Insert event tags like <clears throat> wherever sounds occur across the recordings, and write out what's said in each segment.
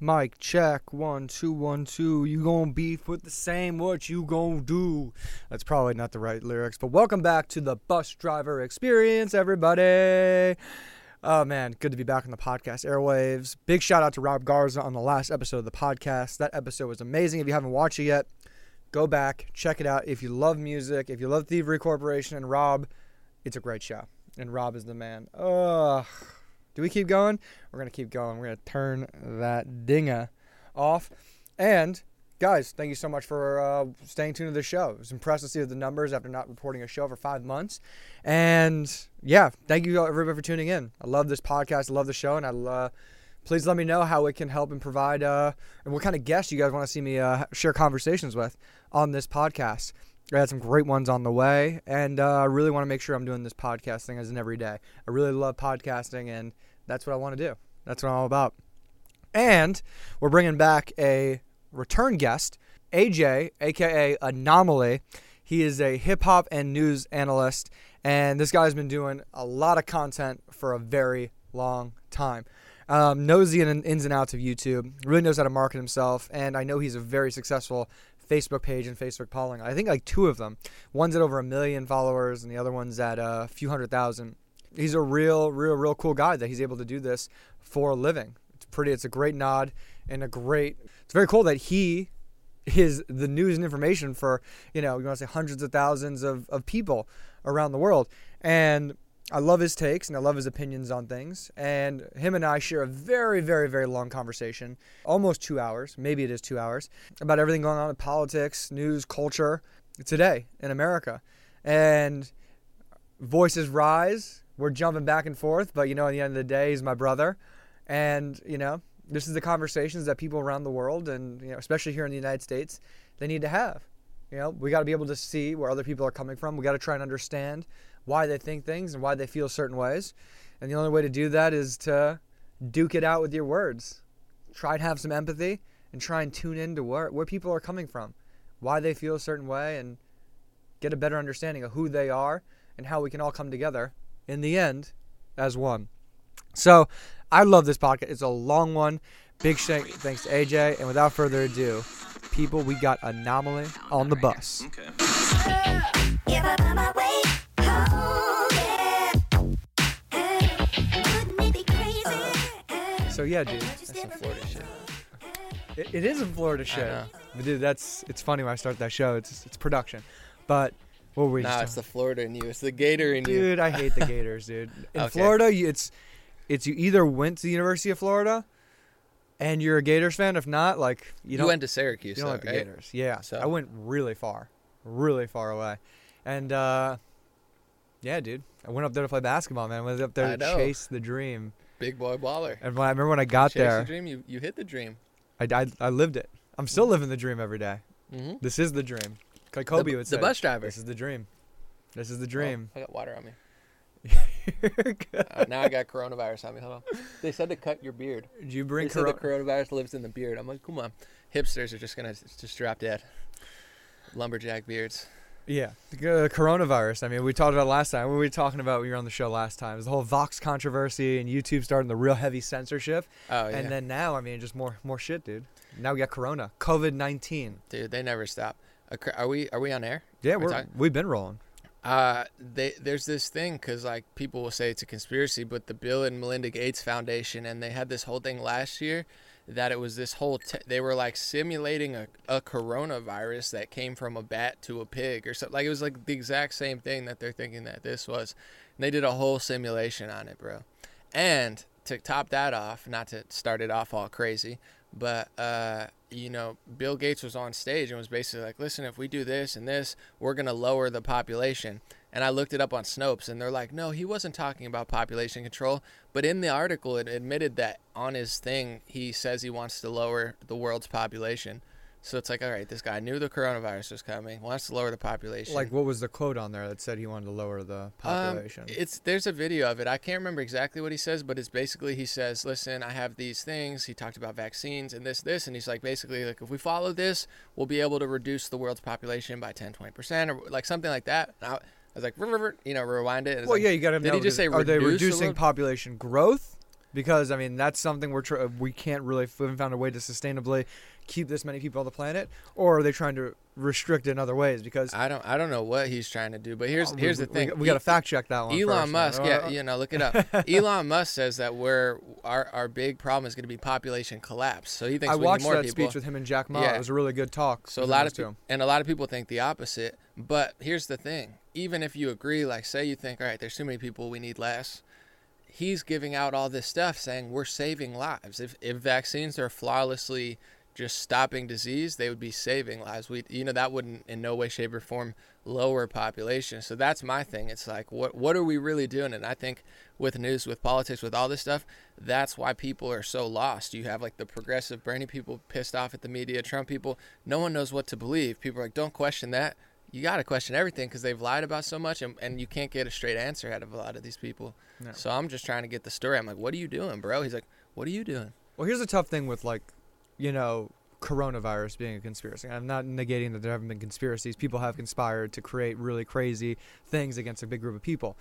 Mic check one two one two. You gonna beef with the same? What you gonna do? That's probably not the right lyrics, but welcome back to the bus driver experience, everybody. Oh man, good to be back on the podcast airwaves. Big shout out to Rob Garza on the last episode of the podcast. That episode was amazing. If you haven't watched it yet, go back, check it out. If you love music, if you love Thievery Corporation and Rob, it's a great show. And Rob is the man. Ugh. Do we keep going? We're going to keep going. We're going to turn that dinga off. And guys, thank you so much for uh, staying tuned to the show. It was impressed to see the numbers after not reporting a show for five months. And yeah, thank you everybody for tuning in. I love this podcast. I love the show. And I uh, please let me know how it can help and provide uh, and what kind of guests you guys want to see me uh, share conversations with on this podcast. I had some great ones on the way, and uh, I really want to make sure I'm doing this podcast thing as an everyday. I really love podcasting, and that's what I want to do. That's what I'm all about. And we're bringing back a return guest, AJ, aka Anomaly. He is a hip hop and news analyst, and this guy's been doing a lot of content for a very long time. Um, knows the ins and outs of YouTube, really knows how to market himself, and I know he's a very successful Facebook page and Facebook polling. I think like two of them. One's at over a million followers, and the other one's at a few hundred thousand. He's a real, real, real cool guy that he's able to do this for a living. It's pretty. It's a great nod and a great. It's very cool that he is the news and information for you know you want to say hundreds of thousands of, of people around the world and I love his takes and I love his opinions on things. And him and I share a very, very, very long conversation, almost two hours, maybe it is two hours, about everything going on in politics, news, culture today in America. And voices rise. We're jumping back and forth, but you know, at the end of the day, he's my brother. And, you know, this is the conversations that people around the world and, you know, especially here in the United States, they need to have. You know, we got to be able to see where other people are coming from. We got to try and understand why they think things and why they feel certain ways. And the only way to do that is to duke it out with your words. Try and have some empathy and try and tune into where, where people are coming from, why they feel a certain way, and get a better understanding of who they are and how we can all come together in the end as one. So I love this podcast. It's a long one. Big thanks to AJ. And without further ado, people, we got Anomaly on the bus. Okay. So yeah, dude. That's some Florida shit. It, it is a Florida shit. But dude, that's it's funny when I start that show. It's it's production, but what were we? Nah, it's the Florida in you. It's the Gator in dude, you. Dude, I hate the <laughs> Gators, dude. In okay. Florida, it's it's you either went to the University of Florida, and you're a Gators fan. If not, like you, don't. went to Syracuse. You don't like the right? Gators. Yeah. So I went really far, really far away, and uh, yeah, dude. I went up there to play basketball, man. I went up there to chase the dream. Big boy baller. And when I remember when I got there Chase there, the dream. You you hit the dream. I, I, I lived it. I'm still living the dream every day. Mm-hmm. This is the dream. Like Kobe the, would say. The bus driver. This is the dream. This is the dream. Oh, I got water on me. <laughs> uh, now I got coronavirus on me. Hold on. They said to cut your beard. Did you bring they cor- said the coronavirus lives in the beard. I'm like, come on. Hipsters are just gonna just drop dead. Lumberjack beards. Yeah, the uh, coronavirus. I mean, we talked about last time. What were we talking about? We were on the show last time. It was the whole Vox controversy and YouTube starting the real heavy censorship. Oh yeah. And then now, I mean, just more more shit, dude. Now we got Corona, COVID nineteen. Dude, they never stop. Are we are we on air? Yeah, we're, we're we've been rolling. Uh, they there's this thing because like people will say it's a conspiracy, but the Bill and Melinda Gates Foundation and they had this whole thing last year that it was this whole te- they were like simulating a, a coronavirus that came from a bat to a pig or something like it was like the exact same thing that they're thinking that this was and they did a whole simulation on it bro and to top that off not to start it off all crazy but uh, you know bill gates was on stage and was basically like listen if we do this and this we're going to lower the population and I looked it up on Snopes, and they're like, no, he wasn't talking about population control. But in the article, it admitted that on his thing, he says he wants to lower the world's population. So it's like, all right, this guy knew the coronavirus was coming, wants to lower the population. Like, what was the quote on there that said he wanted to lower the population? Um, it's there's a video of it. I can't remember exactly what he says, but it's basically he says, "Listen, I have these things." He talked about vaccines and this, this, and he's like, basically, like, if we follow this, we'll be able to reduce the world's population by 10, 20 percent, or like something like that. I was like, you know, rewind it. well, like, yeah, you got to. Did he just say are they reducing population growth because I mean that's something we're tr- we can't really we haven't found a way to sustainably keep this many people on the planet, or are they trying to restrict it in other ways? Because I don't I don't know what he's trying to do, but here's Oh, here's we, the thing. We, we got to fact check that one. Elon first, Musk, man. yeah, <laughs> you know, look it up. Elon Musk says that we're our our big problem is going to be population collapse. So he thinks I we need watched more that people. speech with him and Jack Ma. Yeah. It was a really good talk. So a lot of people, and a lot of people think the opposite. But here's the thing: even if you agree, like say you think, all right, there's too many people, we need less. He's giving out all this stuff saying we're saving lives. If if vaccines are flawlessly just stopping disease, they would be saving lives. We, you know, that wouldn't in no way, shape, or form lower population. So that's my thing. It's like, what what are we really doing? And I think with news, with politics, with all this stuff, that's why people are so lost. You have like the progressive, brainy people pissed off at the media, Trump people. No one knows what to believe. People are like, don't question that. You got to question everything because they've lied about so much, and, and you can't get a straight answer out of a lot of these people. No. So I'm just trying to get the story. I'm like, what are you doing, bro? He's like, what are you doing? Well, here's the tough thing with like, you know, coronavirus being a conspiracy. I'm not negating that there haven't been conspiracies. People have conspired to create really crazy things against a big group of people.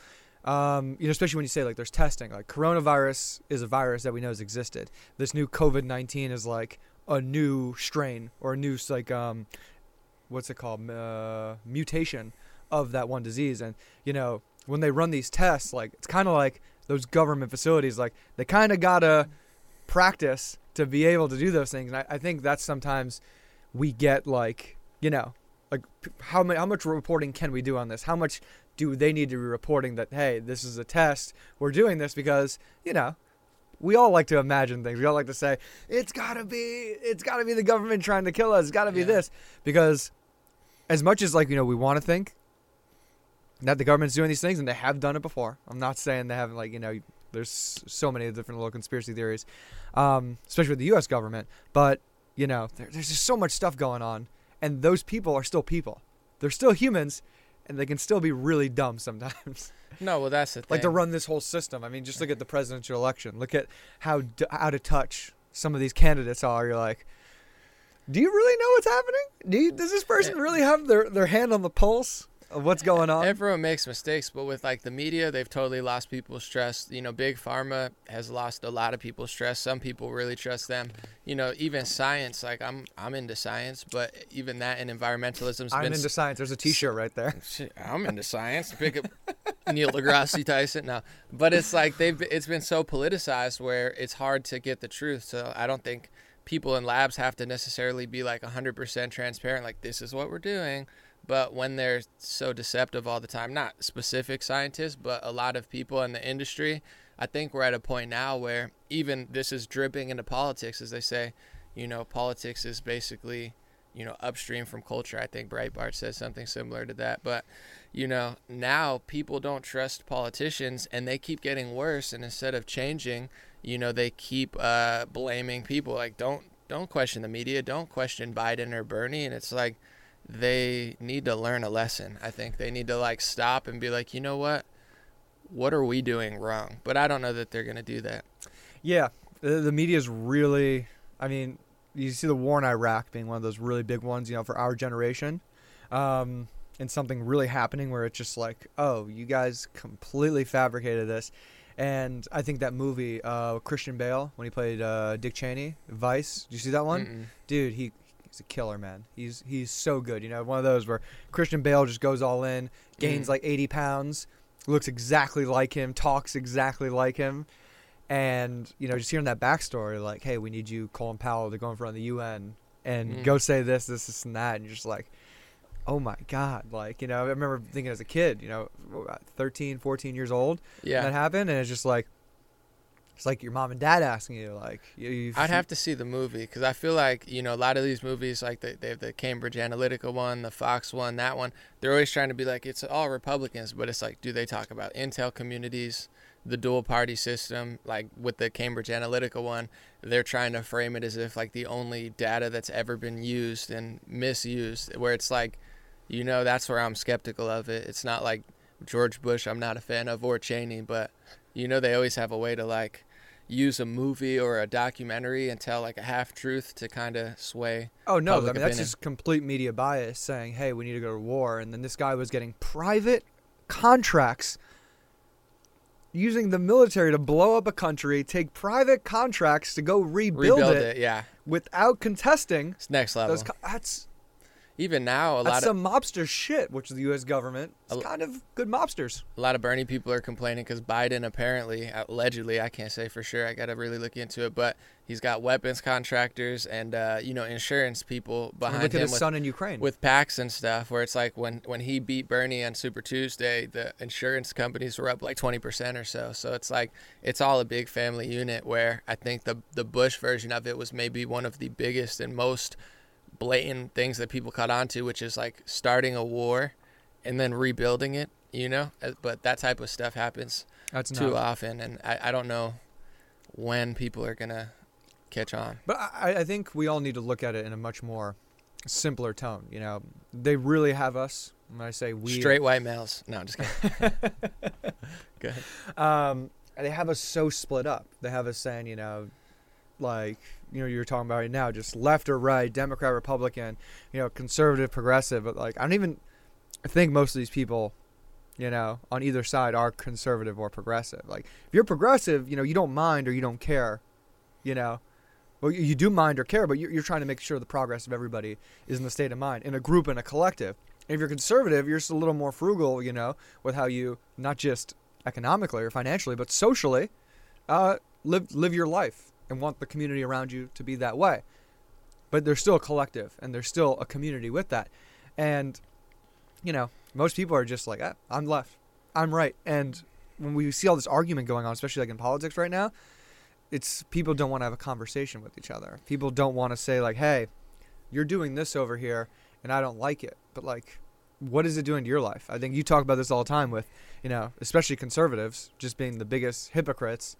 Um, you know, especially when you say like there's testing. Like coronavirus is a virus that we know has existed. This new COVID-19 is like a new strain or a new like um, what's it called uh, mutation of that one disease. And you know, when they run these tests, like it's kind of like those government facilities. Like they kind of gotta practice to be able to do those things. And I, I think that's sometimes we get like, you know, like how much how much reporting can we do on this? How much do they need to be reporting that hey, this is a test. We're doing this because you know. We all like to imagine things. We all like to say it's gotta be, it's gotta be the government trying to kill us. It's gotta be Yeah. this because, as much as like you know, we want to think that the government's doing these things, and they have done it before. I'm not saying they haven't. Like you know, there's so many different little conspiracy theories, um, especially with the U.S. government. But you know, there, there's just so much stuff going on, and those people are still people. They're still humans, and they can still be really dumb sometimes. <laughs> No, well, that's the thing. like to run this whole system. I mean, just look at the presidential election. Look at how d- out of touch some of these candidates are. You're like, do you really know what's happening? Do you, does this person eh. really have their, their hand on the pulse what's going on? Everyone makes mistakes, but with like the media, they've totally lost people's trust. You know, big pharma has lost a lot of people's trust. Some people really trust them. You know, even science. Like I'm, I'm into science, but even that and environmentalism. I'm been. into science. There's a T-shirt right there. <laughs> I'm into science. Pick up <laughs> Neil deGrasse Tyson. now, but it's like they've. It's been so politicized where it's hard to get the truth. So I don't think people in labs have to necessarily be like 100% transparent. Like this is what we're doing. But when they're so deceptive all the time, not specific scientists, but a lot of people in the industry, I think we're at a point now where even this is dripping into politics, as they say. You know, politics is basically, you know, upstream from culture. I think Breitbart says something similar to that. But, you know, now people don't trust politicians and they keep getting worse. And instead of changing, you know, they keep uh, blaming people. Like, don't don't question the media, don't question Biden or Bernie. And it's like, they need to learn a lesson. I think they need to like stop and be like, you know what? What are we doing wrong? But I don't know that they're going to do that. Yeah, the, the is really. I mean, you see the war in Iraq being one of those really big ones, you know, for our generation, um, and something really happening where it's just like, oh, you guys completely fabricated this. And I think that movie, uh, Christian Bale, when he played uh, Dick Cheney, Vice. Did you see that one? Mm-mm. dude, he he's a killer, man. He's he's so good. You know, one of those where Christian Bale just goes all in, gains Mhm. like 80 pounds, looks exactly like him, talks exactly like him, and you know, just hearing that backstory, like, hey, we need you, Colin Powell, to go in front of the UN and Mhm. go say this, this, this, and that, and you're just like. Oh my God! Like you know, I remember thinking as a kid, you know, 13, 14 years old, Yeah. that happened, and it's just like, it's like your mom and dad asking you, like, you, you've, I'd have to see the movie because I feel like you know a lot of these movies, like they, they have the Cambridge Analytica one, the Fox one, that one. They're always trying to be like it's all Republicans, but it's like, do they talk about Intel communities, the dual party system? Like with the Cambridge Analytica one, they're trying to frame it as if like the only data that's ever been used and misused, where it's like, you know, that's where I'm skeptical of it. It's not like George Bush, I'm not a fan of, or Cheney, but you know, they always have a way to like use a movie or a documentary and tell like a half truth to kind of sway. Oh no! I mean public that's just complete media bias saying, "Hey, we need to go to war," and then this guy was getting private contracts using the military to blow up a country, take private contracts to go rebuild, Rebuild it, it. Yeah. without contesting It's next level. Co- that's Even now, a that's lot of some mobster shit, which is the U.S. government. A It's kind of good mobsters. a lot of Bernie people are complaining because Biden apparently, allegedly, I can't say for sure. I got to really look into it, but he's got weapons contractors and uh, you know insurance people behind Look at him his with, son in Ukraine. with PACs and stuff. Where it's like when when he beat Bernie on Super Tuesday, the insurance companies were up like twenty percent or so. So it's like it's all a big family unit. Where I think the the Bush version of it was maybe one of the biggest and most blatant things that people caught on to, which is like starting a war and then rebuilding it. You know, Uh, but that type of stuff happens that's too not. often, and I, I don't know when people are gonna catch on. But I, I think we all need to look at it in a much more simpler tone. You know, they really have us. When I say we, Straight white males. No, I'm just kidding. <laughs> Go ahead. um, they have us so split up. They have us saying, you know, like you know you're talking about right now, just left or right, Democrat, Republican, you know, conservative, progressive. But like I don't even think most of these people, you know, on either side are conservative or progressive. Like if you're progressive, you know, you don't mind or you don't care, you know. Well, you you do mind or care, but you're, you're trying to make sure the progress of everybody is in the state of mind, in a group, in a collective. If you're conservative, you're just a little more frugal, you know, with how you not just economically or financially, but socially, uh, live live your life and want the community around you to be that way. But there's still a collective, and there's still a community with that, and you know, most people are just like, ah, I'm left, I'm right, and when we see all this argument going on, especially like in politics right now, it's people don't want to have a conversation with each other. People don't want to say like, hey, you're doing this over here, and I don't like it. But like, what is it doing to your life? I think you talk about this all the time with, you know, especially conservatives just being the biggest hypocrites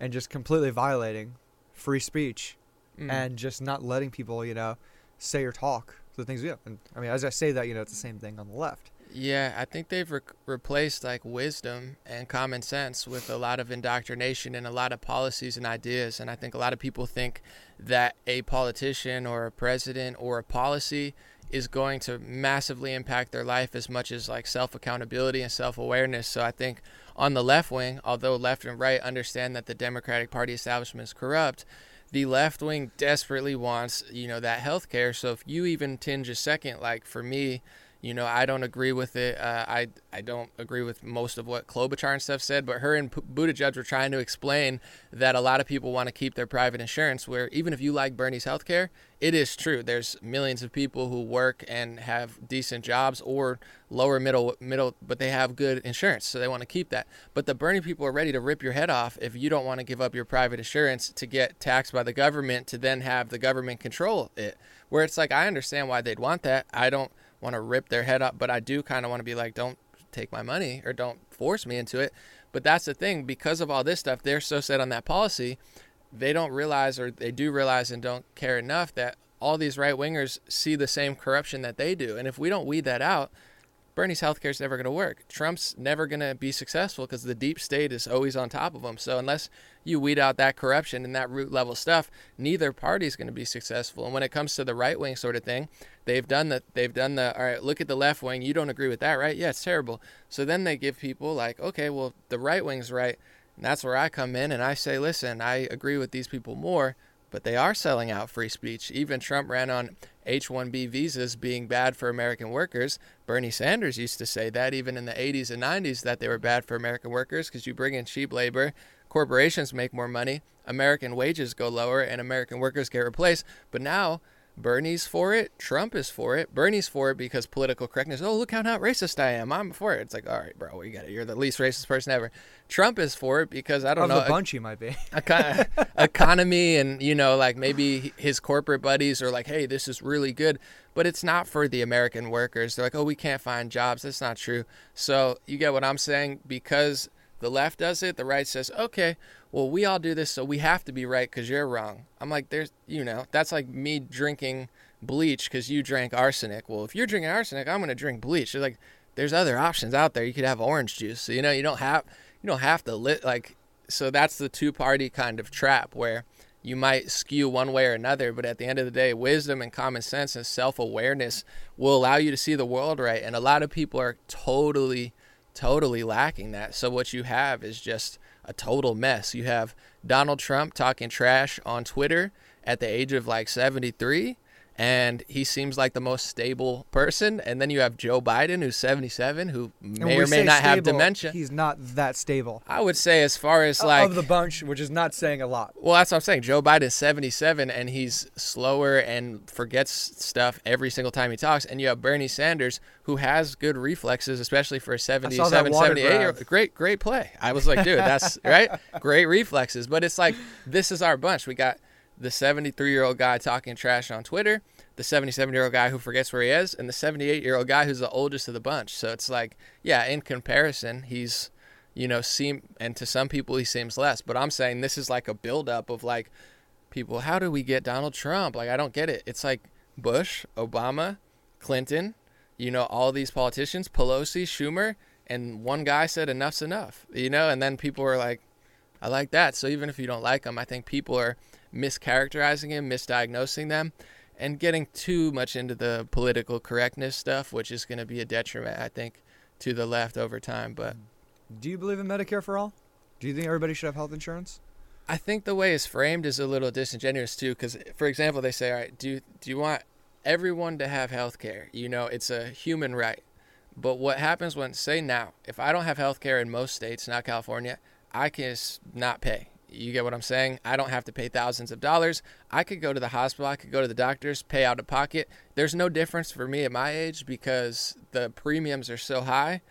and just completely violating free speech Mm. and just not letting people, you know, say or talk the things we have. And I mean, as I say that, you know, it's the same thing on the left. Yeah, I think they've re- replaced like wisdom and common sense with a lot of indoctrination and a lot of policies and ideas. And I think a lot of people think that a politician or a president or a policy is going to massively impact their life as much as like self accountability and self awareness. So I think on the left wing, although left and right understand that the Democratic Party establishment is corrupt, the left wing desperately wants, you know, that health care. So if you even tinge a second, like for me, you know, I don't agree with it. Uh, I I don't agree with most of what Klobuchar and stuff said, but her and P- Buttigieg were trying to explain that a lot of people want to keep their private insurance. Where even if you like Bernie's healthcare, it is true. There's millions of people who work and have decent jobs or lower middle middle, but they have good insurance, so they want to keep that. But the Bernie people are ready to rip your head off if you don't want to give up your private insurance to get taxed by the government to then have the government control it. Where it's like I understand why they'd want that. I don't want to rip their head up, but I do kind of want to be like, don't take my money or don't force me into it. But that's the thing, because of all this stuff, they're so set on that policy, they don't realize or they do realize and don't care enough that all these right wingers see the same corruption that they do. And if we don't weed that out, Bernie's healthcare is never going to work. Trump's never going to be successful because the deep state is always on top of him. So unless you weed out that corruption and that root level stuff, neither party is going to be successful. And when it comes to the right wing sort of thing, they've done the they've done the all right. Look at the left wing. You don't agree with that, right? Yeah, it's terrible. So then they give people like, okay, well the right wing's right. And that's where I come in and I say, listen, I agree with these people more, but they are selling out free speech. Even Trump ran on H 1B visas being bad for American workers. Bernie Sanders used to say that even in the 80s and 90s that they were bad for American workers because you bring in cheap labor, corporations make more money, American wages go lower, and American workers get replaced. But now, Bernie's for it, Trump is for it. Bernie's for it because political correctness. Oh, look how not racist I am. I'm for it. It's like, all right, bro, you got it. You're the least racist person ever. Trump is for it because I don't Of know. the bunch, he might be. Econ- <laughs> economy and you know like maybe his corporate buddies are like hey this is really good but it's not for the american workers they're like oh we can't find jobs that's not true so you get what i'm saying because the left does it the right says okay well we all do this so we have to be right because you're wrong i'm like there's you know that's like me drinking bleach because you drank arsenic well if you're drinking arsenic i'm going to drink bleach like there's other options out there you could have orange juice so you know you don't have you don't have to lit like so that's the two party kind of trap where you might skew one way or another, but at the end of the day, wisdom and common sense and self awareness will allow you to see the world right. And a lot of people are totally, totally lacking that. So what you have is just a total mess. You have Donald Trump talking trash on Twitter at the age of like 73 and he seems like the most stable person. And then you have Joe Biden, who's 77, who may or may not stable, have dementia. He's not that stable. I would say, as far as like of the bunch, which is not saying a lot. Well, that's what I'm saying. Joe Biden's 77, and he's slower and forgets stuff every single time he talks. And you have Bernie Sanders, who has good reflexes, especially for a 77, 78 year old. Great, great play. I was like, dude, that's <laughs> right. Great reflexes. But it's like this is our bunch. We got the 73 year old guy talking trash on Twitter, the 77 year old guy who forgets where he is, and the 78 year old guy who's the oldest of the bunch. So it's like, yeah, in comparison, he's, you know, seem, and to some people he seems less. But I'm saying this is like a buildup of like, people, how do we get Donald Trump? Like, I don't get it. It's like Bush, Obama, Clinton, you know, all these politicians, Pelosi, Schumer, and one guy said enough's enough, you know, and then people are like, I like that. So even if you don't like them, I think people are mischaracterizing him, misdiagnosing them, and getting too much into the political correctness stuff, which is going to be a detriment, I think, to the left over time. But mm. do you believe in Medicare for all? Do you think everybody should have health insurance? I think the way it's framed is a little disingenuous too, because for example, they say, "All right, do do you want everyone to have health care? You know, it's a human right." But what happens when, say now, if I don't have health care in most states, not California, I can not pay. You get what I'm saying? I don't have to pay thousands of dollars. I could go to the hospital, I could go to the doctors, pay out of pocket. There's no difference for me at my age because the premiums are so high.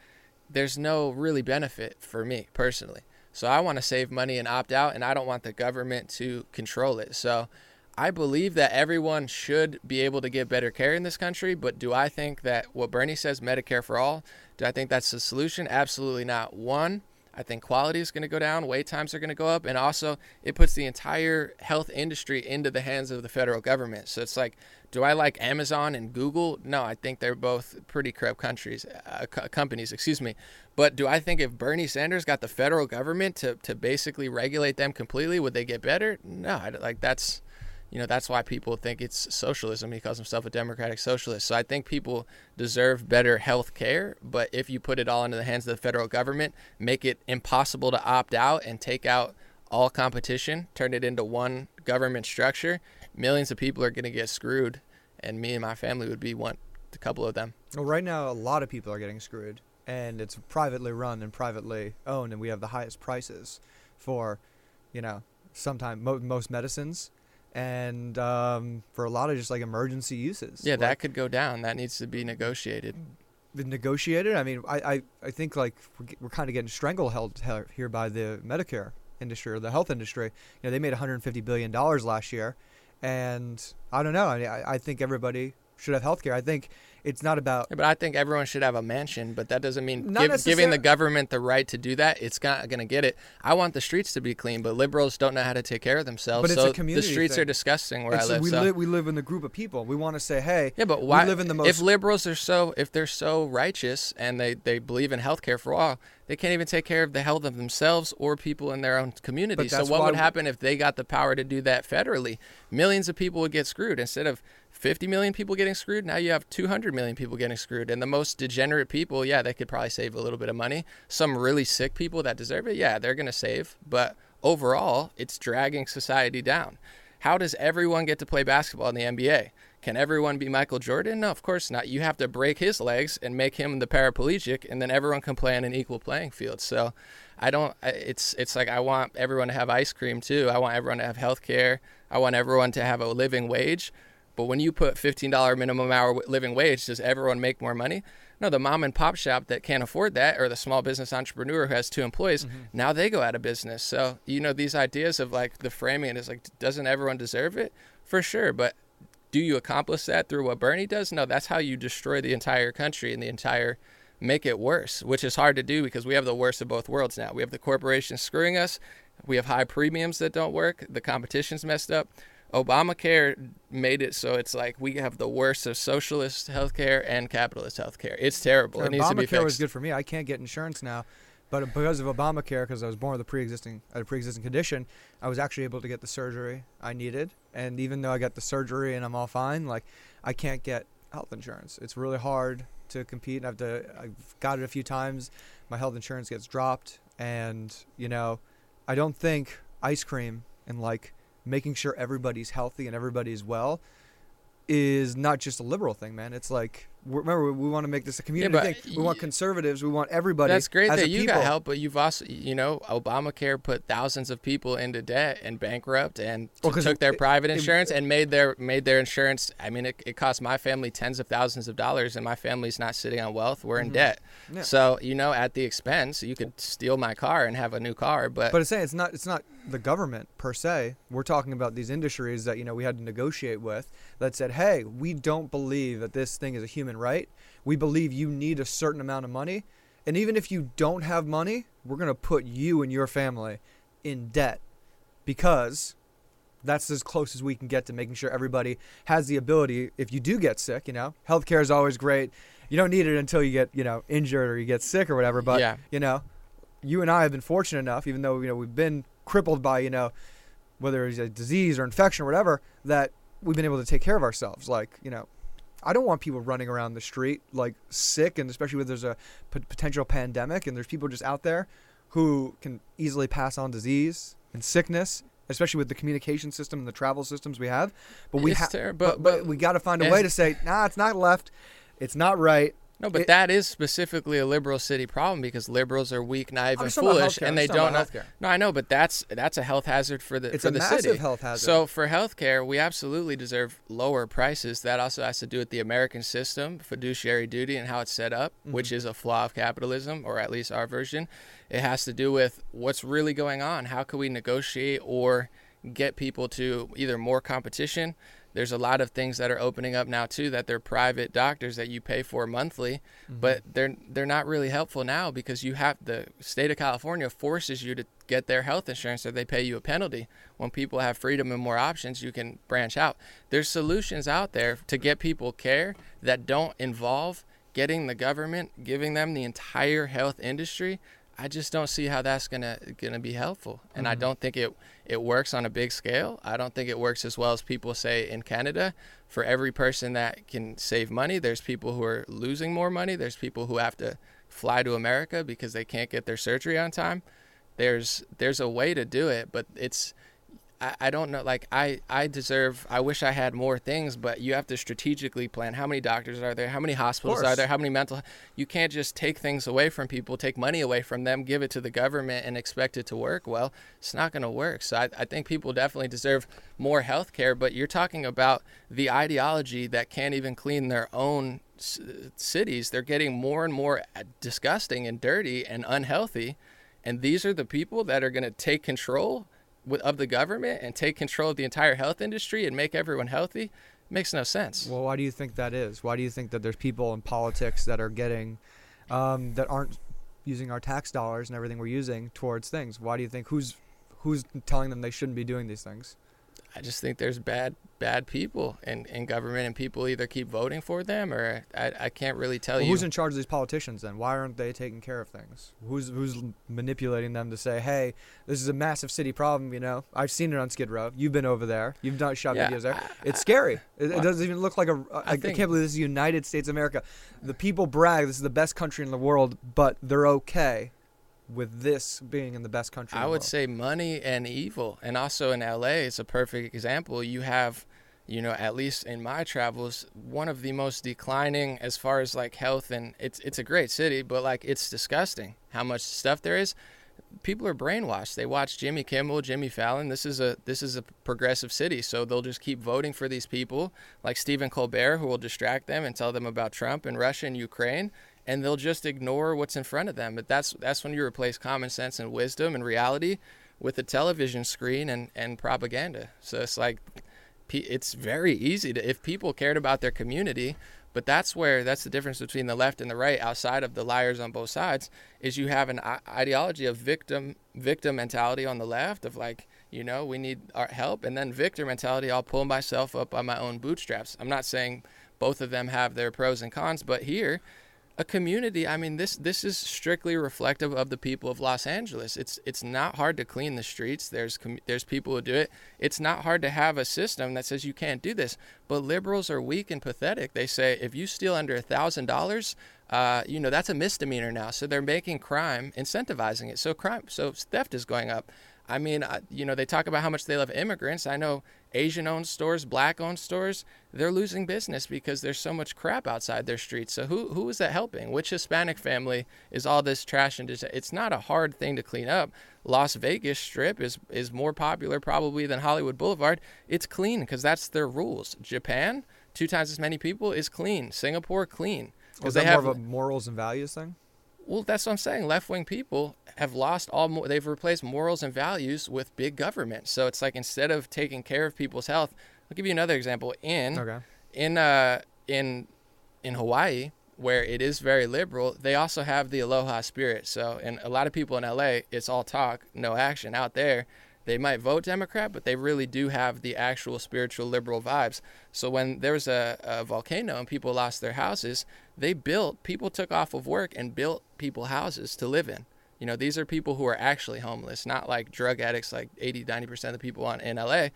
There's no really benefit for me personally. So I want to save money and opt out, and I don't want the government to control it. So I believe that everyone should be able to get better care in this country, but do I think that what Bernie says, Medicare for all, do I think that's the solution? Absolutely not. One, I think quality is going to go down, wait times are going to go up, and also it puts the entire health industry into the hands of the federal government. So it's like, do I like Amazon and Google? No, I think they're both pretty corrupt countries, uh, co- companies, excuse me. But do I think if Bernie Sanders got the federal government to, to basically regulate them completely, would they get better? No, I, like that's you know that's why people think it's socialism. He calls himself a democratic socialist. So I think people deserve better health care, but if you put it all into the hands of the federal government, make it impossible to opt out and take out all competition, turn it into one government structure, millions of people are going to get screwed, and me and my family would be one, a couple of them. Well, right now a lot of people are getting screwed, and it's privately run and privately owned, and we have the highest prices for, you know, sometimes mo- most medicines and um, for a lot of just like emergency uses. Yeah, like, that could go down. That needs to be negotiated. Negotiated. I mean, I, I, I think like we're, we're kind of getting stranglehold here by the Medicare industry or the health industry. You know, they made 150 billion dollars last year, and I don't know. I mean, I, I think everybody should have health care. I think it's not about. Yeah, but I think everyone should have a mansion, but that doesn't mean give, giving the government the right to do that. It's not going to get it. I want the streets to be clean, but liberals don't know how to take care of themselves. But so it's a community the streets thing. are disgusting where it's, I live. We, so. li- we live in the group of people. We want to say, hey, yeah, but why live in the most. If liberals are so, if they're so righteous and they they believe in health care for all, they can't even take care of the health of themselves or people in their own community. So what would happen if they got the power to do that federally? Millions of people would get screwed instead of 50 million people getting screwed. Now you have 200 million people getting screwed. And the most degenerate people, yeah, they could probably save a little bit of money. Some really sick people that deserve it, yeah, they're going to save. But overall, it's dragging society down. How does everyone get to play basketball in the NBA? Can everyone be Michael Jordan? No, of course not. You have to break his legs and make him the paraplegic, and then everyone can play on an equal playing field. So, I don't. It's it's like I want everyone to have ice cream too. I want everyone to have health care. I want everyone to have a living wage. But when you put $15 minimum hour living wage, does everyone make more money? No, the mom and pop shop that can't afford that, or the small business entrepreneur who has two employees, mm-hmm. now they go out of business. So, you know, these ideas of like the framing is like, doesn't everyone deserve it? For sure. But do you accomplish that through what Bernie does? No, that's how you destroy the entire country and the entire make it worse, which is hard to do because we have the worst of both worlds now. We have the corporations screwing us, we have high premiums that don't work, the competition's messed up. Obamacare made it so it's like we have the worst of socialist healthcare and capitalist healthcare. It's terrible. It needs to be fixed. Obamacare was good for me. I can't get insurance now, but because of Obamacare, because I was born with a pre-existing a pre-existing condition, I was actually able to get the surgery I needed. And even though I got the surgery and I'm all fine, like I can't get health insurance. It's really hard to compete. I've to, I've got it a few times. My health insurance gets dropped, and you know, I don't think ice cream and like making sure everybody's healthy and everybody's well is not just a liberal thing, man. It's like remember we want to make this a community but thing. We want conservatives. We want everybody. That's great that you people. got help, but you've also, you know, Obamacare put thousands of people into debt and bankrupt and Well, took their it- private it- insurance and made their made their insurance. I mean, it, it cost my family tens of thousands of dollars, and my family's not sitting on wealth. We're in debt. Mm-hmm. Yeah. So you know, at the expense, you could steal my car and have a new car, but, But it's saying it's not it's not the government per se. We're talking about these industries that you know we had to negotiate with that said, "Hey, we don't believe that this thing is a human right. We believe you need a certain amount of money, and even if you don't have money, we're going to put you and your family in debt because that's as close as we can get to making sure everybody has the ability if you do get sick, you know. Healthcare is always great. You don't need it until you get, you know, injured or you get sick or whatever, but Yeah. you know, you and I have been fortunate enough, even though you know we've been crippled by you know whether it's a disease or infection or whatever, that we've been able to take care of ourselves. Like you know, I don't want people running around the street like sick, and especially when there's a p- potential pandemic and there's people just out there who can easily pass on disease and sickness. Especially with the communication system and the travel systems we have, but we have, ter- but, but- but but we got to find a way to say, nah, it's not left, it's not right. No, but It- that is specifically a liberal city problem because liberals are weak, naive, I'm and just talking about foolish, and they don't know. No, I know, but that's that's a health hazard for the It's for a the massive city. health hazard. So for healthcare, we absolutely deserve lower prices. That also has to do with the American system, fiduciary duty, and how it's set up, which Mm-hmm. is a flaw of capitalism, or at least our version. It has to do with what's really going on. How can we negotiate or get people to either more competition? There's a lot of things that are opening up now too that they're private doctors that you pay for monthly, Mm-hmm. but they're they're not really helpful now because you have the state of California forces you to get their health insurance or they pay you a penalty. When people have freedom and more options, you can branch out. There's solutions out there to get people care that don't involve getting the government giving them the entire health industry. I just don't see how that's gonna gonna be helpful, and I mm-hmm. don't think it it works on a big scale. I don't think it works as well as people say in Canada. For every person that can save money, there's people who are losing more money. There's people who have to fly to America because they can't get their surgery on time. There's there's a way to do it, but it's I, I don't know like I, I deserve I wish I had more things, but you have to strategically plan how many doctors are there, how many hospitals are there, how many mental you can't just take things away from people, take money away from them, give it to the government and expect it to work. Well, it's not gonna work. So I, I think people definitely deserve more health care, but you're talking about the ideology that can't even clean their own c- cities. They're getting more and more uh, disgusting and dirty and unhealthy. And these are the people that are going to take control of the government and take control of the entire health industry and make everyone healthy. Makes no sense. Well, why do you think that is? Why do you think that there's people in politics that are getting, um, that aren't using our tax dollars and everything we're using towards things? Why do you think who's who's telling them they shouldn't be doing these things? I just think there's bad bad people in, in government, and people either keep voting for them or I, I can't really tell Well, you. who's in charge of these politicians then? Why aren't they taking care of things? Who's who's manipulating them to say, "Hey, this is a massive city problem." You know, I've seen it on Skid Row. You've been over there. You've done shot Yeah, videos there. I- It's scary. It, it doesn't even look like a. I, I think- can't believe this is United States of America. The people brag this is the best country in the world, but they're okay with this being in the best country. I would world. say money and evil. And also in LA, it's a perfect example. You have, you know, at least in my travels, one of the most declining as far as like health and it's it's a great city, but like it's disgusting how much stuff there is. People are brainwashed. They watch Jimmy Kimmel, Jimmy Fallon. This is a this is a progressive city, so they'll just keep voting for these people like Stephen Colbert, who will distract them and tell them about Trump and Russia and Ukraine, and they'll just ignore what's in front of them. But that's that's when you replace common sense and wisdom and reality with a television screen and and propaganda. So it's like it's very easy to if people cared about their community but that's where that's the difference between the left and the right outside of the liars on both sides is you have an ideology of victim victim mentality on the left of like you know we need our help and then victor mentality i'll pull myself up by my own bootstraps i'm not saying both of them have their pros and cons but here a community i mean this this is strictly reflective of the people of los angeles. It's it's not hard to clean the streets. There's com- there's people who do it. It's not hard to have a system that says you can't do this. But liberals are weak and pathetic. They say if you steal under a thousand dollars uh, you know that's a misdemeanor now. So they're making crime incentivizing it. So crime so theft is going up I mean, you know, they talk about how much they love immigrants. I know Asian owned stores, black owned stores, they're losing business because there's so much crap outside their streets. So who who is that helping? Which Hispanic family is all this trash and dis- it's not a hard thing to clean up. Las Vegas Strip is is more popular probably than Hollywood Boulevard. It's clean because that's their rules. Japan, two times as many people is clean. Singapore clean because they have more of a morals and values thing. Well, that's what I'm saying. Left wing people have lost all. They've replaced morals and values with big government. So it's like instead of taking care of people's health, I'll give you another example. In okay. in uh in in Hawaii, where it is very liberal, they also have the aloha spirit. So, and a lot of people in LA, it's all talk, no action. Out there, they might vote Democrat, but they really do have the actual spiritual liberal vibes. So when there was a, a, volcano and people lost their houses, they built, people took off of work and built people houses to live in. You know, these are people who are actually homeless, not like drug addicts, like 80, 90% of the people on, in LA.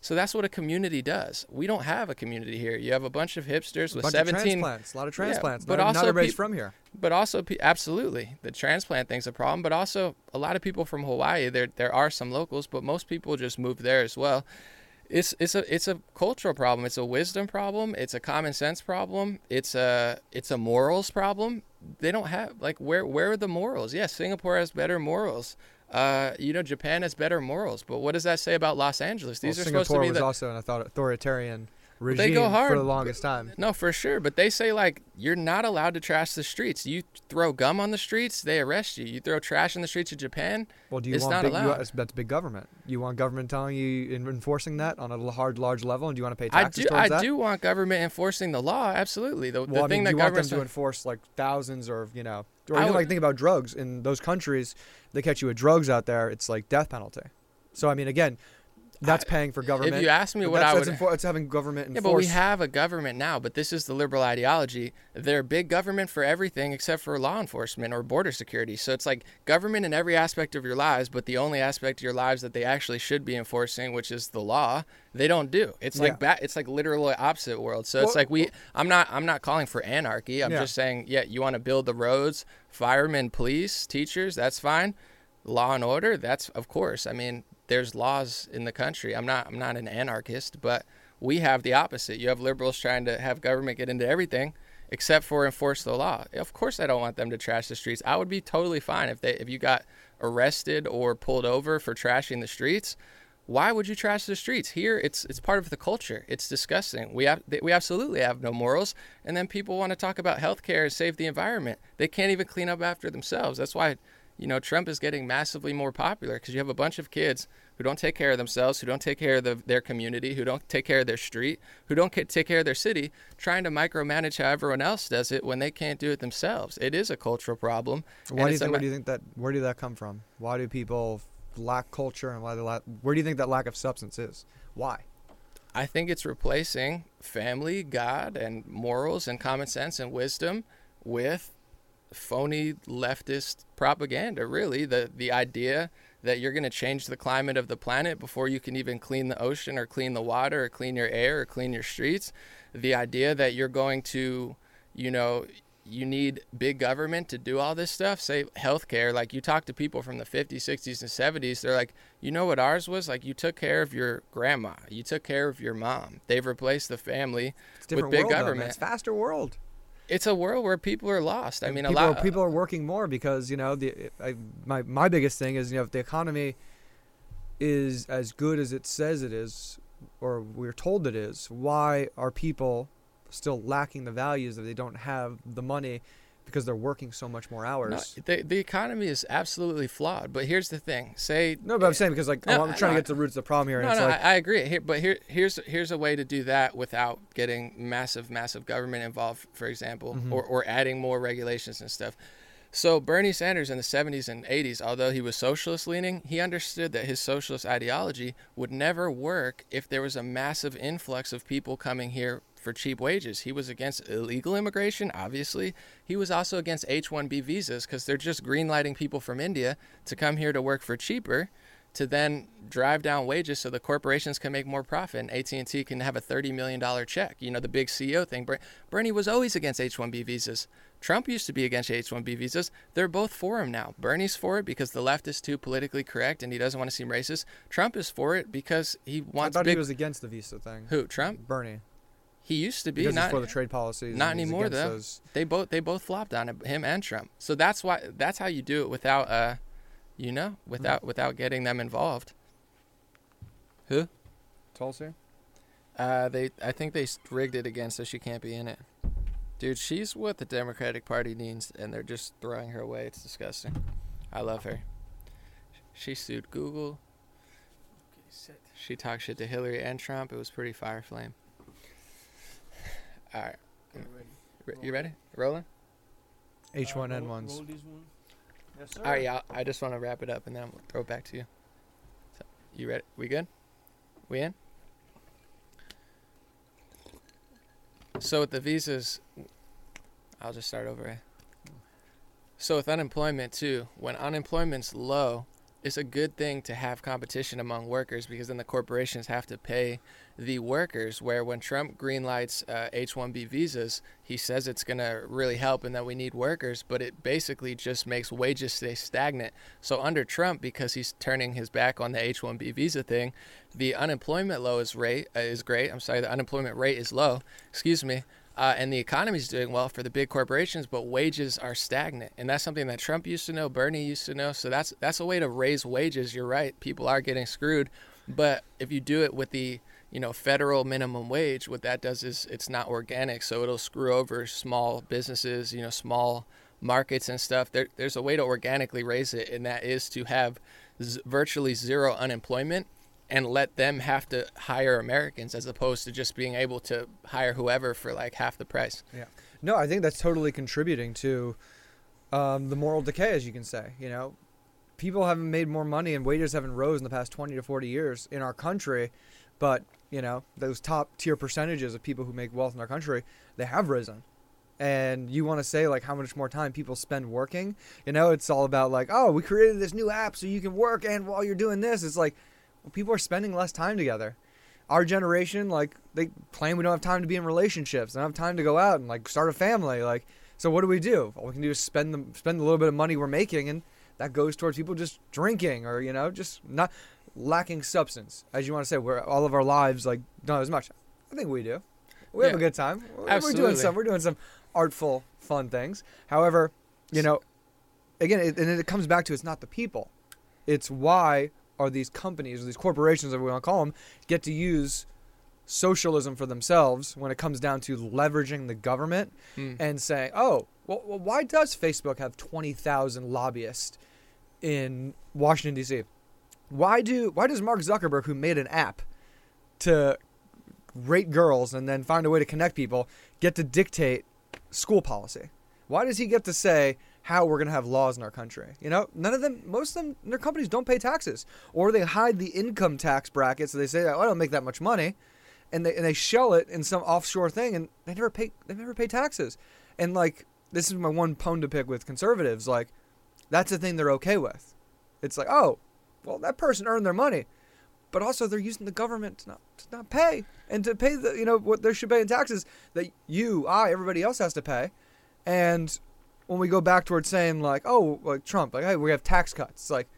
So that's what a community does. We don't have a community here. You have a bunch of hipsters with bunch 17 of transplants, a lot of transplants. Yeah, but not, also not everybody's pe- from here. But also, absolutely, the transplant thing's a problem. But also, a lot of people from Hawaii. There, there are some locals, but most people just move there as well. It's it's a it's a cultural problem. It's a wisdom problem. It's a common sense problem. It's a it's a morals problem. They don't have like where where are the morals? Yes, Singapore has better morals uh, you know, Japan has better morals. But what does that say about Los Angeles? These well, are Singapore supposed to be was the, also an authoritarian regime they go hard. for the longest time. No, for sure. But they say like you're not allowed to trash the streets. You throw gum on the streets, they arrest you. You throw trash in the streets of Japan. Well, do you want big? You, that's big government. You want government telling you enforcing that on a hard, large level, and do you want to pay taxes I do, I that? do want government enforcing the law. Absolutely. The, well, the I mean, that you want them to enforce like thousands or you know, or even would, like think about drugs in those countries. They catch you with drugs out there. It's like death penalty. So I mean, again, that's I, paying for government. If you ask me what I would, enfor- it's having government. Enforce. Yeah, but we have a government now. But this is the liberal ideology. They're big government for everything except for law enforcement or border security. So it's like government in every aspect of your lives, but the only aspect of your lives that they actually should be enforcing, which is the law, they don't do. It's like ba- it's like literally opposite world. So well, it's like we. I'm not. I'm not calling for anarchy. I'm yeah. just saying, yeah, you want to build the roads, firemen, police, teachers. That's fine law and order that's of course i mean there's laws in the country. I'm not I'm not an anarchist, but we have the opposite. You have liberals trying to have government get into everything except for enforce the law. Of course I don't want them to trash the streets. I would be totally fine if they if you got arrested or pulled over for trashing the streets. Why would you trash the streets? Here it's it's part of the culture. It's disgusting. We have we absolutely have no morals and then people want to talk about healthcare and save the environment. They can't even clean up after themselves. That's why you know, Trump is getting massively more popular because you have a bunch of kids who don't take care of themselves, who don't take care of the, their community, who don't take care of their street, who don't take care of their city, trying to micromanage how everyone else does it when they can't do it themselves. It is a cultural problem. Why do you think? Where do you think that? Where did that come from? Why do people lack culture and why they lack? Where do you think that lack of substance is? Why? I think it's replacing family, God, and morals and common sense and wisdom with phony leftist propaganda really. The the idea that you're going to change the climate of the planet before you can even clean the ocean or clean the water or clean your air or clean your streets. The idea that you're going to you know you need big government to do all this stuff. Say healthcare like you talk to people from the 50s 60s and 70s they're like you know what ours was? Like you took care of your grandma. You took care of your mom. They've replaced the family with big world, government. Though, it's faster world it's a world where people are lost. I mean, people, a lot people are working more because you know the I, my my biggest thing is you know if the economy is as good as it says it is, or we're told it is, why are people still lacking the values that they don't have the money because they're working so much more hours. No, the, the economy is absolutely flawed. But here's the thing: say no, but I'm saying because like no, I'm trying no, to get to the roots of the problem here. No, and no, like, I, I, agree. Here, but here, here's here's a way to do that without getting massive, massive government involved, for example, mm-hmm. or or adding more regulations and stuff. So Bernie Sanders in the 70s and 80s, although he was socialist leaning, he understood that his socialist ideology would never work if there was a massive influx of people coming here for cheap wages. He was against illegal immigration, obviously. He was also against H-1B visas because they're just greenlighting people from India to come here to work for cheaper, to then drive down wages so the corporations can make more profit and AT&T can have a $30 million check. You know, the big CEO thing. Bernie was always against H-1B visas. Trump used to be against H-1B visas. They're both for him now. Bernie's for it because the left is too politically correct and he doesn't want to seem racist. Trump is for it because he wants. I thought big... he was against the visa thing. Who? Trump? Bernie. He used to be because not for the trade policies. Not anymore though. Those. They both they both flopped on it, him and Trump. So that's why that's how you do it without uh, you know, without mm-hmm. without getting them involved. Who? Tulsi. Uh, they I think they rigged it again so she can't be in it. Dude, she's what the Democratic Party needs, and they're just throwing her away. It's disgusting. I love her. She sued Google. She talked shit to Hillary and Trump. It was pretty fire flame. All right. Okay, you ready? Rolling? H1N1s. Uh, yes, sir. All right, yeah. I just want to wrap it up, and then we'll throw it back to you. So, you ready? We good? We in? So with the visas, I'll just start over. Eh? So with unemployment too, when unemployment's low, it's a good thing to have competition among workers because then the corporations have to pay the workers. Where when Trump greenlights uh, H-1B visas, he says it's going to really help and that we need workers, but it basically just makes wages stay stagnant. So under Trump, because he's turning his back on the H-1B visa thing, the unemployment low is rate uh, is great. I'm sorry, the unemployment rate is low. Excuse me uh, and the economy is doing well for the big corporations, but wages are stagnant, and that's something that Trump used to know, Bernie used to know. So that's that's a way to raise wages. You're right, people are getting screwed, but if you do it with the you know federal minimum wage, what that does is it's not organic, so it'll screw over small businesses, you know, small markets and stuff. There, there's a way to organically raise it, and that is to have z- virtually zero unemployment and let them have to hire Americans as opposed to just being able to hire whoever for like half the price. Yeah. No, I think that's totally contributing to um, the moral decay, as you can say. You know, people haven't made more money and wages haven't rose in the past 20 to 40 years in our country, but you know those top tier percentages of people who make wealth in our country, they have risen. And you want to say like how much more time people spend working? You know, it's all about like, oh, we created this new app so you can work and while you're doing this, it's like people are spending less time together. Our generation, like, they claim we don't have time to be in relationships, don't have time to go out and like start a family. Like, so what do we do? All we can do is spend the spend a little bit of money we're making, and that goes towards people just drinking or you know just not lacking substance, as you want to say. Where all of our lives like not as much. I think we do. We yeah. have a good time. Absolutely. We're doing some. We're doing some artful, fun things. However, you know, again, it, and it comes back to it's not the people. It's why are these companies or these corporations, if we want to call them, get to use socialism for themselves when it comes down to leveraging the government mm. and saying, oh, well, well, why does Facebook have 20,000 lobbyists in Washington, D.C.? Why do why does Mark Zuckerberg, who made an app to rate girls and then find a way to connect people, get to dictate school policy? Why does he get to say, how we're going to have laws in our country. You know, none of them, most of them, their companies don't pay taxes, or they hide the income tax bracket. So they say, oh, I don't make that much money, and they and they shell it in some offshore thing, and they never pay they never pay taxes. And like this is my one pone to pick with conservatives. Like that's the thing they're okay with. It's like, oh, well, that person earned their money, but also they're using the government to not to not pay and to pay the you know what they should pay in taxes that you, I, everybody else has to pay, and when we go back towards saying like, oh, like Trump, like, hey, we have tax cuts. It's like,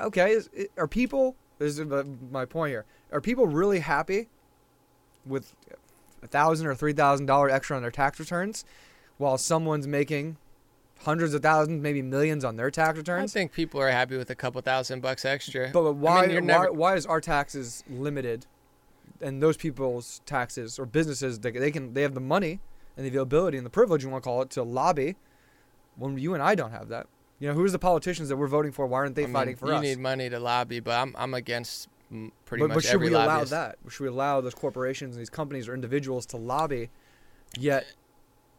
okay, is, are people? This is my point here. Are people really happy with a thousand or three thousand dollar extra on their tax returns, while someone's making hundreds of thousands, maybe millions on their tax returns? I think people are happy with a couple thousand bucks extra. But, but why, I mean, why, never... why is our taxes limited, and those people's taxes or businesses they, they can they have the money and the availability and the privilege you want to call it to lobby when you and I don't have that. You know, who's the politicians that we're voting for? Why aren't they I mean, fighting for you us? You need money to lobby, but I'm I'm against pretty but, much but should every we lobbyist. allow that? Should we allow those corporations and these companies or individuals to lobby? Yet,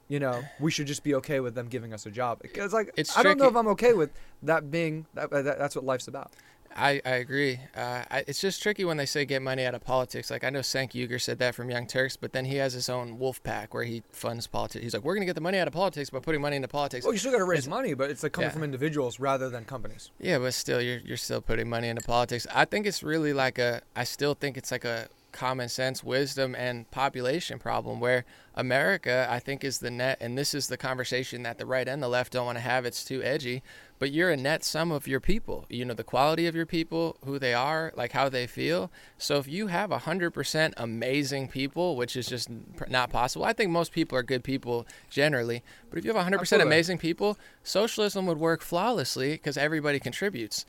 you know, we should just be okay with them giving us a job. Because like, it's I don't know if I'm okay with that being that, that. That's what life's about. I, I agree. Uh, I, it's just tricky when they say get money out of politics. Like I know Cenk Uygur said that from Young Turks, but then he has his own wolf pack where he funds politics. He's like, we're gonna get the money out of politics by putting money into politics. Well, you still got to raise It's- money, but it's like coming Yeah. from individuals rather than companies. Yeah, but still, you're you're still putting money into politics. I think it's really like a. I still think it's like a common sense, wisdom, and population problem where America, I think, is the net, and this is the conversation that the right and the left don't want to have. It's too edgy, but you're a net sum of your people. You know the quality of your people, who they are, like how they feel. So if you have hundred percent amazing people, which is just not possible, I think most people are good people generally. But if you have hundred percent Absolutely. amazing people, socialism would work flawlessly because everybody contributes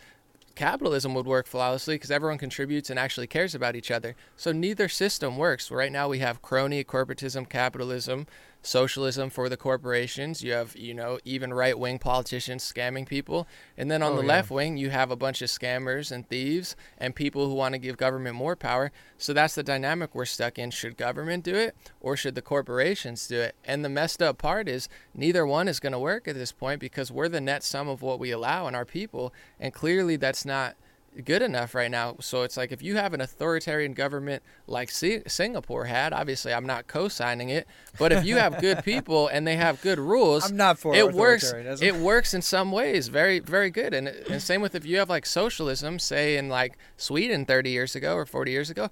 capitalism would work flawlessly because everyone contributes and actually cares about each other. So neither system works. Right now we have crony corporatism, capitalism, socialism for the corporations. You have, you know, even right wing politicians scamming people. And then on Oh, the yeah. left wing, you have a bunch of scammers and thieves and people who want to give government more power. So that's the dynamic we're stuck in. Should government do it or should the corporations do it? And the messed up part is neither one is going to work at this point because we're the net sum of what we allow in our people. And clearly that's not good enough right now. So it's like if you have an authoritarian government like Si- Singapore had, obviously I'm not co-signing it, but if you have good <laughs> people and they have good rules, I'm not for it works. It works in some ways, very very good. And and same with if you have like socialism, say in like Sweden 30 years ago or 40 years ago,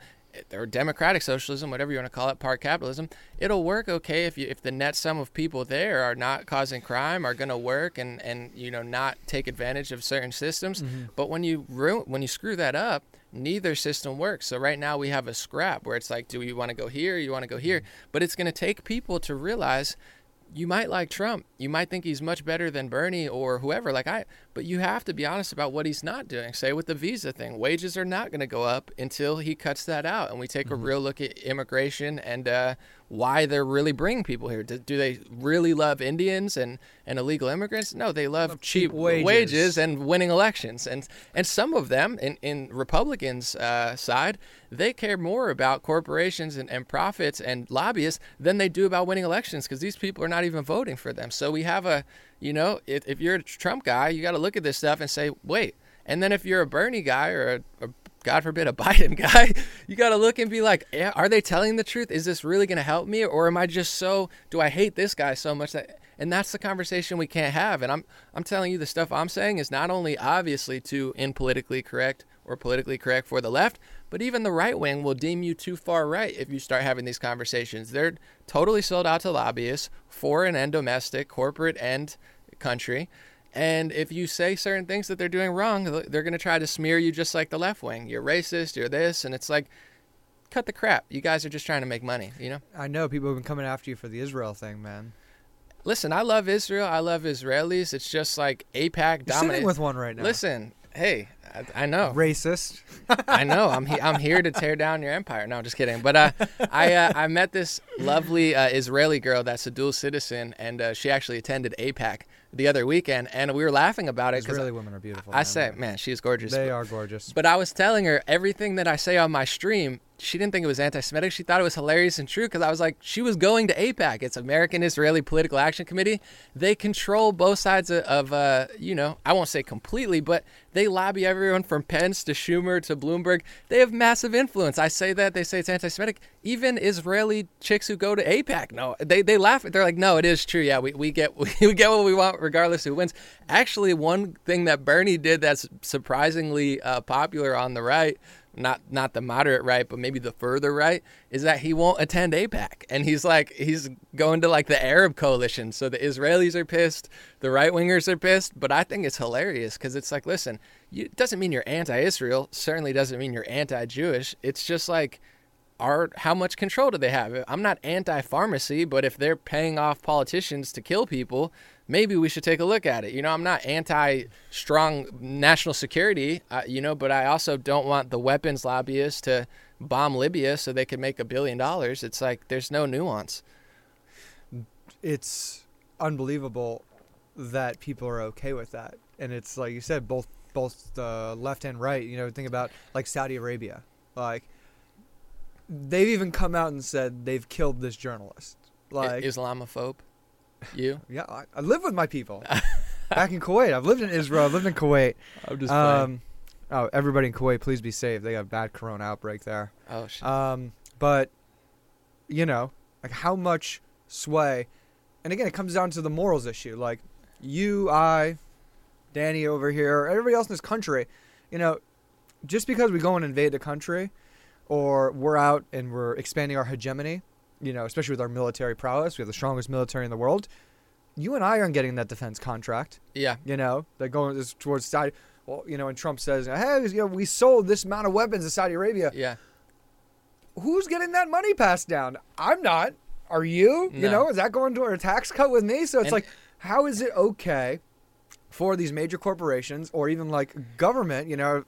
or democratic socialism, whatever you want to call it, part capitalism, it'll work okay if you if the net sum of people there are not causing crime, are going to work and and you know not take advantage of certain systems. Mm-hmm. But when you ru- when you screw that up, neither system works. So right now we have a scrap where it's like, do you want to go here? You want to go here? Mm-hmm. But it's going to take people to realize you might like Trump. You might think he's much better than Bernie or whoever, like I, but you have to be honest about what he's not doing. Say with the visa thing, wages are not going to go up until he cuts that out and we take a real look at immigration and uh, why they're really bringing people here. Do, do they really love Indians and, and illegal immigrants? No, they love, Love cheap, cheap wages. wages and winning elections. And and some of them in, in Republicans' uh, side, they care more about corporations and, and profits and lobbyists than they do about winning elections because these people are not even voting for them. So we have a, you know, if, if you're a Trump guy, you got to look at this stuff and say, wait. And then if you're a Bernie guy or a, a God forbid, a <laughs> Biden guy, you got to look and be like, are they telling the truth? Is this really going to help me? Or am I just so, do I hate this guy so much that, and that's the conversation we can't have. And I'm, I'm telling you, the stuff I'm saying is not only obviously too impolitically correct or politically correct for the left, but even the right wing will deem you too far right if you start having these conversations. They're totally sold out to lobbyists, foreign and domestic, corporate and country. And if you say certain things that they're doing wrong, they're going to try to smear you just like the left wing. You're racist, you're this. And it's like, cut the crap. You guys are just trying to make money, you know? I know people have been coming after you for the Israel thing, man. Listen, I love Israel. I love Israelis. It's just like AIPAC You're sitting with one right now. Listen, hey, I, I know. Racist. I know. I'm he- I'm here to tear down your empire. No, just kidding. But uh, I uh, I met this lovely uh, Israeli girl that's a dual citizen, and uh, she actually attended AIPAC the other weekend, and we were laughing about it because Israeli women are beautiful. I man. say, man, she's gorgeous. they are gorgeous. But I was telling her everything that I say on my stream. She didn't think it was anti-Semitic. She thought it was hilarious and true because I was like, she was going to AIPAC. It's American Israeli Political Action Committee. They control both sides of, of uh, you know, I won't say completely, but they lobby everyone from Pence to Schumer to Bloomberg. They have massive influence. I say that they say it's anti-Semitic. Even Israeli chicks who go to AIPAC, no, they they laugh. They're like, no, it is true. Yeah, we, we get <laughs> we get what we want regardless who wins. Actually, one thing that Bernie did that's surprisingly uh, popular on the right not not the moderate right, but maybe the further right, is that he won't attend AIPAC, and he's like he's going to like the Arab coalition. So the Israelis are pissed, the right wingers are pissed, but I think it's hilarious because it's like, listen, you, it doesn't mean you're anti-Israel. Certainly doesn't mean you're anti-Jewish. It's just like. Are how much control do they have? I'm not anti-pharmacy, but if they're paying off politicians to kill people, maybe we should take a look at it. You know, I'm not anti-strong national security, uh, you know, but I also don't want the weapons lobbyists to bomb Libya so they can make a billion dollars. It's like there's no nuance. it's unbelievable that people are okay with that. And it's like you said, both both the left and right. You know, think about like Saudi Arabia. Like they've even come out and said they've killed this journalist. Like Islamophobe. You? <laughs> yeah, I, I live with my people back in Kuwait. I've lived in Israel. I've lived in Kuwait. <laughs> I'm just Um, Oh, everybody in Kuwait, please be safe. They got a bad corona outbreak there. Oh shit. Um, but you know, like how much sway, and again, it comes down to the morals issue. Like you, I, Danny over here, everybody else in this country, you know, just because we go and invade a country, or we're out and we're expanding our hegemony, you know, especially with our military prowess, we have the strongest military in the world. You and I aren't getting that defense contract. yeah. You know, they're going towards Saudi. Well, you know, and Trump says, "Hey, you know, we sold this amount of weapons to Saudi Arabia." Yeah. who's getting that money passed down? I'm not. Are you? You know, is that going to a tax cut with me? So it's And- like, how is it okay for these major corporations or even like government? You know,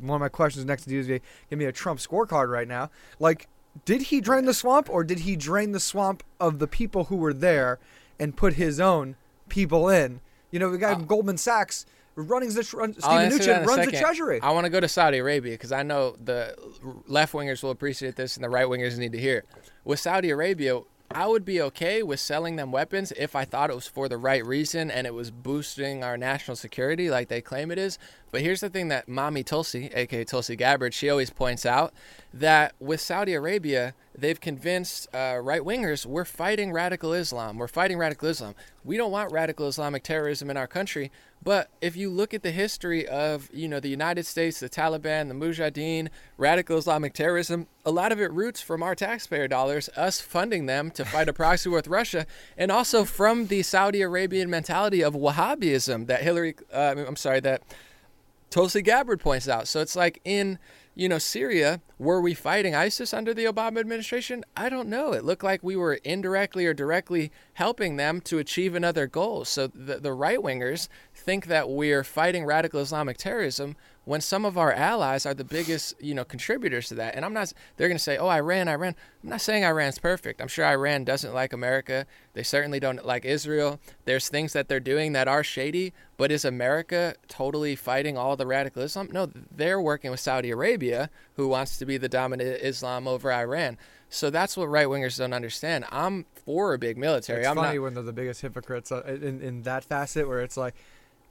one of my questions next to you is give me a Trump scorecard right now. Like, did he drain the swamp or did he drain the swamp of the people who were there and put his own people in? You know, the guy Uh, from Goldman Sachs running the run, I'll Steven answer that in Mnuchin runs the treasury. I want to go to Saudi Arabia because I know the left wingers will appreciate this and the right wingers need to hear. it. With Saudi Arabia, I would be okay with selling them weapons if I thought it was for the right reason and it was boosting our national security like they claim it is. But here's the thing that Mommy Tulsi, aka Tulsi Gabbard, she always points out that with Saudi Arabia, they've convinced uh, right wingers we're fighting radical Islam. We're fighting radical Islam. We don't want radical Islamic terrorism in our country. But if you look at the history of you know the United States, the Taliban, the Mujahideen, radical Islamic terrorism, a lot of it roots from our taxpayer dollars, us funding them to fight a proxy war with Russia, and also from the Saudi Arabian mentality of Wahhabism that Hillary, uh, I'm sorry, that Tulsi Gabbard points out. So it's like in, you know, Syria, were we fighting ISIS under the Obama administration? I don't know. It looked like we were indirectly or directly helping them to achieve another goal. So the, the right wingers think that we're fighting radical Islamic terrorism when some of our allies are the biggest, you know, contributors to that. And I'm not, they're going to say, oh, Iran, Iran. I'm not saying Iran's perfect. I'm sure Iran doesn't like America. They certainly don't like Israel. There's things that they're doing that are shady, but is America totally fighting all the radical Islam? No, they're working with Saudi Arabia, who wants to be the dominant Islam over Iran. So that's what right wingers don't understand. I'm for a big military. It's I'm funny not. when they're the biggest hypocrites uh, in, in that facet where it's like,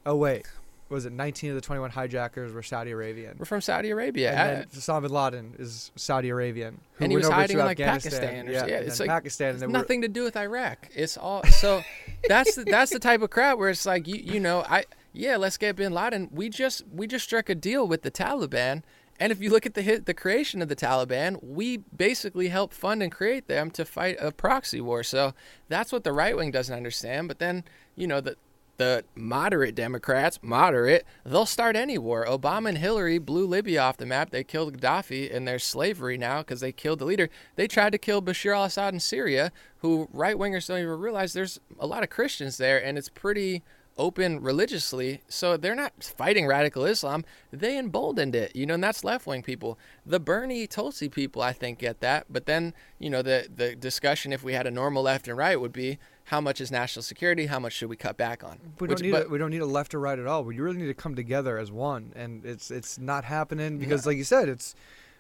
oh wait, was it 19 of the 21 hijackers were Saudi Arabian? We're from Saudi Arabia. And then Osama bin Laden is Saudi Arabian. And he was hiding in, like. Pakistan or- Yeah, yeah, it's like- Pakistan. And It's nothing to do with Iraq. It's all <laughs> so. that's the, that's the type of crap where it's like you you know I yeah let's get Bin Laden. We just we just struck a deal with the Taliban, and if you look at the hit the creation of the Taliban, we basically helped fund and create them to fight a proxy war. So that's what the right wing doesn't understand. But then you know the the moderate Democrats, moderate, they'll start any war. Obama and Hillary blew Libya off the map. They killed Gaddafi, and there's slavery now because they killed the leader. They tried to kill Bashar al Assad in Syria, who right wingers don't even realize there's a lot of Christians there, and it's pretty open religiously. So they're not fighting radical Islam. They emboldened it, you know, and that's left wing people. The Bernie Tulsi people, I think, get that. But then, you know, the, the discussion, if we had a normal left and right, would be how much is national security? How much should we cut back on? We Which- don't need but- a, we don't need a left or right at all. We really need to come together as one, and it's it's not happening because, like you said, it's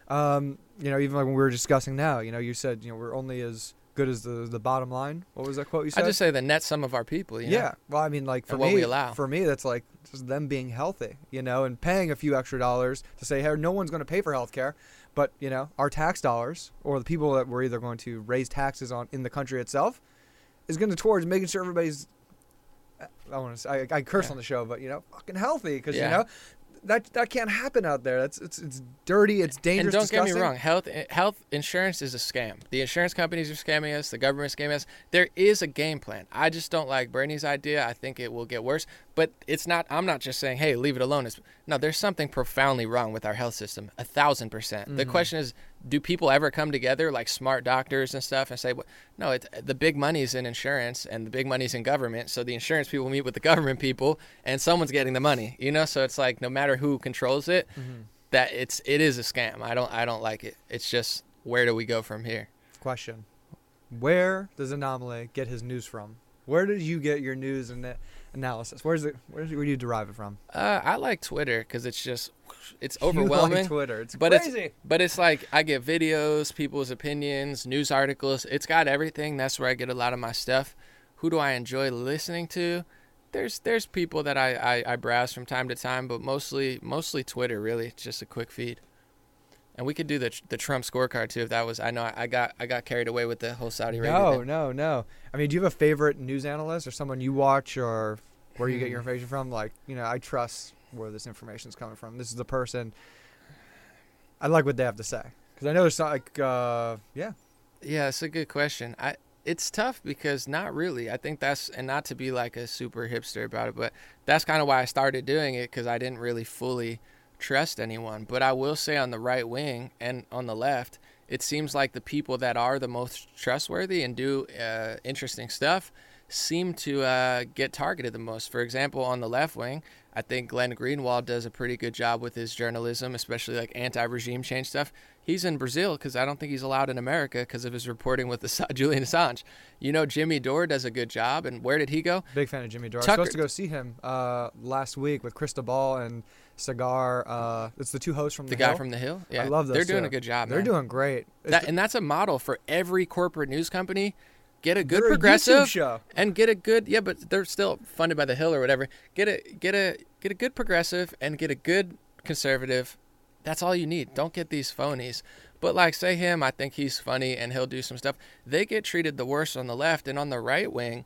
um, you know even like when we were discussing now, you know, you said you know we're only as good as the the bottom line. What was that quote you said? I just say the net sum of our people. You know? Yeah. Well, I mean, like for what me, we allow. for me, that's like just them being healthy, you know, and paying a few extra dollars to say, hey, no one's going to pay for health care, but you know, our tax dollars or the people that we're either going to raise taxes on in the country itself is going to towards making sure everybody's. I want to say I, I curse Yeah. on the show, but you know, fucking healthy because Yeah. you know. That, that can't happen out there. That's it's it's dirty. It's dangerous. And don't disgusting. get me wrong, health health insurance is a scam. The insurance companies are scamming us. The government's scamming us. There is a game plan. I just don't like Bernie's idea. I think it will get worse. But it's not. I'm not just saying, hey, leave it alone. It's, no, there's something profoundly wrong with our health system. A thousand percent. The Mhm. question is, do people ever come together like smart doctors and stuff and say, "What- no, it's the big money's in insurance and the big money's in government. So the insurance people meet with the government people, and someone's getting the money. You know, so it's like no matter who controls it, Mhm. that it's it is a scam. I don't I don't like it. It's just where do we go from here? Question: Where does Anomaly get his news from? Where did you get your news and a- analysis? Where's it? Where do you derive it from? Uh, I like Twitter because it's just it's <laughs> You like overwhelming. Twitter. It's but it's- crazy. but it's like I get videos, people's opinions, news articles. It's got everything. That's where I get a lot of my stuff. Who do I enjoy listening to? there's there's people that I, I I browse from time to time, but mostly mostly Twitter. Really, it's just a quick feed. And we could do the the Trump scorecard too if that was. I know I got I got carried away with the whole Saudi Arabia. No, thing. no, no. I mean, do you have a favorite news analyst or someone you watch or where you get your <clears throat> information from? Like, you know, I trust where this information is coming from. This is the person. I like what they have to say because I know it's not like, uh, yeah, Yeah, it's a good question. I it's tough because not really. I think that's and not to be like a super hipster about it, but that's kind of why I started doing it because I didn't really fully trust anyone. But I will say on the right wing and on the left, it seems like the people that are the most trustworthy and do uh, interesting stuff seem to uh, get targeted the most. For example, on the left wing, I think Glenn Greenwald does a pretty good job with his journalism, especially like anti-regime change stuff. He's in Brazil because I don't think he's allowed in America because of his reporting with the <laughs> Julian Assange. You know, Jimmy Dore does a good job, and where did he go? big fan of Jimmy Dore. I was supposed to go see him uh, last week with Krystal Ball and Saagar. Uh, it's the two hosts from The the, guy Hill. from the Hill. Yeah, I love those They're doing two. a good job. They're man. doing great. That, and that's a model for every corporate news company. Get a good they're a progressive show. and get a good yeah, but they're still funded by the Hill or whatever. Get a get a get a good progressive and get a good conservative. That's all you need. Don't get these phonies. But like say him, I think he's funny and he'll do some stuff. They get treated the worst on the left and on the right wing.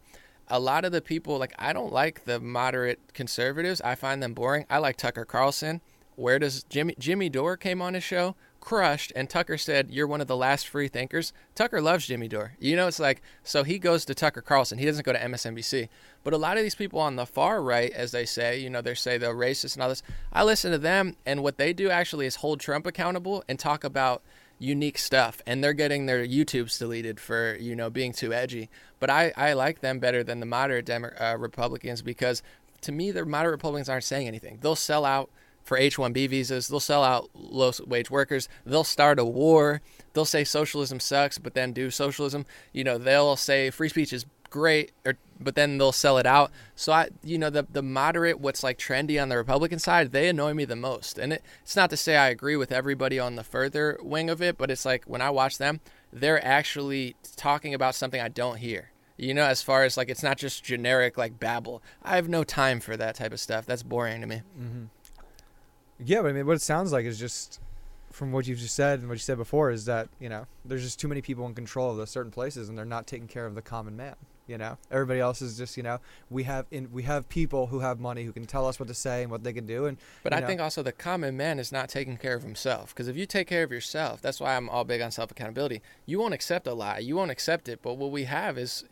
A lot of the people like I don't like the moderate conservatives. I find them boring. I like Tucker Carlson. Where does Jimmy Jimmy Dore came on his show? crushed and Tucker said you're one of the last free thinkers. Tucker loves Jimmy Dore. You know it's like so he goes to Tucker Carlson. He doesn't go to MSNBC. But a lot of these people on the far right as they say, you know, they say they're racist and all this. I listen to them and what they do actually is hold Trump accountable and talk about unique stuff and they're getting their YouTubes deleted for, you know, being too edgy. But I I like them better than the moderate Demo- uh, Republicans because to me the moderate Republicans aren't saying anything. They'll sell out for H-1B visas. They'll sell out low-wage workers. They'll start a war. They'll say socialism sucks, but then do socialism. You know, they'll say free speech is great, or, but then they'll sell it out. So I, you know, the the moderate, what's like trendy on the Republican side, they annoy me the most. And it, it's not to say I agree with everybody on the further wing of it, but it's like when I watch them, they're actually talking about something I don't hear. You know, as far as like it's not just generic like babble. I have no time for that type of stuff. That's boring to me. Mm-hmm. Yeah, but I mean, what it sounds like is just from what you've just said and what you said before is that you know there's just too many people in control of those certain places and they're not taking care of the common man. You know, everybody else is just you know we have in we have people who have money who can tell us what to say and what they can do and But I know, think also the common man is not taking care of himself. Because if you take care of yourself, that's why I'm all big on self accountability. You won't accept a lie. You won't accept it. But what we have is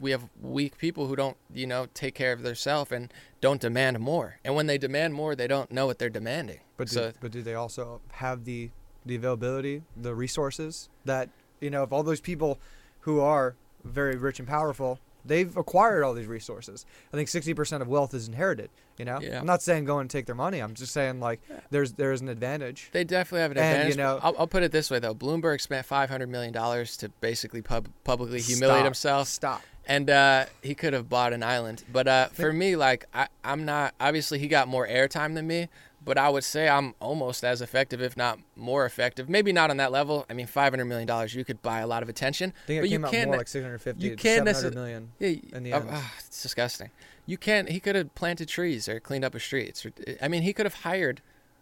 we have weak people who don't, you know, take care of themselves and don't demand more. And when they demand more, they don't know what they're demanding. But do, so but do they also have the the availability, the resources that you know if all those people who are very rich and powerful, they've acquired all these resources. I think sixty percent of wealth is inherited. You know, Yeah. I'm not saying go and take their money. I'm just saying like there's there is an advantage. they definitely have an And, advantage. you know- I'll, I'll put it this way though: Bloomberg spent 500 million dollars to basically pub- publicly humiliate Stop. himself. Stop. and uh, he could have bought an island. But uh, for me, like I, I'm not. Obviously, he got more airtime than me, but I would say I'm almost as effective, if not more effective. Maybe not on that level. I mean, 500 million dollars, you could buy a lot of attention. I think but it you out can't. more like 650 you can't 700 necess- million. yeah, in the oh, end. ah, it's disgusting. You can't. He could have planted trees or cleaned up his streets. Or, I mean, he could have hired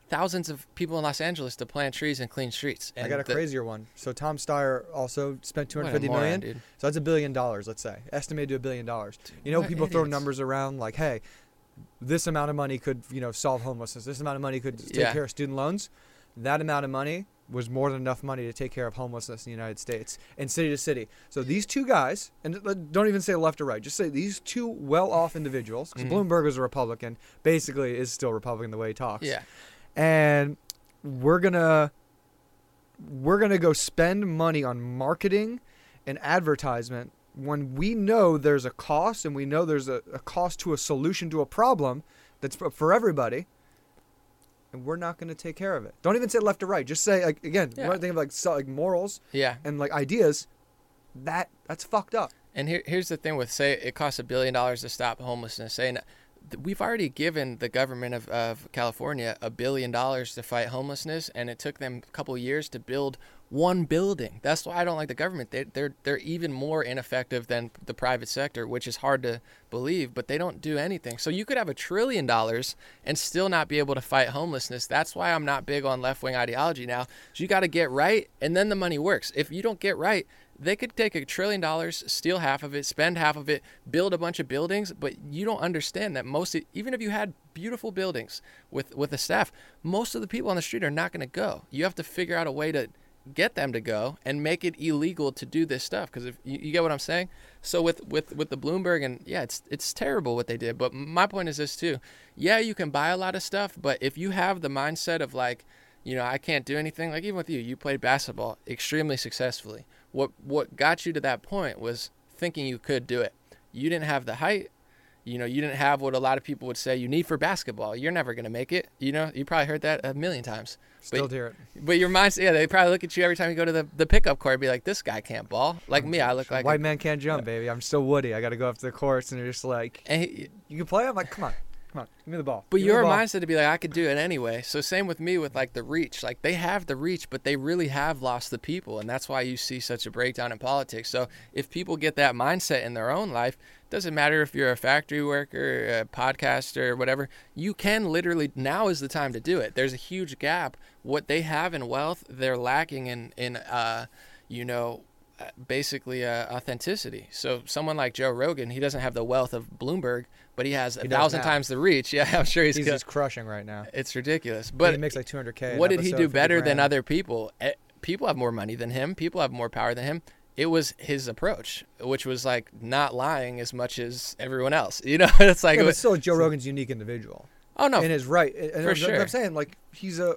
thousands of people in Los Angeles to plant trees and clean streets. And I got a the- crazier one. So Tom Steyer also spent a 250 moron, million. dude. So that's a billion dollars, let's say. Estimated to a billion dollars. You know, what people throw numbers around like, hey, this amount of money could, you know, solve homelessness. This amount of money could take Yeah. care of student loans. That amount of money was more than enough money to take care of homelessness in the United States and city to city. So these two guys, and don't even say left or right, just say these two well-off individuals, because Mhm. Bloomberg is a Republican, basically is still Republican the way he talks Yeah. and we're gonna we're gonna go spend money on marketing and advertisement when we know there's a cost and we know there's a, a cost to a solution to a problem that's for, for everybody and we're not going to take care of it don't even say left or right just say like again Yeah. when I think of like so, like morals Yeah. and like ideas that that's fucked up And here, here's the thing with say it costs a billion dollars to stop homelessness. Saying we've already given the government of, of California a billion dollars to fight homelessness, and it took them a couple years to build one building. That's why I don't like the government. They, they're they're even more ineffective than the private sector, which is hard to believe. But they don't do anything. So you could have a trillion dollars and still not be able to fight homelessness. That's why I'm not big on left wing ideology now. So you got to get right, and then the money works. If you don't get right, they could take a trillion dollars, steal half of it, spend half of it, build a bunch of buildings, but you don't understand that most, even if you had beautiful buildings with with a staff, most of the people on the street are not going to go. You have to figure out a way to get them to go and make it illegal to do this stuff because if you, you, get what I'm saying. So with with with the Bloomberg and yeah, it's it's terrible what they did. But my point is this too. Yeah, you can buy a lot of stuff, but if you have the mindset of like, you know, I can't do anything. Like even with you, you played basketball extremely successfully. What what got you to that point was thinking you could do it. You didn't have the height you know, you didn't have what a lot of people would say you need for basketball. You're never going to make it. You know, you probably heard that a million times. Still but, hear it. But your mind's, yeah, they probably look at you every time you go to the, the pickup court and be like, this guy can't ball. Like me, I look like White a, man can't jump, baby. I'm still Woody. I got to go up to the courts and they're just like, he, you can play? I'm like, come on. Come on, give me the ball. But give your mindset to be like, I could do it anyway. So same with me with like the reach. Like they have the reach, but they really have lost the people, and that's why you see such a breakdown in politics. So if people get that mindset in their own life, doesn't matter if you're a factory worker, a podcaster, or whatever. You can literally now is the time to do it. There's a huge gap. What they have in wealth, they're lacking in in uh, you know basically uh, authenticity. So someone like Joe Rogan, he doesn't have the wealth of Bloomberg, but he has a he thousand times the reach. <laughs> Yeah, I'm sure he's, he's just crushing right now. It's ridiculous. But he makes like 200k. What did he do better than other people? People have more money than him. People have more power than him. It was his approach, which was like not lying as much as everyone else. <laughs> You know, it's like yeah, but was, still Joe Rogan's unique individual. Oh no, and his right. And for sure. I'm saying like he's a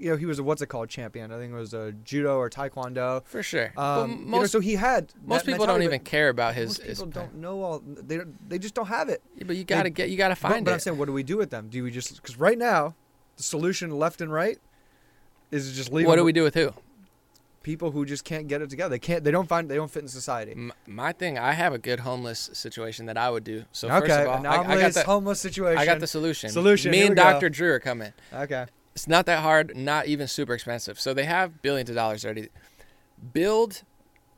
you know, he was a what's it called champion. I think it was a judo or taekwondo. For sure. Um, most, you know, so he had most people don't even care about his. Most people his don't know all. They they just don't have it. Yeah, but you gotta they, get you gotta find but, it. But I'm saying, what do we do with them? Do we just because right now, the solution left and right is just leave. What do we do with who? People who just can't get it together. They can't. They don't find. They don't fit in society. My, my thing. I have a good homeless situation that I would do. So okay, first of all, I, I got the homeless situation. I got the solution. Solution. Me and Dr. Drew are coming. Okay. It's not that hard, not even super expensive. So they have billions of dollars already. Build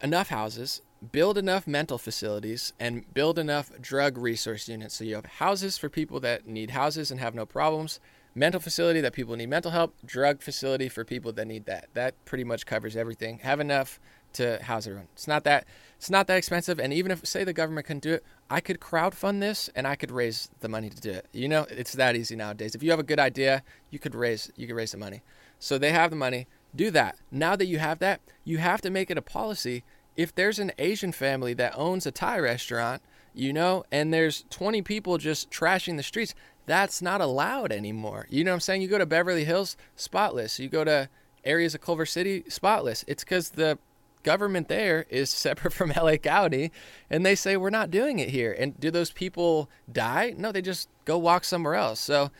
enough houses, build enough mental facilities, and build enough drug resource units. So you have houses for people that need houses and have no problems, mental facility that people need mental help, drug facility for people that need that. That pretty much covers everything. Have enough to house everyone. It's not that it's not that expensive, and even if say the government couldn't do it, I could crowdfund this and I could raise the money to do it. You know, it's that easy nowadays. If you have a good idea, you could raise you could raise the money. So they have the money. Do that. Now that you have that, you have to make it a policy. If there's an Asian family that owns a Thai restaurant, you know, and there's 20 people just trashing the streets, that's not allowed anymore. You know what I'm saying? You go to Beverly Hills, spotless. You go to areas of Culver City, spotless. It's because the government there is separate <laughs> from LA County, and they say we're not doing it here. And do those people die? No, they just go walk somewhere else. So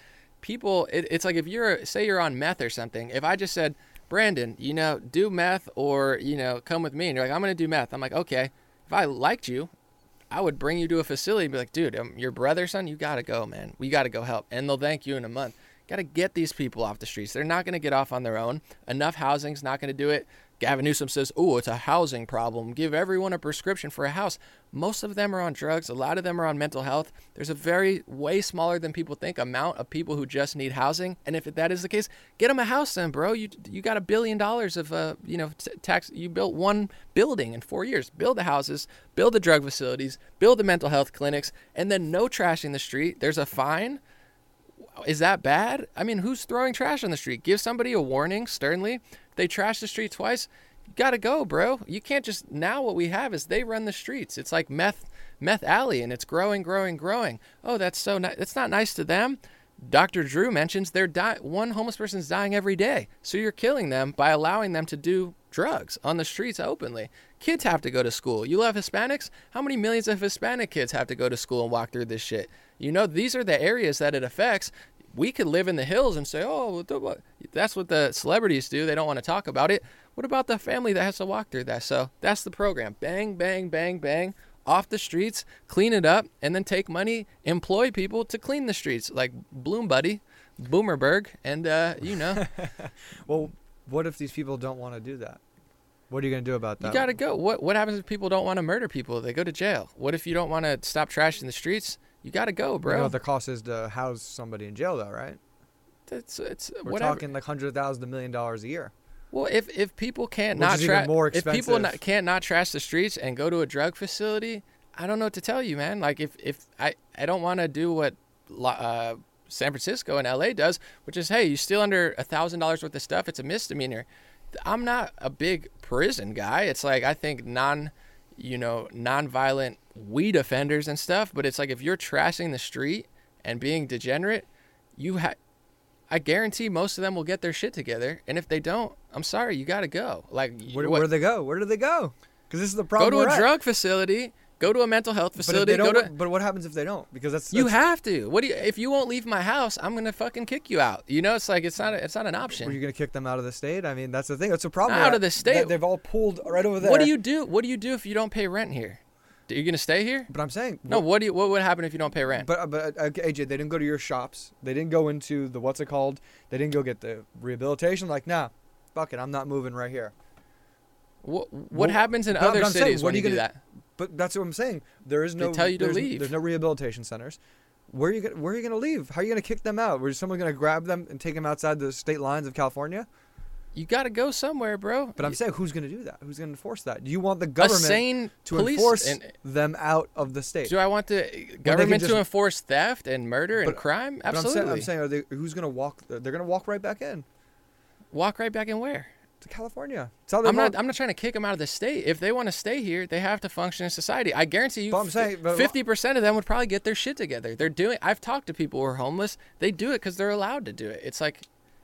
people, it, it's like if you're say you're on meth or something. If I just said, Brandon, you know, do meth or you know, come with me, and you're like, I'm gonna do meth. I'm like, okay. If I liked you, I would bring you to a facility and be like, dude, um, your brother, son, you gotta go, man. We gotta go help, and they'll thank you in a month. Got to get these people off the streets. They're not going to get off on their own. Enough housing's not going to do it. Gavin Newsom says, oh, it's a housing problem. Give everyone a prescription for a house. Most of them are on drugs. A lot of them are on mental health. There's a very, way smaller than people think amount of people who just need housing. And if that is the case, get them a house then, bro. You, you got a billion dollars of, uh, you know, t- tax. You built one building in four years. Build the houses, build the drug facilities, build the mental health clinics, and then no trashing the street. There's a fine is that bad? I mean, who's throwing trash on the street? Give somebody a warning sternly. They trash the street twice, you gotta go, bro. You can't just now. What we have is they run the streets. It's like meth, meth alley, and it's growing, growing, growing. Oh, that's so. Ni- that's not nice to them. Dr. Drew mentions they're di- one homeless person's dying every day. So you're killing them by allowing them to do drugs on the streets openly. Kids have to go to school. You love Hispanics? How many millions of Hispanic kids have to go to school and walk through this shit? You know, these are the areas that it affects. We could live in the hills and say, oh, that's what the celebrities do. They don't want to talk about it. What about the family that has to walk through that? So that's the program. Bang, bang, bang, bang off the streets, clean it up, and then take money, employ people to clean the streets, like Bloom Buddy, Boomerberg, and uh, you know. <laughs> well, what if these people don't want to do that? What are you gonna do about that? You gotta go. What what happens if people don't want to murder people? They go to jail. What if you don't want to stop trashing the streets? You gotta go, You bro. know what the cost is to house somebody in jail, though, right? it's it's We're whatever. talking like hundred thousand to million dollars a year. Well, if if people can't Which not trash, more if people not, can't not trash the streets and go to a drug facility, I don't know what to tell you, man. Like if if I I don't want to do what uh, San Francisco and LA does, which is hey, you steal under a thousand dollars worth of stuff, it's a misdemeanor. I'm not a big prison guy. It's like I think non, you know, non-violent weed offenders and stuff. But it's like if you're trashing the street and being degenerate, you have. I guarantee most of them will get their shit together, and if they don't, I'm sorry, you gotta go. Like, Where, what- where do they go? Where do they go? Because this is the problem. go to a at. drug facility, go to a mental health But facility, they don't, to. but what happens if they don't? Because that's, You have to. What do you? If you won't leave my house, I'm gonna fucking kick you out. You know, it's like it's not. A, it's not an Were option. you gonna kick them out of the state? I mean, that's the thing. That's the problem. Out of the state? They, have all pulled right over there. What do you do? What do you do if you don't pay rent here? Are you gonna stay here? But I'm saying No. What do you? What would happen if you don't pay rent? But but uh, AJ, they didn't go to your shops. They didn't go into the what's it called? They didn't go get the rehabilitation. Like, nah, fuck it, I'm not moving right here. What What Well, happens in other saying, cities what when are you you do gonna- do that? But that's what I'm saying. There is no They tell you to there's, leave. There's no rehabilitation centers. Where are you gonna, Where are you gonna leave? How are you gonna kick them out? Where someone gonna grab them and take them outside the state lines of California? You gotta go somewhere, bro. But I'm saying, who's gonna do that? Who's gonna enforce that? Do you want the government to enforce and- them out of the state? Do I want the government just- to enforce theft and murder and But- crime? But I'm Absolutely. saying, I'm saying, are they, who's gonna walk? They're gonna walk right back in Walk right back in where? to California. I'm not. I'm not trying to kick them out of the state. If they want to stay here, they have to function in society. I guarantee you, But I'm saying- fifty percent of them would probably get their shit together. They're doing. I've talked to people who are homeless. They do it because they're allowed to do it. It's like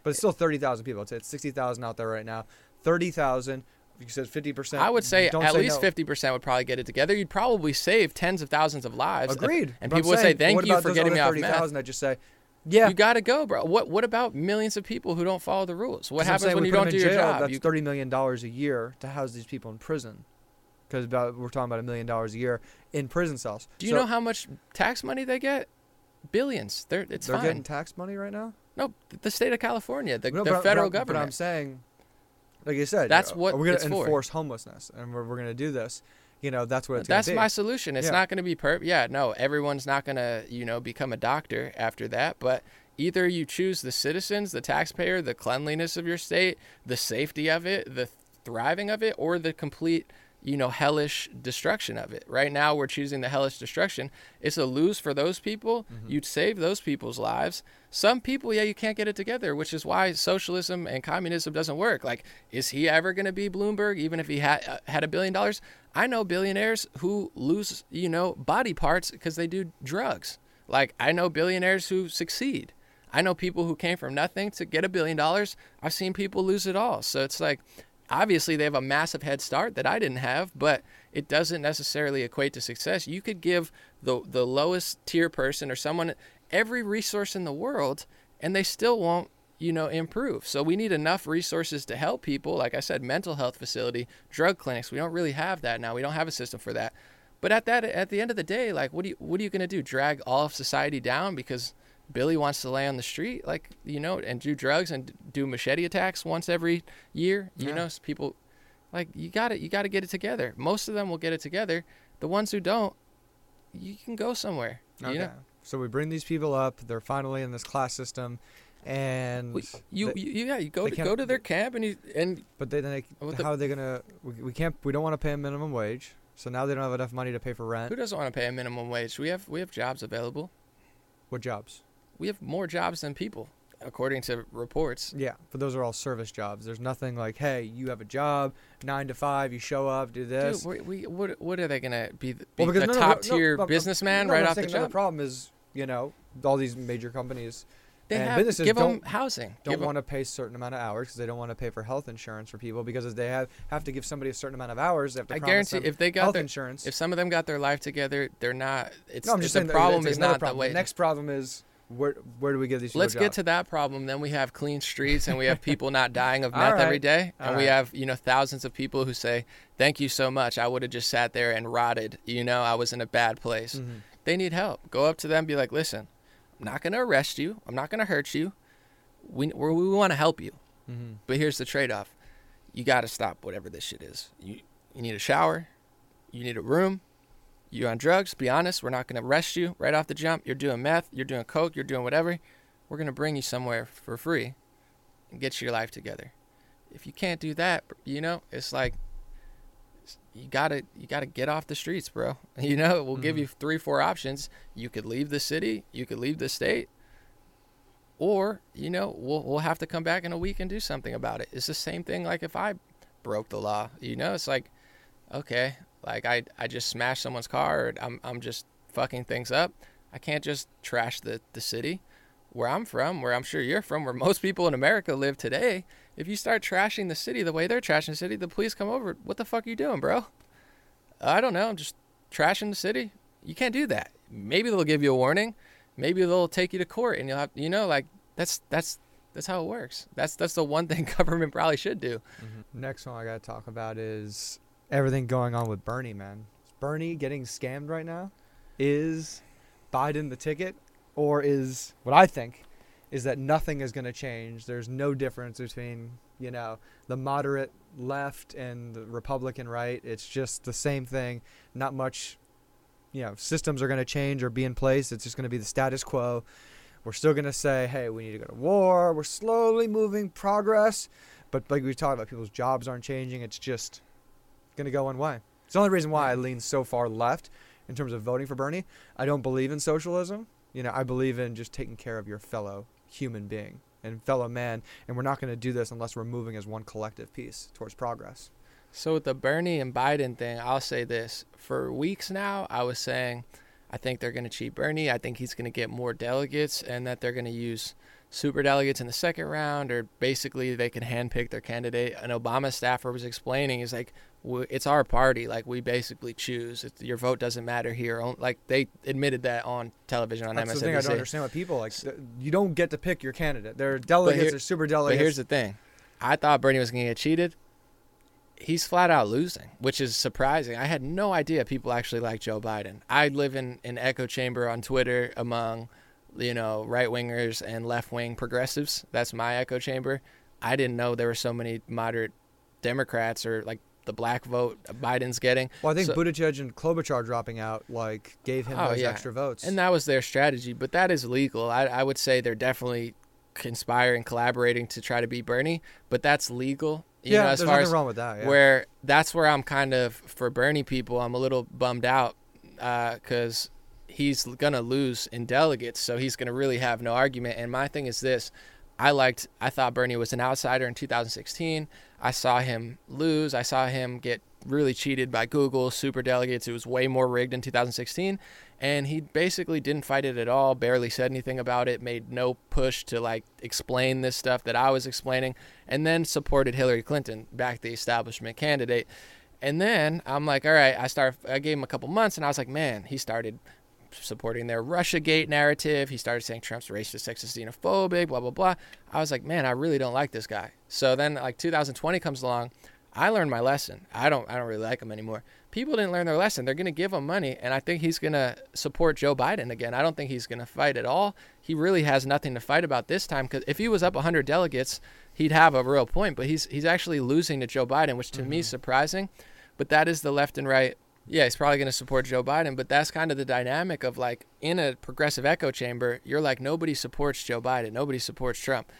But it's still thirty thousand people. I'd it's sixty thousand out there right now. Thirty thousand. You said fifty percent. I would say at say least no. fifty percent would probably get it together. You'd probably save tens of thousands of lives. Agreed. And But people would say, "Thank you for getting me off meth." 30,000 I just say, yeah. You gotta go, bro. What What about millions of people who don't follow the rules? What happens saying when you don't do in your jail, job? That's You- thirty million dollars a year to house these people in prison. Because about we're talking about a million dollars a year in prison cells. do you So know how much tax money they get? Billions. They're it's they're fine. getting tax money right now? No, the state of California, the, No, the but- but federal I'm- But I'm saying, like you said, That's uh, what we're going to for. enforce homelessness, and we're, we're going to do this. You know, that's what it's. That's my solution. It's Yeah. not going to be perfect. Yeah, no, everyone's not going to, you know, become a doctor after that. But either you choose the citizens, the taxpayer, the cleanliness of your state, the safety of it, the thriving of it, or the complete, you know, hellish destruction of it. Right now, we're choosing the hellish destruction. It's a lose for those people. Mm-hmm. You'd save those people's lives. Some people, yeah, you can't get it together, which is why socialism and communism doesn't work. Like, is he ever going to be Bloomberg, even if he had uh, had a billion dollars? I know billionaires who lose, you know, body parts because they do drugs. Like, I know billionaires who succeed. I know people who came from nothing to get a billion dollars. I've seen people lose it all. So it's like, obviously they have a massive head start that I didn't have, but it doesn't necessarily equate to success. You could give the the lowest tier person or someone every resource in the world and they still won't, you know, improve. So we need enough resources to help people. Like I said, mental health facility, drug clinics. We don't really have that now. We don't have a system for that. But at that at the end of the day, like what do you what are you going to do? Drag all of society down because Billy wants to lay on the street, like you know, and do drugs and do machete attacks once every year. You Yeah. know, so people like you got it. You got to get it together. Most of them will get it together. The ones who don't, you can go somewhere. Okay. You know, So we bring these people up. They're finally in this class system, and We- you, they- you yeah, you go to go to their camp and you and but then they, What the- how are they gonna? We, we can't. We don't want to pay a minimum wage. So now they don't have enough money to pay for rent. who doesn't want to pay a minimum wage? We have we have jobs available. What jobs? We have more jobs than people, according to reports. Yeah, but those are all service jobs. There's nothing like, hey, you have a job, nine to five, you show up, do this. Dude, we, we what what are they gonna be? The, Well, be the no, top no, tier no, businessman right off the another jump? problem is, you know, all these major companies They and have businesses give them don't- housing. don't want to pay a certain amount of hours because they don't want to pay for health insurance for people because they have have to give somebody a certain amount of hours. They have to I guarantee them if they got health their insurance. if some of them got their life together, they're not. It's, no, I'm just the saying that problem is not problem. the way. The next problem is where where do we give these people Let's get jobs? to that problem. Then we have clean streets and we have people not dying of <laughs> meth every right. day, All and we have you know thousands of people who say, "Thank you so much. I would have just sat there and rotted. You know, I was in a bad place." Mhm. They need help. Go up to them, be like, "Listen, I'm not going to arrest you. I'm not going to hurt you. We we, we want to help you." Mhm. But here's the trade off you got to stop whatever this shit is. You you need a shower, you need a room, you on drugs. Be honest, we're not gonna arrest you right off the jump. You're doing meth, you're doing coke, you're doing whatever. We're gonna bring you somewhere for free, and get your life together. If you can't do that, you know, it's like you gotta you gotta get off the streets, bro. <laughs> You know, we'll give Mhm. you three, four options. You could leave the city, you could leave the state, or you know, we'll we'll have to come back in a week and do something about it. It's the same thing. Like if I broke the law, you know, it's like, okay, like I I just smashed someone's car, I'm I'm just fucking things up. I can't just trash the the city where I'm from, where I'm sure you're from, where <laughs> most people in America live today. If you start trashing the city the way they're trashing the city, the police come over. What the fuck are you doing, bro? I don't know. I'm just trashing the city. You can't do that. Maybe they'll give you a warning. Maybe they'll take you to court, and you'll have, you know, like that's that's that's how it works. That's that's the one thing <laughs> government probably should do. Mm-hmm. Next one I gotta talk about is everything going on with Bernie, man. Is Bernie getting scammed right now? Is Biden the ticket? Or is what I think is that nothing is gonna change. There's no difference between, you know, the moderate left and the Republican right. It's just the same thing. Not much you know, systems are gonna change or be in place. It's just gonna be the status quo. We're still gonna say, hey, we need to go to war. We're slowly moving progress. But like we talked about, people's jobs aren't changing. It's just gonna go one way. It's the only reason why I lean so far left in terms of voting for Bernie. I don't believe in socialism. You know, I believe in just taking care of your fellow human being and fellow man. And we're not gonna do this unless we're moving as one collective piece towards progress. So with the Bernie and Biden thing, I'll say this: for weeks now, I was saying, I think they're going to cheat Bernie. I think he's going to get more delegates, and that they're going to use super delegates in the second round, or basically they can handpick their candidate. An Obama staffer was explaining, is like, it's our party. Like we basically choose. It's, your vote doesn't matter here. Like they admitted that on television on That's MSNBC. the thing I don't understand with people like you don't get to pick your candidate. They're delegates here- or super delegates. But here's the thing. I thought Bernie was going to get cheated. He's flat out losing, which is surprising. I had no idea people actually like Joe Biden. I live in an echo chamber on Twitter among, you know, right wingers and left wing progressives. That's my echo chamber. I didn't know there were so many moderate Democrats or like the black vote Biden's getting. well, I think so- Buttigieg and Klobuchar dropping out like gave him Oh, those yeah. extra votes. And that was their strategy, but that is legal. I, I would say they're definitely conspiring, collaborating to try to beat Bernie, but that's legal. You yeah, know, as there's far nothing as wrong with that. Yeah. where that's where I'm kind of for Bernie people. I'm a little bummed out uh, because he's gonna lose in delegates, so he's gonna really have no argument. And my thing is this: I liked, I thought Bernie was an outsider in 2016. I saw him lose. I saw him get really cheated by Google super delegates. It was way more rigged in 2016, and he basically didn't fight it at all. Barely said anything about it. Made no push to like explain this stuff that I was explaining, and then supported Hillary Clinton, back the establishment candidate. And then I'm like, all right, I start. I gave him a couple months, and I was like, man, he started supporting their RussiaGate narrative. He started saying Trump's racist, sexist, xenophobic, blah blah blah. I was like, man, I really don't like this guy. So then, like 2020 comes along, I learned my lesson. I don't, I don't really like him anymore. People didn't learn their lesson. They're gonna give him money, and I think he's gonna support Joe Biden again. I don't think he's gonna fight at all. He really has nothing to fight about this time because if he was up 100 delegates, he'd have a real point. But he's he's actually losing to Joe Biden, which to me is mm-hmm. surprising. But that is the left and right yeah, he's probably going to support Joe Biden, but that's kind of the dynamic of like in a progressive echo chamber, you're like nobody supports Joe Biden, nobody supports Trump.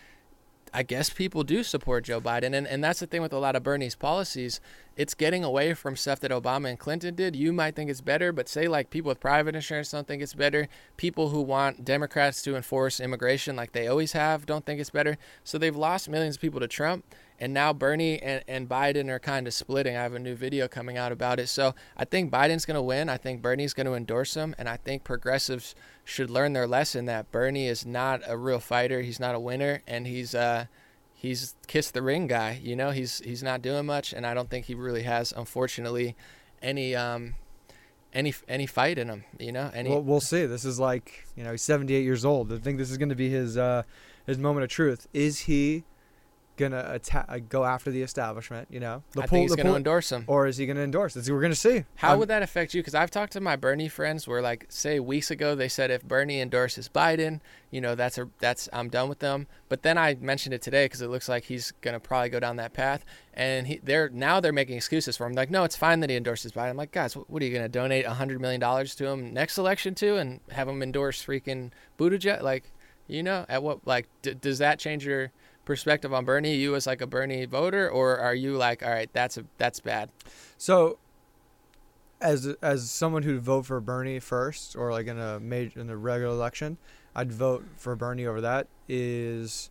I guess people do support Joe Biden, and, and that's the thing with a lot of Bernie's policies. It's getting away from stuff that Obama and Clinton did. You might think it's better, but say like people with private insurance don't think it's better. People who want Democrats to enforce immigration like they always have don't think it's better. So they've lost millions of people to Trump and now Bernie and, and Biden are kind of splitting. I have a new video coming out about it. So I think Biden's going to win. I think Bernie's going to endorse him. And I think progressives should learn their lesson that Bernie is not a real fighter. He's not a winner. And he's, uh, he's kissed the ring guy. You know, he's, he's not doing much. And I don't think he really has, unfortunately, any, um, any, any fight in him, you know, any, Well, we'll see. This is like you know he's 78 years old. I think this is going to be his uh, his moment of truth. Is he gonna attack, uh, go after the establishment? You know, the I pull- think he's to pull- endorse him. or is he gonna endorse? That's we're gonna see. How I'm- would that affect you? Because I've talked to my Bernie friends where, like, say weeks ago, they said if Bernie endorses Biden, you know, that's a that's I'm done with them. But then I mentioned it today because it looks like he's gonna probably go down that path, and he they're now they're making excuses for him. Like, no, it's fine that he endorses Biden. I'm like, guys, what, what are you gonna donate a hundred million dollars to him next election to, and have him endorse freaking Buttigieg? Like, you know, at what like d- does that change your perspective on Bernie? You as like a Bernie voter, or are you like, all right, that's a that's bad? So, as as someone who'd vote for Bernie first, or like in a major in the regular election, I'd vote for Bernie over that. Is,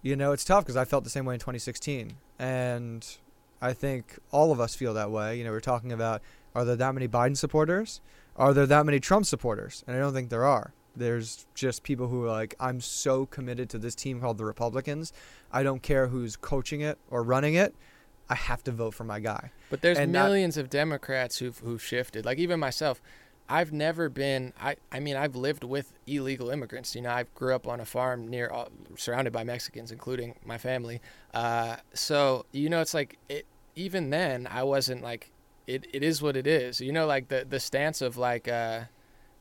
you know, it's tough because I felt the same way in 2016, and I think all of us feel that way. You know, we're talking about are there that many Biden supporters? Are there that many Trump supporters? And I don't think there are. There's just people who are like, I'm so committed to this team called the Republicans. I don't care who's coaching it or running it. I have to vote for my guy. But there's and not- millions of Democrats who've who've shifted. Like even myself, I've never been. I I mean, I've lived with illegal immigrants. You know, I grew up on a farm near, all, surrounded by Mexicans, including my family. Uh, so you know, it's like it. Even then, I wasn't like, it. It is what it is. You know, like the the stance of like. Uh,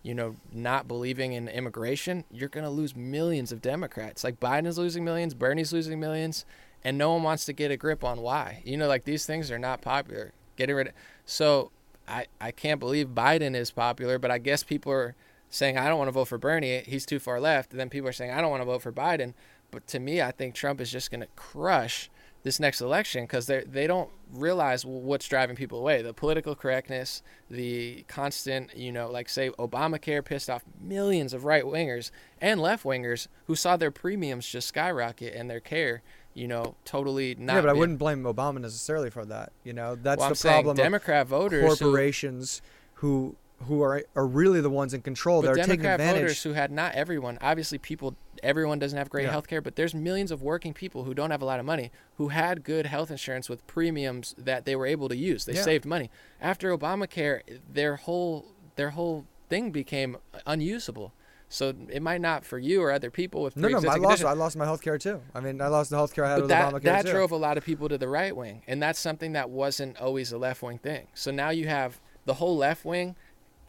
you know, not believing in immigration, you're going to lose millions of Democrats. Like Biden is losing millions, Bernie's losing millions, and no one wants to get a grip on why. You know, like these things are not popular. Getting rid of so I I can't believe Biden is popular, but I guess people are saying I don't want to vote for Bernie. He's too far left. And then people are saying I don't want to vote for Biden. But to me, I think Trump is just going to crush this next election because they they don't realize what's driving people away. The political correctness, the constant, you know, like say Obamacare pissed off millions of right wingers and left wingers who saw their premiums just skyrocket and their care, you know, totally not. yeah, but I wouldn't blame Obama necessarily for that. You know, that's well, the saying problem Democrat voters corporations who who are are really the ones in control. They're taking advantage. voters who had not everyone, obviously people, everyone doesn't have great Yeah. health care, but there's millions of working people who don't have a lot of money who had good health insurance with premiums that they were able to use. They Yeah. saved money. After Obamacare, their whole their whole thing became unusable. So it might not for you or other people with no, no, I lost. conditions. I lost my health care too. I mean, I lost the health care I had But with that, Obamacare that too. drove a lot of people to the right wing, and that's something that wasn't always a left wing thing. So now you have the whole left wing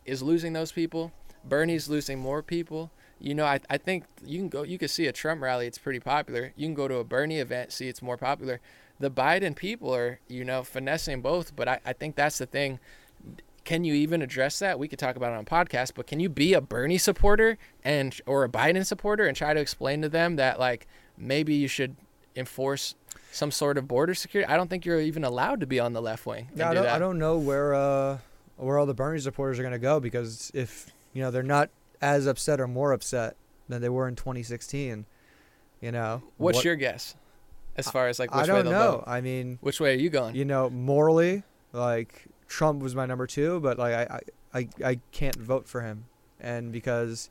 is losing those people. Bernie's losing more people. You know, I, I think you can go. You can see a Trump rally; it's pretty popular. You can go to a Bernie event, see it's more popular. The Biden people are, you know, finessing both. But I, I think that's the thing. Can you even address that? We could talk about it on a podcast, but can you be a Bernie supporter and or a Biden supporter and try to explain to them that like maybe you should enforce some sort of border security? I don't think you're even allowed to be on the left wing. Yeah, I do don't. I don't know where uh, where all the Bernie supporters are going to go because if you know they're not as upset or more upset than they were in 2016, you know. What's what- your guess as far as like which I don't they'll know. vote? I mean, Which way are you going? you know, morally, like Trump was my number two, but like I, I, I, I can't vote for him, and because,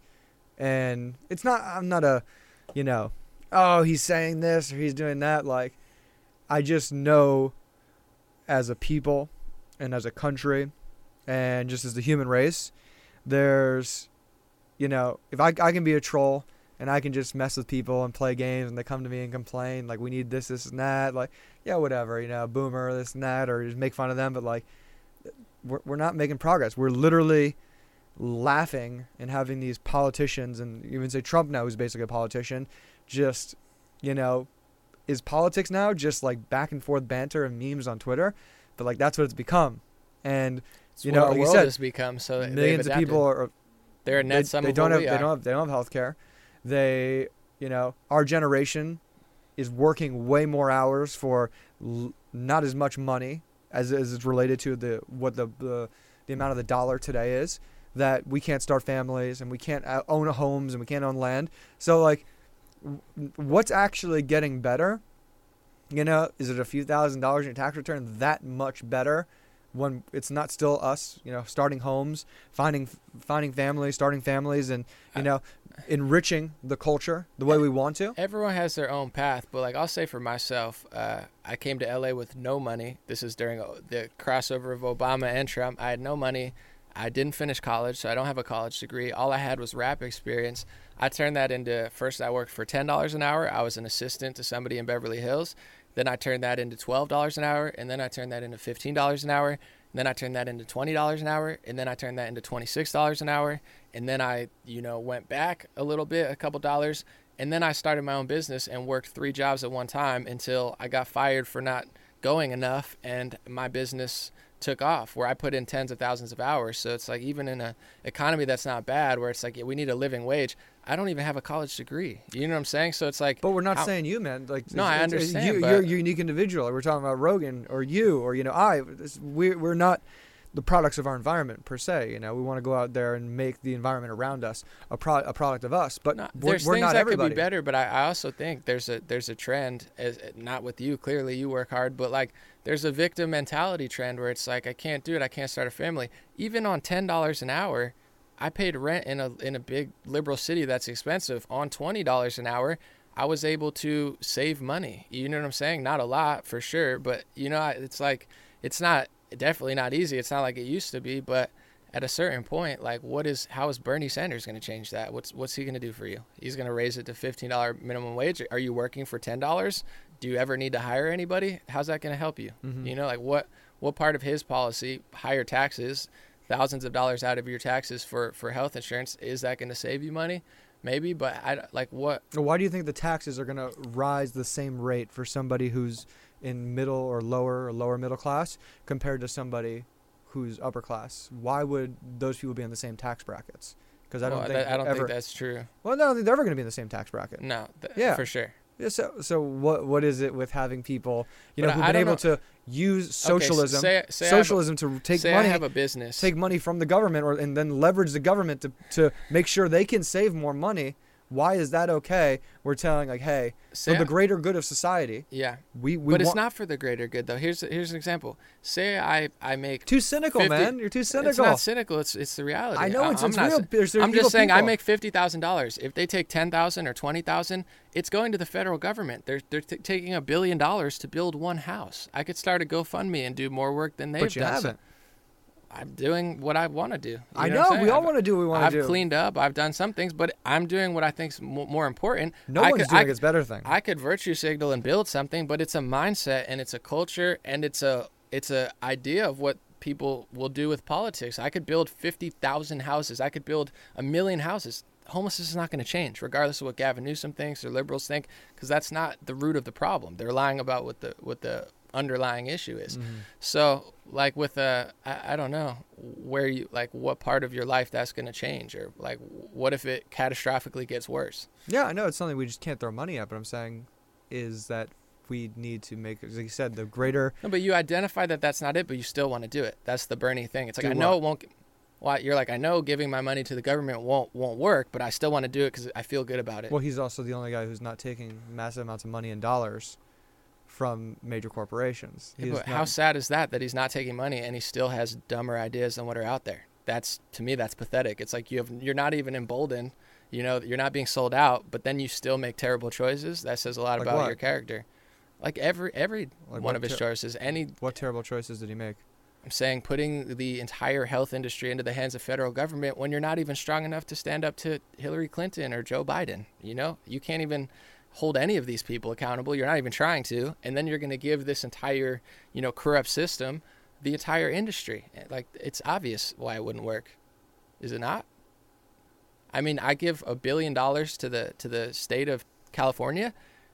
and it's not. I'm not a, you know, oh he's saying this or he's doing that. Like, I just know, as a people, and as a country, and just as the human race, there's, you know, if I I can be a troll. And I can just mess with people and play games, and they come to me and complain like we need this, this, and that. Like, yeah, whatever, you know, boomer, this and that, or just make fun of them. But like, we're, we're not making progress. We're literally laughing and having these politicians, and even say Trump now, who's basically a politician, just, you know, is politics now just like back and forth banter and memes on Twitter? But like, that's what it's become. And It's you know, like you said, has become. So millions of people are, They're a net they, sum they of don't have they don't have they don't have health care. They you know our generation is working way more hours for l- not as much money as as is related to the what the, the the amount of the dollar today is that we can't start families and we can't uh, own homes and we can't own land. So like w- what's actually getting better? You know, is it a few thousand dollars in your tax return that much better when it's not still us, you know, starting homes, finding finding families, starting families and you know, enriching the culture the way we want to? Everyone has their own path, but like I'll say for myself, uh, I came to LA with no money. This is during uh, the crossover of Obama and Trump. I had no money. I didn't finish college, so I don't have a college degree. All I had was rap experience. I turned that into first I worked for $10 an hour. I was an assistant to somebody in Beverly Hills. Then I turned that into $12 an hour, and then I turned that into $15 an hour. And then I turned that into $20 an hour, and then I turned that into $26 an hour. And then I, you know, went back a little bit, a couple dollars, and then I started my own business and worked three jobs at one time until I got fired for not going enough and my business took off where I put in tens of thousands of hours. So it's like even in a economy that's not bad where it's like we need a living wage. I don't even have a college degree. You know what I'm saying? So it's like But we're not how- saying you, man. Like No, it's- I it's- it's- understand, You, you're a unique individual. We're talking about Rogan or you or you know I. We're we're not the products of our environment per se. You know, we want to go out there and make the environment around us a pro- a product of us. But No, we're, there's we're things not that everybody. could be better, but I, I also think there's a there's a trend as not with you. Clearly, you work hard, but like there's a victim mentality trend where it's like I can't do it, I can't start a family. Even on ten dollars an hour, I paid rent in a in a big liberal city that's expensive. On twenty dollars an hour, I was able to save money. You know what I'm saying? Not a lot for sure, but you know it's like it's not definitely not easy. It's not like it used to be, but at a certain point, like what is how is Bernie Sanders going to change that? What's what's he going to do for you? He's going to raise it to fifteen dollar minimum wage. Are you working for ten dollars? Do you ever need to hire anybody? How's that going to help you? Mhm. You know, like what what part of his policy, higher taxes, thousands of dollars out of your taxes for for health insurance, is that going to save you money? Maybe, but I like what Why do you think the taxes are going to rise the same rate for somebody who's in middle or lower or lower middle class compared to somebody who's upper class? Why would those people be in the same tax brackets? Because I don't well, think that- I don't ever. think that's true. well, no, I don't think they're ever going to be in the same tax bracket. No, th- Yeah. for sure. Yeah, so so what what is it with having people you know who've I been able know. to use Okay, socialism say, say I have a- socialism to take say money I have a business. take money from the government or and then leverage the government to to make sure they can save more money? Why is that okay? We're telling like, hey, say for the I- greater good of society, yeah, we we but it's not for the greater good though. Here's here's an example. Say I I make too cynical, 50 man. You're too It's cynical. not cynical. It's it's the reality. I know I- it's, I'm it's not real. There's, there's I'm just saying I make fifty thousand dollars. If they take ten thousand or twenty thousand, it's going to the federal government. They're they're t- taking a billion dollars to build one house. I could start a GoFundMe and do more work than they've but you done. Haven't. I'm doing what I want to do. You I know. know. we all want to do what we want to do. I've cleaned up. I've done some things, but I'm doing what I think's mo- more important. no I one's could, doing I, its better thing. I could virtue signal and build something, but it's a mindset and it's a culture and it's a it's a idea of what people will do with politics. I could build fifty thousand houses. I could build a million houses. Homelessness is not going to change, regardless of what Gavin Newsom thinks or liberals think, because that's not the root of the problem. They're lying about what the what the underlying issue is. Mhm. So, like with a, I, I don't know where you like what part of your life that's going to change, or like what if it catastrophically gets worse? Yeah, I know it's something we just can't throw money at, but I'm saying is that we need to make, as you said, the greater. No, but you identify that that's not it, but you still want to do it. That's the Bernie thing. It's like Do I know what? it won't. Well, you're like I know giving my money to the government won't won't work, but I still want to do it because I feel good about it. Well, he's also the only guy who's not taking massive amounts of money in dollars from major corporations. Yeah, but not- how sad is that that he's not taking money and he still has dumber ideas than what are out there? That's to me that's pathetic. It's like you have you're not even emboldened. You know, you're not being sold out, but then you still make terrible choices. That says a lot Like about what? your character. Like every every Like one of his ter- choices, any what terrible choices did he make? I'm saying putting the entire health industry into the hands of federal government when you're not even strong enough to stand up to Hillary Clinton or Joe Biden. You know, you can't even hold any of these people accountable. You're not even trying to, and then you're going to give this entire, you know, corrupt system the entire industry. Like it's obvious why it wouldn't work, is it not? I mean, I give a billion dollars to the to the state of California,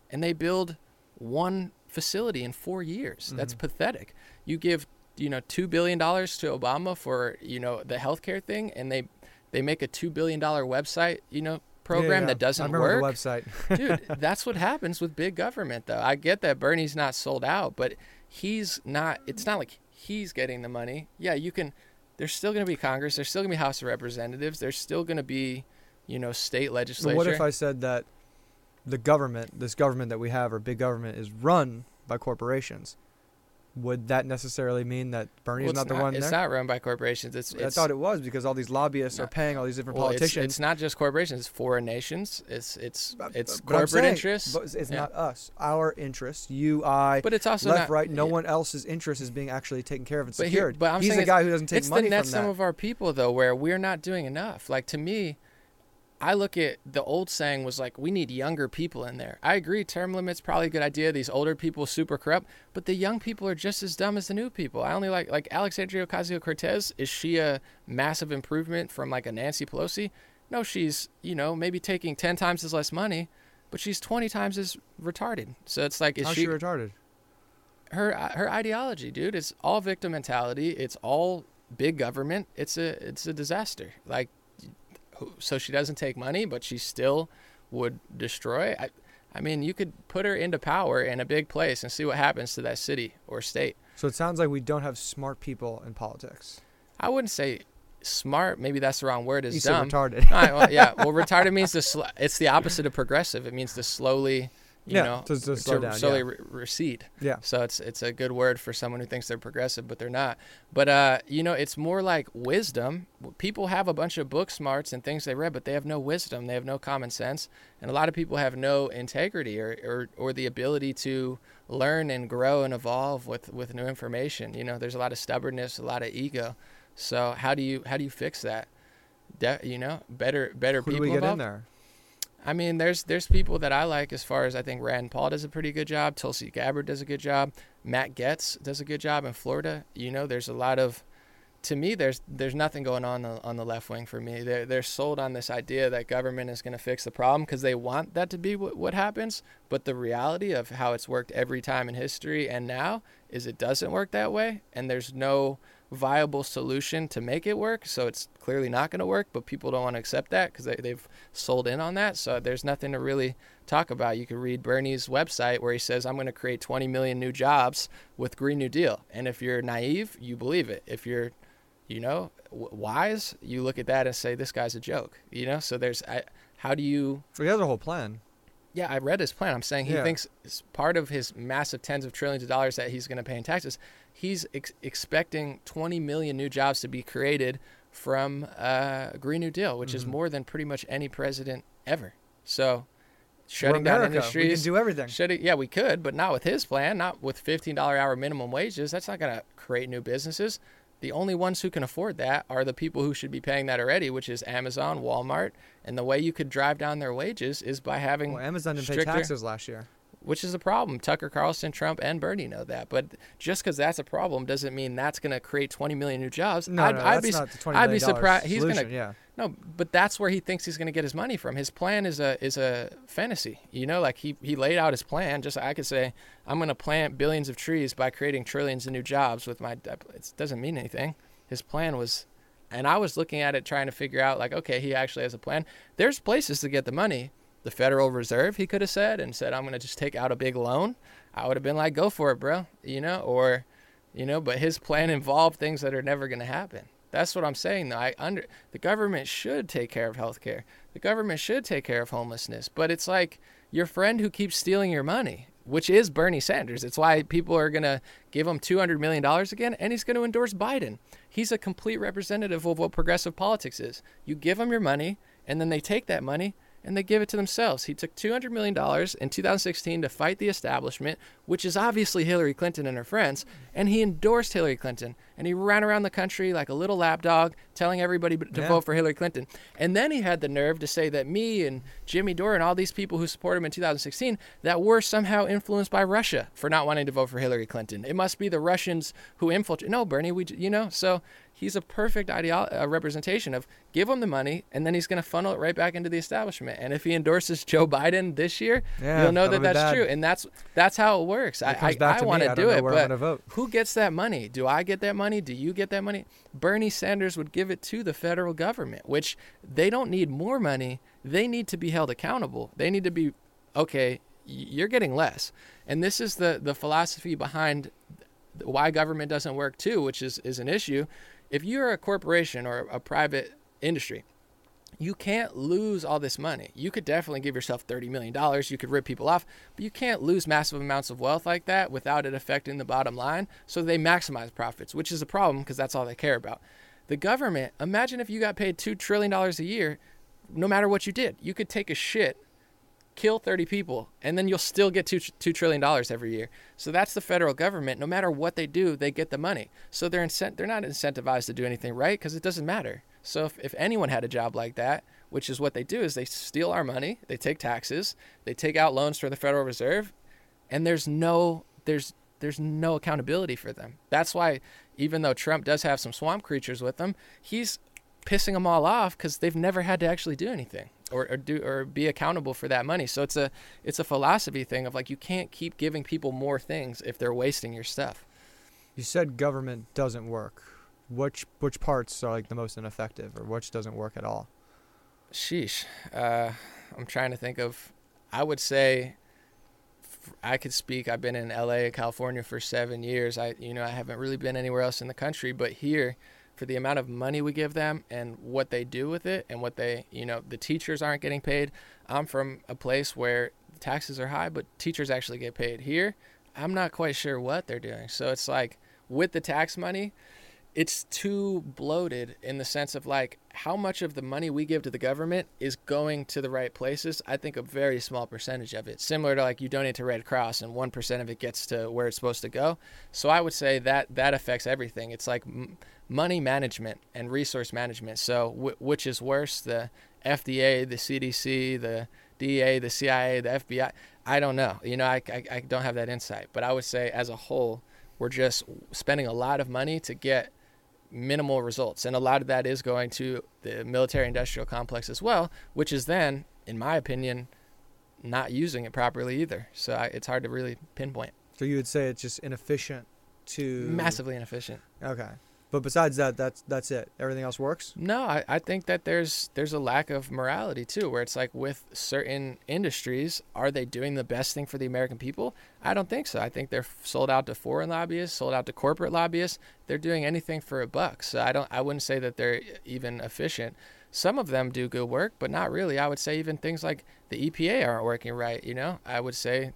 and they build one facility in four years. That's Mhm. pathetic. You give you know two billion dollars to Obama for you know the healthcare thing, and they they make a two billion dollar website you know program Yeah, yeah. that doesn't remember work. the website. <laughs> Dude, that's what happens with big government, though. I get that Bernie's not sold out, but he's not. It's not like he's getting the money. Yeah, you can. There's still going to be Congress. There's still going to be House of Representatives. There's still going to be, you know, state legislature. what if I said that the government, this government that we have, or big government, is run by corporations? Would that necessarily mean that Bernie's Well, not it's the one It's there? not run by corporations. It's, I thought it was because all these lobbyists No. are paying all these different well, politicians. it's not just corporations. It's foreign nations. It's it's it's but corporate saying- interests. But it's, it's Yeah. not us. Our interests, you, I, But it's also left, not right. No yeah. one else's interest is being actually taken care of and But here- secured. but I'm He's saying the guy who doesn't take it's money the net from sum that. of our people though where we're not doing enough like to me i look at the old saying was like we need younger people in there i agree term limits probably a good idea these older people super corrupt but the young people are just as dumb as the new people i only like like alexandria ocasio-cortez is she a massive improvement from like a nancy pelosi no she's you know maybe taking 10 times as less money but she's 20 times as retarded so it's like is How's she she retarded? her uh, her ideology, dude. It's all victim mentality. It's all big government. It's a it's a disaster. Like, so she doesn't take money, but she still would destroy. I, I mean, you could put her into power in a big place and see what happens to that city or state. So it sounds like we don't have smart people in politics. I wouldn't say smart. Maybe that's the wrong word. Is You dumb. retarded. Right, well, yeah. <laughs> Well, retarded means to. Sl- it's the opposite of progressive. It means to slowly, you Yeah, know, to- to slow down, slowly yeah. re- recede. yeah. So it's it's a good word for someone who thinks they're progressive, but they're not. But uh, you know, it's more like wisdom. People have a bunch of book smarts and things they read, but they have no wisdom. They have no common sense, and a lot of people have no integrity or or, or the ability to learn and grow and evolve with with new information. You know, there's a lot of stubbornness, a lot of ego. So how do you how do you fix that? De- you know, better better Who do people we get in there? I mean, there's there's people that I like as far as I think Rand Paul does a pretty good job. Tulsi Gabbard does a good job. Matt Gaetz does a good job in Florida. You know, there's a lot of, to me, there's there's nothing going on the, on the left wing for me. They're they're sold on this idea that government is going to fix the problem because they want that to be what, what happens. But the reality of how it's worked every time in history and now is it doesn't work that way, and there's no viable solution to make it work. So it's clearly not going to work, but people don't want to accept that because they, they've sold in on that. So there's nothing to really talk about. You can read Bernie's website where he says, I'm going to create 20 million new jobs with Green New Deal. And if you're naive, you believe it. If you're, you know, w- wise, you look at that and say, this guy's a joke, you know? So there's, I, how do you, So he has a whole plan. yeah, I read his plan. I'm saying he Yeah. thinks it's part of his massive tens of trillions of dollars that he's going to pay in taxes. He's ex- expecting 20 million new jobs to be created from uh, Green New Deal, which is Mhm. more than pretty much any president ever. So, shutting down America. We industries. can do everything. Shutting, yeah, we could, but not with his plan. Not with $15 hour minimum wages. That's not going to create new businesses. The only ones who can afford that are the people who should be paying that already, which is Amazon, Walmart. And the way you could drive down their wages is by having Well, Amazon didn't pay taxes last year. Which is a problem. Tucker Carlson, Trump, and Bernie know that. But just because that's a problem doesn't mean that's going to create 20 million new jobs. No, I'd, no, I'd that's be not the $20 I'd be surprised. He's gonna yeah. no, but that's where he thinks he's going to get his money from. His plan is a is a fantasy. You know, like he he laid out his plan. Just I could say I'm going to plant billions of trees by creating trillions of new jobs with my. It doesn't mean anything. His plan was. And I was looking at it trying to figure out, like, okay, he actually has a plan. There's places to get the money the Federal Reserve, he could have said, and said, I'm going to just take out a big loan. I would have been like, go for it, bro. You know, or, you know, but his plan involved things that are never going to happen. That's what I'm saying. Though I under the government should take care of healthcare. The government should take care of homelessness. But it's like your friend who keeps stealing your money, which is Bernie Sanders. It's why people are gonna give him 200 million dollars again, and he's gonna endorse Biden. He's a complete representative of what progressive politics is. You give them your money, and then they take that money and they give it to themselves. He took $200 million in 2016 to fight the establishment, which is obviously Hillary Clinton and her friends, and he endorsed Hillary Clinton. And he ran around the country like a little lapdog telling everybody to Yeah. vote for Hillary Clinton. And then he had the nerve to say that me and Jimmy Dore and all these people who supported him in 2016 that were somehow influenced by Russia for not wanting to vote for Hillary Clinton. It must be the Russians who infiltrated. No, Bernie, we, you know, so he's a perfect ideal uh, representation of give him the money and then he's going to funnel it right back into the establishment. And if he endorses Joe Biden this year, Yeah, you'll know that that's bad. true. And that's that's how it works. It I I, I want to do it, but vote. who gets that money? Do I get that money? Do you get that money? Bernie Sanders would give it to the federal government, which they don't need more money. They need to be held accountable. They need to be okay, you're getting less. And this is the the philosophy behind why government doesn't work too, which is is an issue. If you're a corporation or a private industry you can't lose all this money. You could definitely give yourself $30 million. You could rip people off, but you can't lose massive amounts of wealth like that without it affecting the bottom line. So they maximize profits, which is a problem because that's all they care about. The government, imagine if you got paid $2 trillion a year, no matter what you did. You could take a shit, kill 30 people, and then you'll still get 2, $2 trillion every year. So that's the federal government. No matter what they do, they get the money. So they're, incent- they're not incentivized to do anything right because it doesn't matter. So if, if anyone had a job like that, which is what they do, is they steal our money, they take taxes, they take out loans from the Federal Reserve, and there's no there's there's no accountability for them. That's why even though Trump does have some swamp creatures with him, he's pissing them all off because they've never had to actually do anything or, or do or be accountable for that money. So it's a it's a philosophy thing of like you can't keep giving people more things if they're wasting your stuff. You said government doesn't work. Which which parts are like the most ineffective, or which doesn't work at all? Sheesh. Uh, I'm trying to think of. I would say. I could speak. I've been in LA, California for seven years. I, you know, I haven't really been anywhere else in the country, but here, for the amount of money we give them and what they do with it, and what they, you know, the teachers aren't getting paid. I'm from a place where taxes are high, but teachers actually get paid. Here, I'm not quite sure what they're doing. So it's like with the tax money, it's too bloated in the sense of like how much of the money we give to the government is going to the right places. I think a very small percentage of it, similar to like you donate to Red Cross and one percent of it gets to where it's supposed to go. So I would say that that affects everything. It's like money management and resource management. So w- which is worse, the FDA, the CDC, the DA, the CIA, the FBI? I don't know. You know, I, I, I don't have that insight. But I would say as a whole, we're just spending a lot of money to get minimal results. And a lot of that is going to the military industrial complex as well, which is then, in my opinion, not using it properly either. So I, it's hard to really pinpoint. So you would say it's just inefficient to Massively inefficient. Okay, but besides that, that's that's it. Everything else works. No, I, I think that there's there's a lack of morality too, where it's like with certain industries, are they doing the best thing for the American people? I don't think so. I think they're sold out to foreign lobbyists, sold out to corporate lobbyists. They're doing anything for a buck. So I don't I wouldn't say that they're even efficient. Some of them do good work, but not really. I would say even things like the EPA aren't working right. You know, I would say.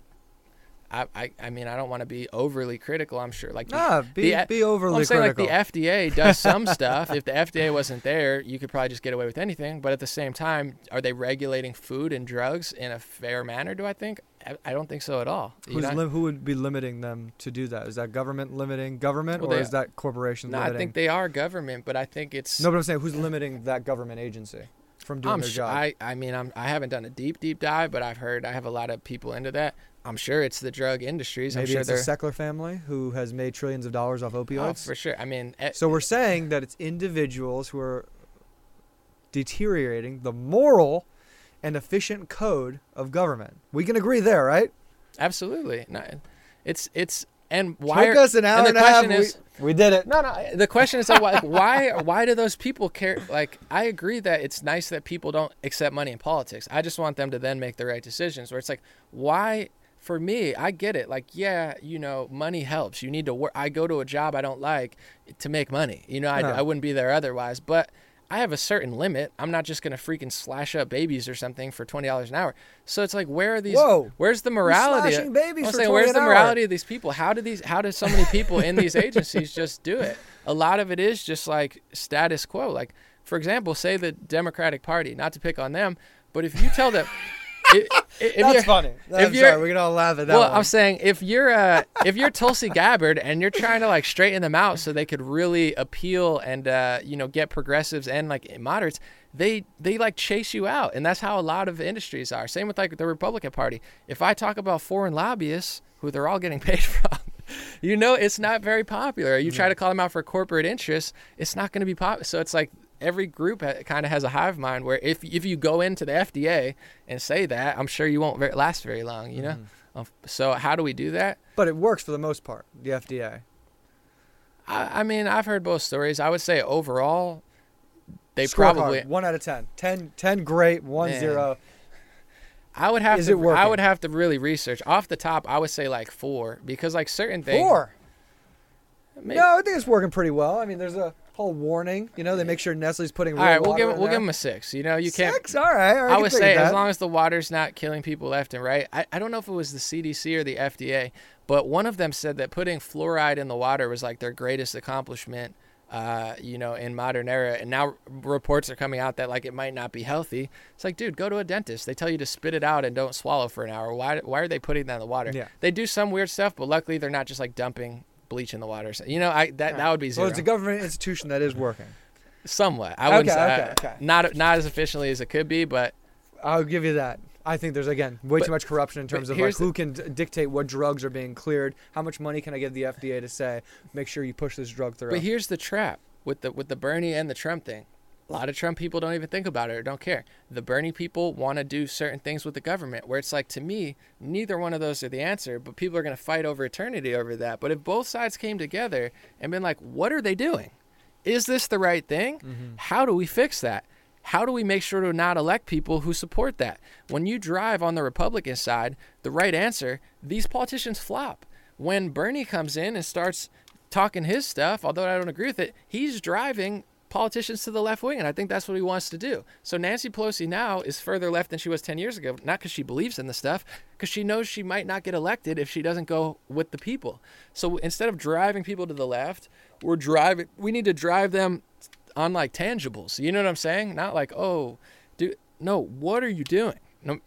I, I, I mean I don't want to be overly critical. I'm sure like the- Ah, be the- be overly well, I'm saying critical. like the FDA does some <laughs> stuff. If the FDA wasn't there, you could probably just get away with anything. But at the same time, are they regulating food and drugs in a fair manner? Do I think? I, I don't think so at all. Lim- who would be limiting them to do that? Is that government limiting government, Well, or is that corporation no, I limiting? think they are government, but I think it's. no, but I'm saying who's limiting that government agency from doing I'm their sure, job? I, I mean, I'm, I haven't done a deep, deep dive, but I've heard I have a lot of people into that. I'm sure it's the drug industries. I'm Maybe sure it's the. Sackler family who has made trillions of dollars off Oh, opioids. for sure. I mean, eh, So we're saying that it's individuals who are deteriorating the moral and efficient code of government. We can agree there, right? absolutely. No, it's it's and why Took are, us an hour and and, the a half. question is- we, we did it. No, no. The question is like, why, <laughs> why, why do those people care? Like, I agree that it's nice that people don't accept money in politics. I just want them to then make the right decisions. Where it's like, why? For me, I get it. Like, yeah, you know, money helps. You need to work. I go to a job I don't like to make money. You know, I, Yeah. I wouldn't be there otherwise. But I have a certain limit. I'm not just gonna freaking slash up babies or something for twenty dollars an hour. So it's like, where are these? Whoa. Where's the morality? slashing babies I'm for saying, 20 where's the hour? morality of these people? How do these? How do so many people in these <laughs> agencies just do it? A lot of it is just like status quo. Like, for example, say the Democratic Party. Not to pick on them, but if you tell them, if, if That's funny. I'm sorry, we can all laugh at that well, one. I'm saying if you're uh, if you're Tulsi Gabbard and you're trying to like straighten them out so they could really appeal and uh, you know get progressives and like moderates, they they like chase you out, and that's how a lot of industries are. Same with like the Republican Party. If I talk about foreign lobbyists who they're all getting <laughs> paid from. You know, it's not very popular. You try to call them out for corporate interests, it's not going to be popular. So it's like every group ha- kind of has a hive mind where if if you go into the FDA and say that, I'm sure you won't very, last very long. You know. Um, so how do we do that? but it works for the most part. The FDA. I, I mean, I've heard both stories. I would say overall, they Scorecard, probably. one out of 10. 10, 10 great, one Man. zero. I would have Is to. I would have to really research. Off the top, I would say like four because like certain things. Four. May- No, I think it's working pretty well. I mean, there's a whole warning. You know, they make sure Nestle's putting. All right, we'll give we'll there. give him a six. You know, you can't. Six? All right. all right, I would say as long as the water's not killing people left and right. I, I don't know if it was the CDC or the FDA, but one of them said that putting fluoride in the water was like their greatest accomplishment. Uh, you know, in modern era, and now reports are coming out that like it might not be healthy. It's like, dude, go to a dentist. They tell you to spit it out and don't swallow for an hour. Why? Why are they putting that in the water? Yeah. They do some weird stuff, but luckily they're not just like dumping bleach in the water. So, you know, I that that would be zero. Well, it's a government institution that is working. <laughs> Somewhat. I wouldn't Okay, say okay, uh, okay. not not as efficiently as it could be, but I'll give you that. I think there's again way But- too much corruption in terms of like here's the- who can d- dictate what drugs are being cleared. How much money can I give the FDA to say make sure you push this drug through? But here's the trap with the with the Bernie and the Trump thing. A lot of Trump people don't even think about it or don't care. The Bernie people want to do certain things with the government where it's like to me, neither one of those are the answer, but people are going to fight over eternity over that. But if both sides came together and been like, "What are they doing? Is this the right thing? Mm-hmm. How do we fix that?" How do we make sure to not elect people who support that? When you drive on the Republican side, the right answer, these politicians flop. When Bernie comes in and starts talking his stuff, although I don't agree with it, he's driving politicians to the left wing, and I think that's what he wants to do. So Nancy Pelosi now is further left than she was 10 years ago, not because she believes in the stuff, because she knows she might not get elected if she doesn't go with the people. So instead of driving people to the left, we're driving. We need to drive them on like tangibles. You know what I'm saying? Not like, oh, dude, no. What are you doing?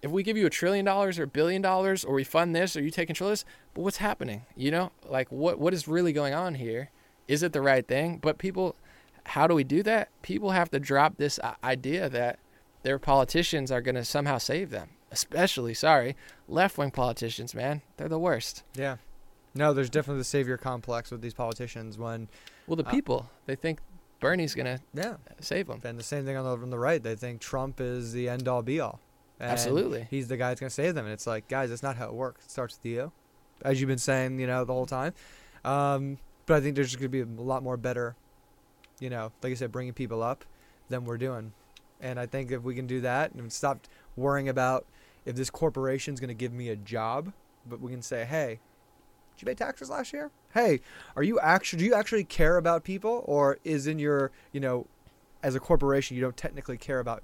If we give you a trillion dollars or a billion dollars, or we fund this, or you take control of this, but what's happening? You know, like what what is really going on here? Is it the right thing? But people, how do we do that? People have to drop this idea that their politicians are going to somehow save them. Especially, sorry, left wing politicians, man, they're the worst. yeah, no, there's definitely the savior complex with these politicians. When Well, the Uh, people they think Bernie's going to yeah, save them. and the same thing on the, on the right, they think Trump is the end all be all. Absolutely. he's the guy that's gonna save them. And it's like, guys, that's not how it works. It starts with you, as you've been saying, you know, the whole time. Um, but I think there's gonna be a lot more better, you know, like I said, bringing people up than we're doing. And I think if we can do that and stop worrying about if this corporation's gonna give me a job, but we can say, hey, did you pay taxes last year? Hey, are you actually do you actually care about people, or is in your you know, as a corporation you don't technically care about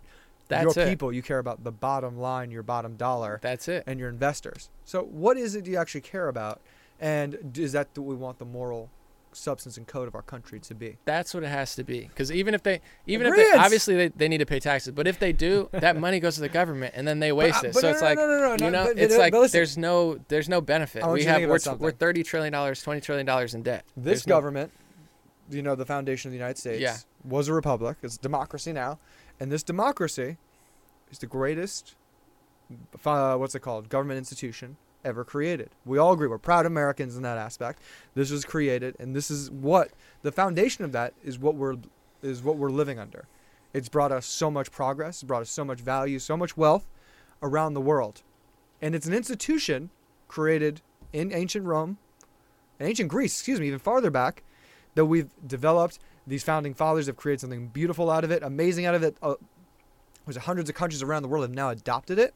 That's your it. people? You care about the bottom line, your bottom dollar, That's it. and your investors. So what is it you actually care about, and is that what we want the moral substance and code of our country to be? That's what it has to be. Because even if they, even if they, obviously they, they need to pay taxes, but if they do, that money goes to the government and then they waste uh, it. but So no, it's no, like, no, no, no, you no, know, but- it's but- like listen. there's no there's no benefit. We have we're, t- we're thirty trillion dollars, twenty trillion dollars in debt. This There's no- government, you know, the foundation of the United States, Yeah. was a republic. It's democracy now, and this democracy is the greatest. Uh, what's it called? Government institution ever created. We all agree. We're proud Americans in that aspect. This was created, and this is what the foundation of that is. What we're is what we're living under. It's brought us so much progress. Brought us so much value, so much wealth around the world, and it's an institution created in ancient Rome, in ancient Greece. Excuse me, even farther back, that we've developed. These founding fathers have created something beautiful out of it, amazing out of it. Uh, there's hundreds of countries around the world have now adopted it.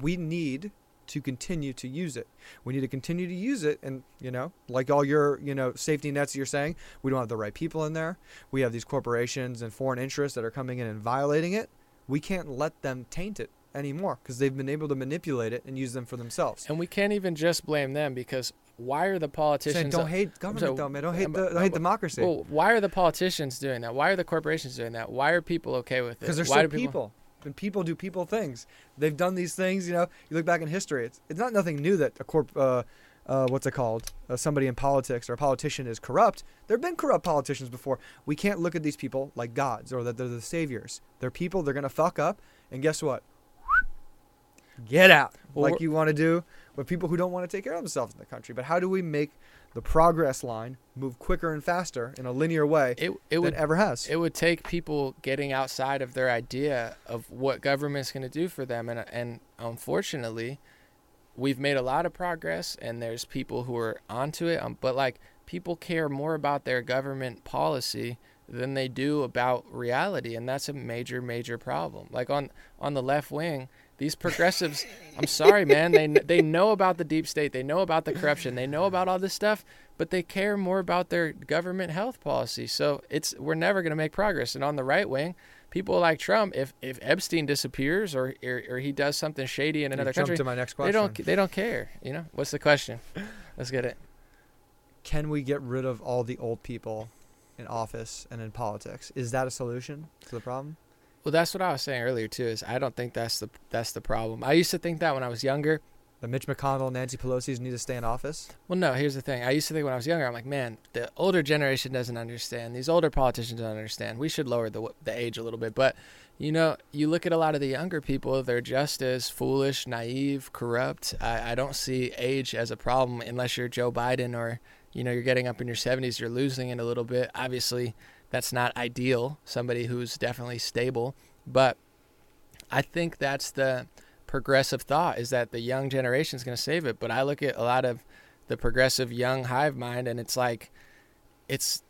We need to continue to use it. We need to continue to use it, and you know, like all your you know safety nets you're saying, we don't have the right people in there. We have these corporations and foreign interests that are coming in and violating it. We can't let them taint it anymore because they've been able to manipulate it and use them for themselves. And we can't even just blame them because why are the Saying, politicians? don't hate government so- though, man. Don't hate the, don't hate democracy. well, why are the politicians doing that? Why are the corporations doing that? Why are people okay with it? because they're why still do people. And people do people things. They've done these things. You know, you look back in history. It's it's not nothing new that a corp, uh, uh, what's it called? Uh, somebody in politics or a politician is corrupt. There have been corrupt politicians before. We can't look at these people like gods or that they're the saviors. They're people. They're gonna fuck up. And guess what? Get out, Well, like you want to do with people who don't want to take care of themselves in the country. But how do we make the progress line move quicker and faster in a linear way It it than would ever has? it would take people getting outside of their idea of what government's going to do for them and and unfortunately we've made a lot of progress and there's people who are onto it um, but like people care more about their government policy than they do about reality and that's a major major problem like on on the left wing these progressives i'm sorry man they they know about the deep state they know about the corruption they know about all this stuff but they care more about their government health policy. So it's we're never going to make progress. And on the right wing, people like Trump, if if Epstein disappears or or, or he does something shady in another country, to my next they don't they don't care. You know, what's the question? Let's get it. Can we get rid of all the old people in office and in politics? Is that a solution to the problem? Well, that's what I was saying earlier too. Is I don't think that's the that's the problem. I used to think that when I was younger. That Mitch McConnell, Nancy Pelosi's need to stay in office? Well, no. Here's the thing. I used to think when I was younger, I'm like, man, the older generation doesn't understand. These older politicians don't understand. We should lower the the age a little bit. But you know, you look at a lot of the younger people; they're just as foolish, naive, corrupt. I, I don't see age as a problem unless you're Joe Biden or you know you're getting up in your 70s. You're losing it a little bit. Obviously, that's not ideal. Somebody who's definitely stable, but I think that's the progressive thought is that the young generation is going to save it. But I look at a lot of the progressive young hive mind, and it's like it's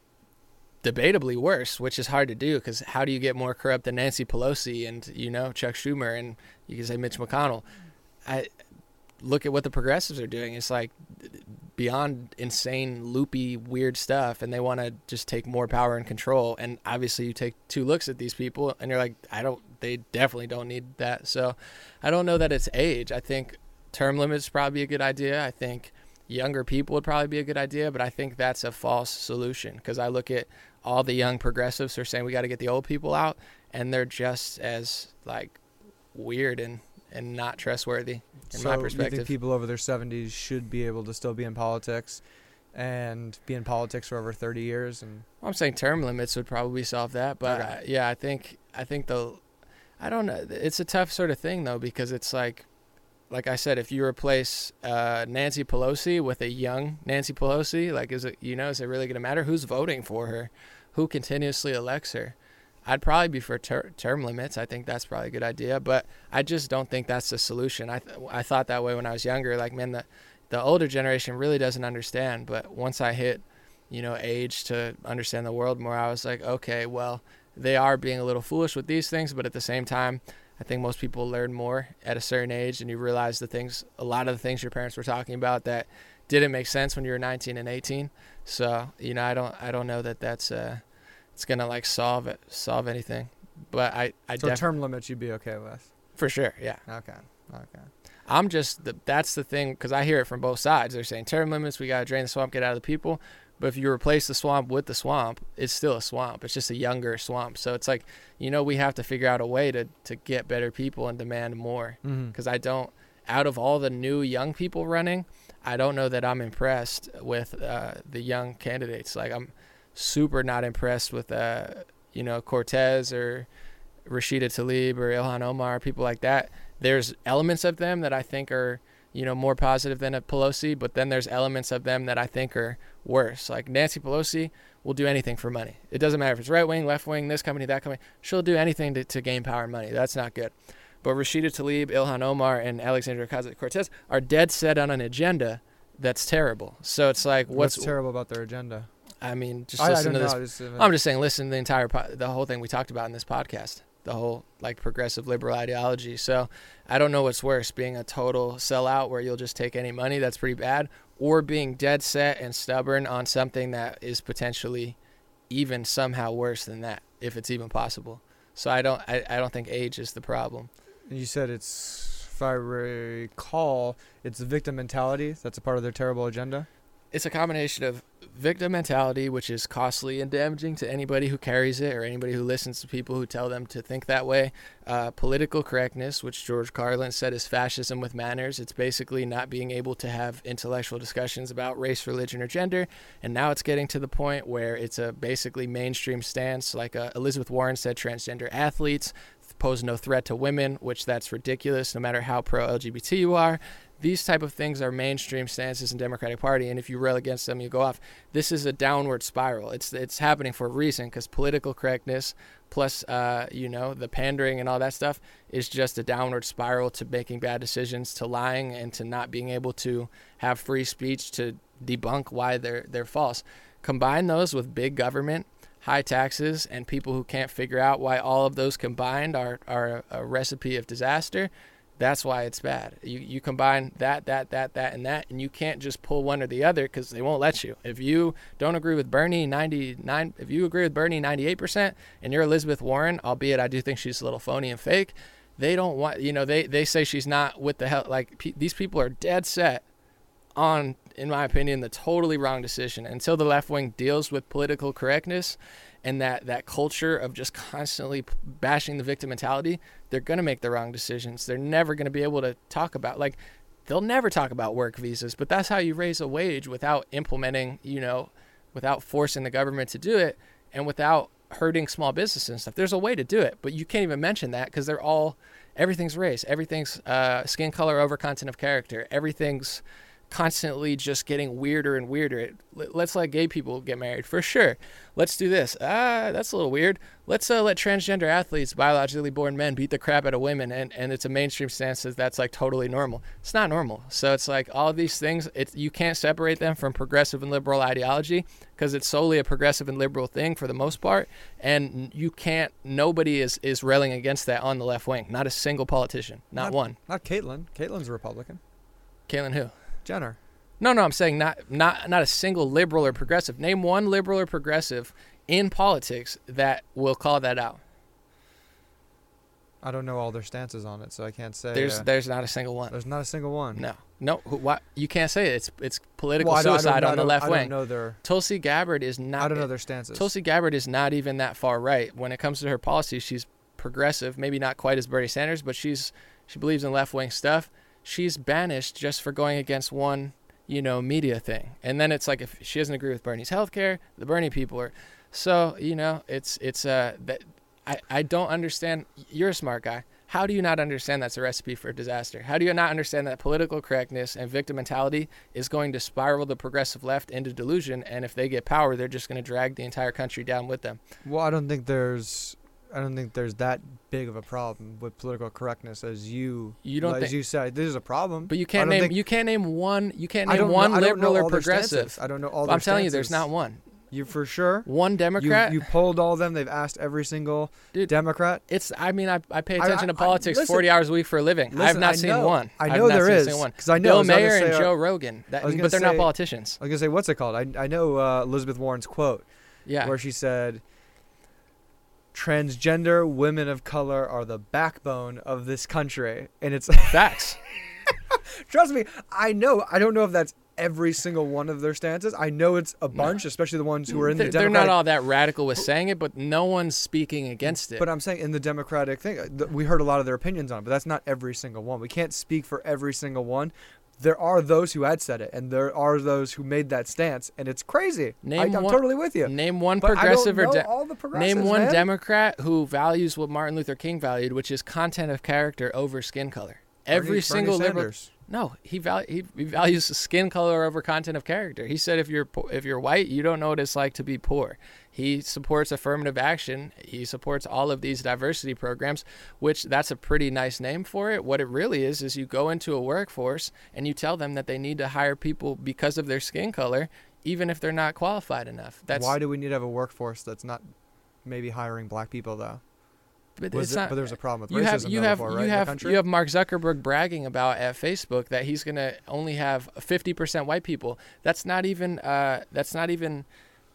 debatably worse, which is hard to do because how do you get more corrupt than Nancy Pelosi and you know Chuck Schumer and you can say Mitch McConnell? I look at what the progressives are doing. It's like beyond insane, loopy, weird stuff, and they want to just take more power and control. And obviously, you take two looks at these people, and you're like, I don't. They definitely don't need that. So, I don't know that it's age. I think term limits probably a good idea. I think younger people would probably be a good idea, but I think that's a false solution because I look at all the young progressives who are saying we got to get the old people out, and they're just as like weird and and not trustworthy in so my you perspective. think people over their 70s should be able to still be in politics and be in politics for over 30 years? And I'm saying term limits would probably solve that, but Okay. uh, yeah, I think I think the I don't know. It's a tough sort of thing though because it's like like I said, if you replace uh, Nancy Pelosi with a young Nancy Pelosi, like is it you know is it really going to matter who's voting for her, who continuously elects her? I'd probably be for ter- term limits. I think that's probably a good idea, but I just don't think that's the solution. I th- I thought that way when I was younger. Like man, the the older generation really doesn't understand. But once I hit, you know, age to understand the world more, I was like, okay, well, they are being a little foolish with these things, but at the same time, I think most people learn more at a certain age, and you realize the things, a lot of the things your parents were talking about that didn't make sense when you were 19 and 18. So, you know, I don't, I don't know that that's, uh, it's gonna like solve it, solve anything. But I, I so definitely, term limits you'd be okay with? for sure, yeah. Okay. Okay. I'm just the, that's the thing because I hear it from both sides. They're saying term limits, we gotta drain the swamp, get out of the people. But if you replace the swamp with the swamp, it's still a swamp. It's just a younger swamp. So it's like, you know, we have to figure out a way to to get better people and demand more. Mm-hmm. Because I don't, out of all the new young people running, I don't know that I'm impressed with uh, the young candidates. Like I'm super not impressed with, uh, you know, Cortez or Rashida Tlaib or Ilhan Omar, people like that. There's elements of them that I think are, you know, more positive than a Pelosi, but then there's elements of them that I think are worse. Like Nancy Pelosi will do anything for money. It doesn't matter if it's right wing, left wing, this company, that company. She'll do anything to, to gain power and money. That's not good. But Rashida Tlaib, Ilhan Omar, and Alexandria Ocasio Cortez are dead set on an agenda that's terrible. So it's like, What's, what's, terrible about their agenda? I mean, just I, I listen don't to this. Just, uh, I'm just saying, listen to the entire, po- the whole thing we talked about in this podcast, the whole like progressive liberal ideology. So I don't know what's worse, being a total sellout where you'll just take any money, that's pretty bad, or being dead set and stubborn on something that is potentially even somehow worse than that, if it's even possible. So I don't, I, I don't think age is the problem. you said it's, if I recall, it's the victim mentality. That's a part of their terrible agenda. It's a combination of victim mentality, which is costly and damaging to anybody who carries it or anybody who listens to people who tell them to think that way. Uh, political correctness, which George Carlin said is fascism with manners. It's basically not being able to have intellectual discussions about race, religion, or gender. And now it's getting to the point where it's a basically mainstream stance. Like uh, Elizabeth Warren said, transgender athletes pose no threat to women, which that's ridiculous, no matter how pro LGBT you are these type of things are mainstream stances in Democratic Party, and if you rail against them, you go off. This is a downward spiral. It's it's happening for a reason because political correctness plus uh, you know the pandering and all that stuff is just a downward spiral to making bad decisions, to lying, and to not being able to have free speech to debunk why they're they're false. Combine those with big government, high taxes, and people who can't figure out why all of those combined are are a recipe of disaster That's why it's bad. You you combine that that that that and that, and you can't just pull one or the other because they won't let you. If you don't agree with Bernie 99, if you agree with Bernie 98 percent, and you're Elizabeth Warren, albeit I do think she's a little phony and fake, they don't want you know they they say she's not with the hell like pe- these people are dead set on in my opinion the totally wrong decision until the left wing deals with political correctness and that that culture of just constantly bashing the victim mentality they're going to make the wrong decisions. They're never going to be able to talk about like they'll never talk about work visas but that's how you raise a wage without implementing you know without forcing the government to do it and without hurting small businesses and stuff. There's a way to do it but you can't even mention that because they're all everything's race. Everything's uh, skin color over content of character. Everything's constantly just getting weirder and weirder. Let- let's let gay people get married for sure. Let's do this. Ah, that's a little weird. Let's uh, let transgender athletes, biologically born men, beat the crap out of women, and, and it's a mainstream stance that that's like totally normal. It's not normal. So it's like all these things. It's you can't separate them from progressive and liberal ideology because it's solely a progressive and liberal thing for the most part, and you can't. Nobody is is railing against that on the left wing. Not a single politician. Not, one. Not Caitlyn. Caitlyn's a Republican. Caitlyn, who? Jenner. No, no, I'm saying not not not a single liberal or progressive. Name one liberal or progressive in politics that will call that out. I don't know all their stances on it, so I can't say. There's uh, there's not a single one. there's not a single one. No, no. Who, what you can't say it. It's it's political Well, I don't- I don't- suicide on the left I don't know their. Tulsi Gabbard is not. I don't know their stances. Tulsi Gabbard is not even that far right when it comes to her policies. She's progressive, maybe not quite as Bernie Sanders, but she's she believes in left wing stuff. She's banished just for going against one, you know, media thing. And then it's like if she doesn't agree with Bernie's healthcare, the Bernie people are. So you know, it's it's uh that I I don't understand. You're a smart guy. How do you not understand that's a recipe for disaster? How do you not understand that political correctness and victim mentality is going to spiral the progressive left into delusion? And if they get power, they're just going to drag the entire country down with them. Well, I don't think there's. I don't think there's that big of a problem with political correctness as you. You don't as think, you said. This is a problem. but you can't name think- you can't name one you can't name one know, I liberal or progressive. I don't know all. I'm telling you, there's not one. You for sure. One Democrat. you polled all of them. They've asked every single Dude, Democrat. it's. I mean, I, I pay attention I- to politics listen- 40 hours a week for a living. I've not I seen know- one. I know not there is because I know. I Bill Maher say, and uh, Joe Rogan. That, but they're not say- politicians. I was gonna say, what's it called? I I know uh, Elizabeth Warren's quote Yeah. where she said, "Transgender women of color are the backbone of this country," and it's Facts. <laughs> trust me, I know. I don't know if that's every single one of their stances. I know it's a bunch, especially the ones who are in they're, the they're not all that radical with saying it, but no one's speaking against it. But I'm saying in the Democratic thing, th- we heard a lot of their opinions on it, but that's not every single one. We can't speak for every single one. There are those who had said it, and there are those who made that stance, and it's crazy. I, Name I'm one- totally with you. Name one But progressive I or de- all the name one man. Democrat who values what Martin Luther King valued, which is content of character over skin color. Every Bernie- single Bernie liberal. No, he, val- he he values skin color over content of character. He said if you're po- if you're white, you don't know what it's like to be poor. He supports affirmative action. He supports all of these diversity programs, which that's a pretty nice name for it. What it really is is you go into a workforce and you tell them that they need to hire people because of their skin color, even if they're not qualified enough. That's Why do we need to have a workforce that's not maybe hiring black people though? but it's it- not, but there's a problem with you have you have before, you right, the have you have Mark Zuckerberg bragging about at Facebook that he's gonna only have 50% white people. That's not even uh, that's not even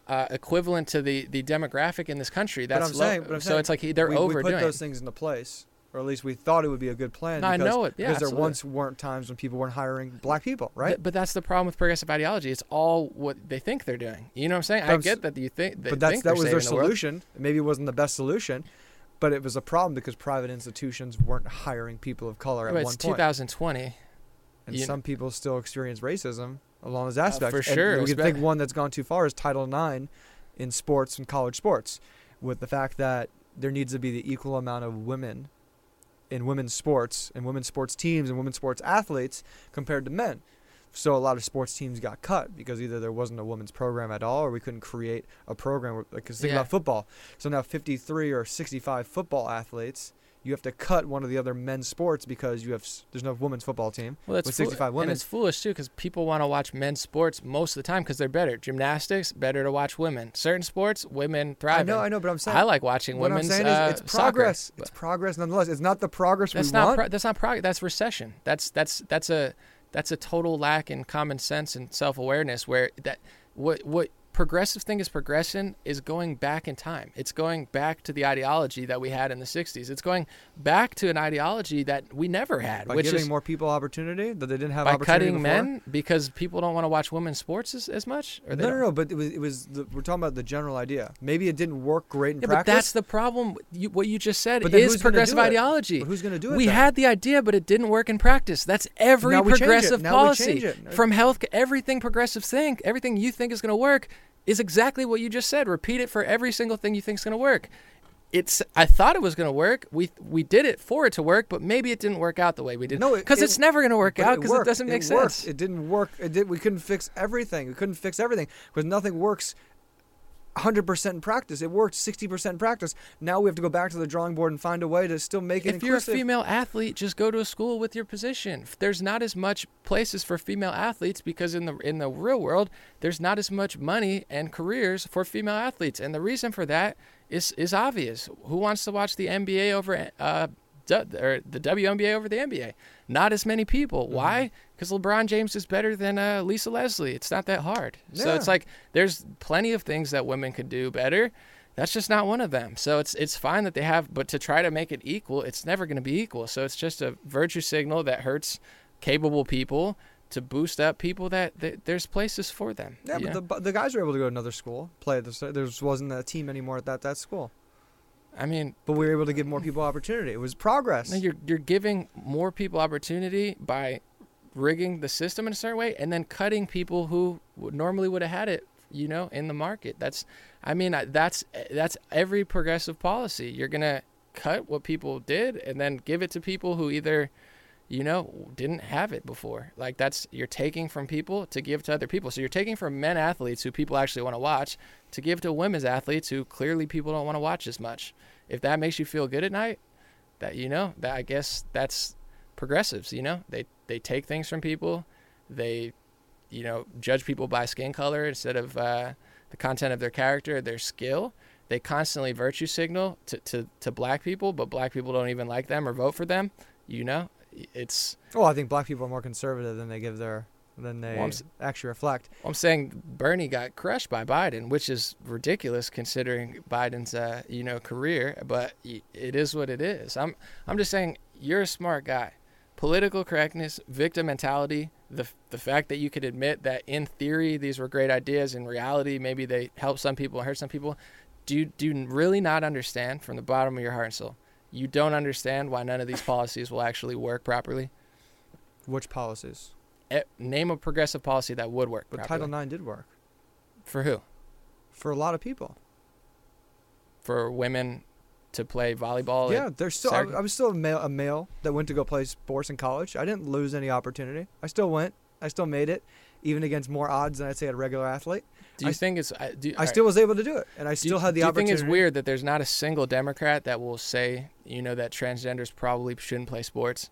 uh, equivalent to the, the demographic in this country. That's I'm low. saying- but I'm so saying it's like they're we, we overdoing. put those things into place, or at least we thought it would be a good plan. No, I because, know it. Yeah, because there once weren't times when people weren't hiring black people, right? Th- but that's the problem with progressive ideology. It's all what they think they're doing. You know what I'm saying? But I get that you think. They but that's think that was their saving the solution. Maybe it wasn't the best solution, but it was a problem because private institutions weren't hiring people of color at one point. it's point, 2020. and you- some people still experience racism along those uh, aspects. for And sure, we could espe- think one that's gone too far is Title IX in sports and college sports, with the fact that there needs to be the equal amount of women in women's sports and women's sports teams and women's sports athletes compared to men. So a lot of sports teams got cut because either there wasn't a women's program at all, or we couldn't create a program. where- Like, think Yeah. about football. So now 53 or 65 football athletes, you have to cut one of the other men's sports because you have there's no women's football team. Well, that's with fool- women. And it's foolish too because people want to watch men's sports most of the time because they're better. Gymnastics, better to watch women. Certain sports, women thrive. I know, in. I know, but I'm saying I like watching what I'm women's saying uh, is it's progress. but It's progress nonetheless. It's not the progress That's we not. want. Pro- that's not progress. That's recession. That's that's that's a that's a total lack in common sense and self awareness. Where that what what progressive thing is progression is going back in time. It's going back to the ideology that we had in the '60s. It's going back to an ideology that we never had, by which giving is more people opportunity that they didn't have by cutting before. men because people don't want to watch women's sports as, as much. No, no, no. But it was it was the, we're talking about the general idea. Maybe it didn't work great in Yeah, but practice. that's the problem. You, what you just said But is progressive ideology. But who's going to do it? We then? had the idea, but it didn't work in practice. That's every Now we change it. progressive policy. change it. From health, everything progressive think, everything you think is going to work, is exactly what you just said. Repeat it for every single thing you think is going to work. It's. I thought it was going to work. We we did it for it to work, but maybe it didn't work out the way we did. No, it- because it- it's never going to work out because it, worked. doesn't make worked. sense. It didn't work. It did. We couldn't fix everything. We couldn't fix everything because nothing works 100% in practice. It worked 60% in practice. Now we have to go back to the drawing board and find a way to still make it if you're a female athlete, just go to a school with your position. There's not as much places for female athletes because in the in the real world, there's not as much money and careers for female athletes, and the reason for that is is obvious. Who wants to watch the NBA over uh, or the WNBA over the NBA? Not as many people. Mm-hmm. Why? Because LeBron James is better than uh, Lisa Leslie. It's not that hard. So it's like there's plenty of things that women could do better. That's just not one of them. So it's it's fine that they have, but to try to make it equal, it's never going to be equal. So it's just a virtue signal that hurts capable people to boost up people that, that there's places for them. yeah, but know? the, the guys were able to go to another school, play. This, there wasn't a team anymore at that, that school. I mean, But we were able to give more people opportunity. It was progress. no, you're you're giving more people opportunity by rigging the system in a certain way, and then cutting people who normally would have had it. You know, in the market. That's, I mean, that's that's every progressive policy. You're gonna cut what people did, and then give it to people who either you know, didn't have it before. Like that's you're taking from people to give to other people. So you're taking from men athletes who people actually want to watch to give to women's athletes who clearly people don't want to watch as much. If that makes you feel good at night, that you know, that I guess that's progressives, you know. They they take things from people. They you know, judge people by skin color instead of uh, the content of their character, their skill. They constantly virtue signal to, to, to black people, but black people don't even like them or vote for them. You know, it's well, I think black people are more conservative than they give their than they Well, actually reflect. I'm saying Bernie got crushed by Biden, which is ridiculous considering Biden's uh, you know career, but it is what it is. I'm I'm just saying you're a smart guy. Political correctness, victim mentality, the the fact that you could admit that in theory these were great ideas, in reality maybe they help some people and hurt some people. Do you, do you really not understand from the bottom of your heart and soul? You don't understand why none of these policies will actually work properly. Which policies? Eh, name a progressive policy that would work But properly. Title IX did work For who? for a lot of people. for women to play volleyball. yeah, there's still. I, I was still a male, a male that went to go play sports in college. I didn't lose any opportunity. I still went. I still made it, even against more odds than I'd say a regular athlete. Do you I- think it's? I, do, I still was able to do it, and I still you, had the do you opportunity. think it's weird that there's not a single Democrat that will say, you know, that transgenders probably shouldn't play sports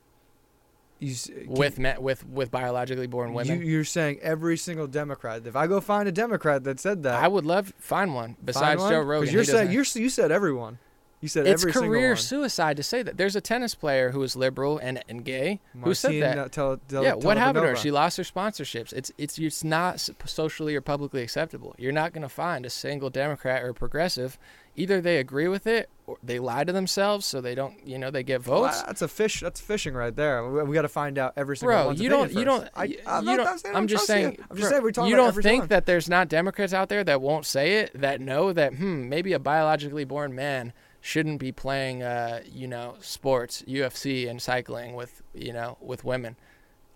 You uh, can- with men, with with biologically born women? You, you're saying every single Democrat. If I go find a Democrat that said that, I would love find one besides find Joe one? Rogan. you're saying you're, you said everyone. You said it's every single career suicide to say that. There's a tennis player who is liberal and, and gay who said that. uh, yeah, what happened to her? She lost her sponsorships. It's it's it's not socially or publicly acceptable. You're not going to find a single Democrat or progressive. Either they agree with it or they lie to themselves so they don't, you know, they get Well, votes. that's a fish. That's fishing right there. We, we got to find out every single Bro, you don't, you don't, I, you I'm don't. saying I I'm don't just trust you. saying. I'm just saying we're talking You don't think one. that there's not Democrats out there that won't say it, that know that hmm, maybe a biologically born man shouldn't be playing, uh, you know, sports, UFC, and cycling with, you know, with women.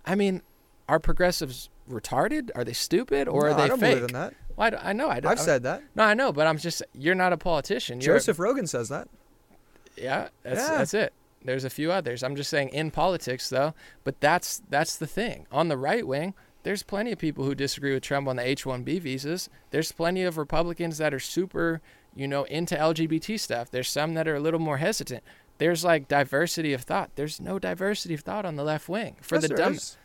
I mean, are progressives retarded? Are they stupid, or No, are they I don't fake? believe in that. Well, I d- I, know. I, d- I've I- said that. No, I know, but I'm just. You're not a politician. You're, Joseph Rogan says that. Yeah, that's Yeah. that's it. There's a few others. I'm just saying in politics though, but that's that's the thing. On the right wing, there's plenty of people who disagree with Trump on the H-1B visas. There's plenty of Republicans that are super, you know, into LGBT stuff. There's some that are a little more hesitant. There's like diversity of thought. There's no diversity of thought on the left wing for Yes, the dumb is.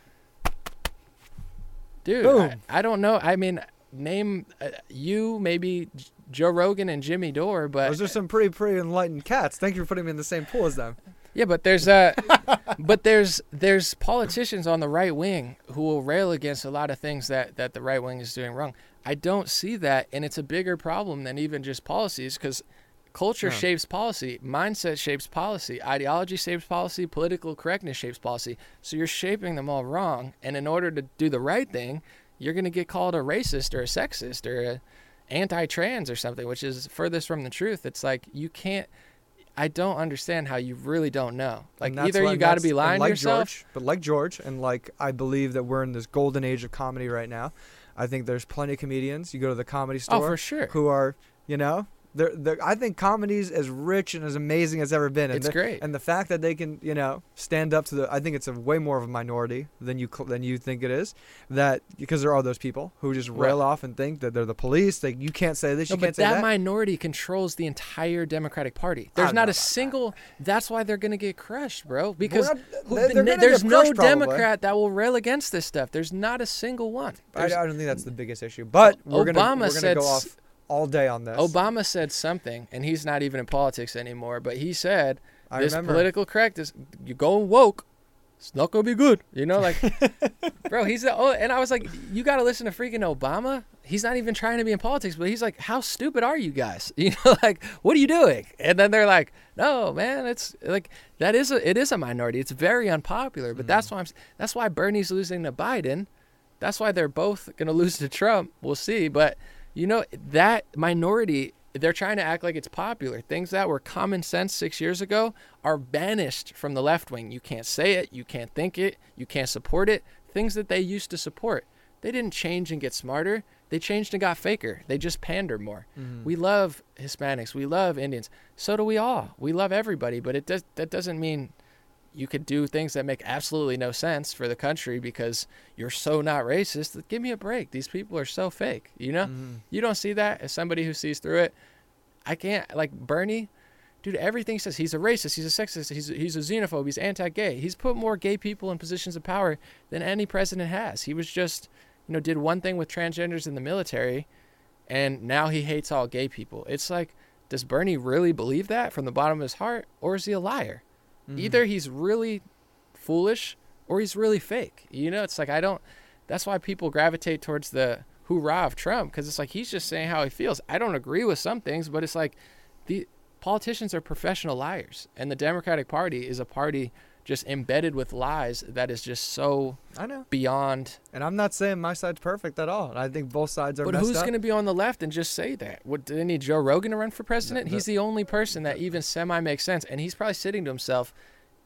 dude. I, I don't know. I mean, name uh, you maybe J- Joe Rogan and Jimmy Dore, but Those are some pretty pretty enlightened cats. Thank you for putting me in the same pool as them. <laughs> Yeah, but there's uh <laughs> but there's there's politicians on the right wing who will rail against a lot of things that that the right wing is doing wrong. I don't see that and it's a bigger problem than even just policies cuz culture Yeah. shapes policy, mindset shapes policy, ideology shapes policy, political correctness shapes policy. So you're shaping them all wrong and in order to do the right thing, you're going to get called a racist or a sexist or a anti-trans or something, which is furthest from the truth. It's like you can't I don't understand how you really don't know. Like either you got to be lying like to yourself. George, but like George, and like I believe that we're in this golden age of comedy right now. I think there's plenty of comedians. You go to the comedy store, Oh, store for sure. who are, you know, they're, they're, I think comedy's as rich and as amazing as ever been. And It's the- great. And the fact that they can, you know, stand up to the, I think it's a way more of a minority than you than you think it is. That because there are those people who just rail Right. off and think that they're the police. They you can't say this, No, you but can't say that, that. minority controls the entire Democratic Party. There's don't a about that. single. That's why they're gonna get crushed, bro. Because not- they're- the- they're there's no crushed. Democrat that will rail against this stuff. There's not a single one. I, I don't think that's the biggest issue. But we're gonna Obama we're gonna said go off all day on this. Obama said something, and he's not even in politics anymore. But he said I this remember. political correctness, you going woke, it's not gonna be good. You know, like, <laughs> bro, he's the oh, and I was like, you gotta listen to freaking Obama. He's not even trying to be in politics, but he's like, how stupid are you guys? <laughs> You know, like, what are you doing? And then they're like, no, man, it's like that is a it is a minority. It's very unpopular, but that's hmm. why I'm that's why Bernie's losing to Biden. That's why they're both gonna lose to Trump. We'll see, but you know that minority they're trying to act like it's popular. Things that were common sense six years ago are banished from the left wing. You can't say it, you can't think it, you can't support it. Things that they used to support. They didn't change and get smarter. They changed and got faker. They just pander more. Mm-hmm. We love Hispanics. We love Indians. So do we all. We love everybody, but it does that doesn't mean you could do things that make absolutely no sense for the country because you're so not racist. Give me a break. These people are so fake. You know, Mm-hmm. you don't see that as somebody who sees through it. I can't like Bernie, dude. Everything he says he's a racist, he's a sexist, he's he's a xenophobe, he's anti-gay. He's put more gay people in positions of power than any president has. He was just, you know, did one thing with transgenders in the military, and now he hates all gay people. It's like, does Bernie really believe that from the bottom of his heart, or is he a liar? Mm-hmm. Either he's really foolish or he's really fake. You know, it's like I don't. That's why people gravitate towards the hoorah of Trump because it's like he's just saying how he feels. I don't agree with some things, but it's like the politicians are professional liars, and the Democratic Party is a party just embedded with lies that is just so I know, beyond. and I'm not saying my side's perfect at all. I think both sides are But who's going to be on the left and just say that? What do they need Joe Rogan to run for president? The- he's the only person that even semi makes sense, and he's probably sitting to himself.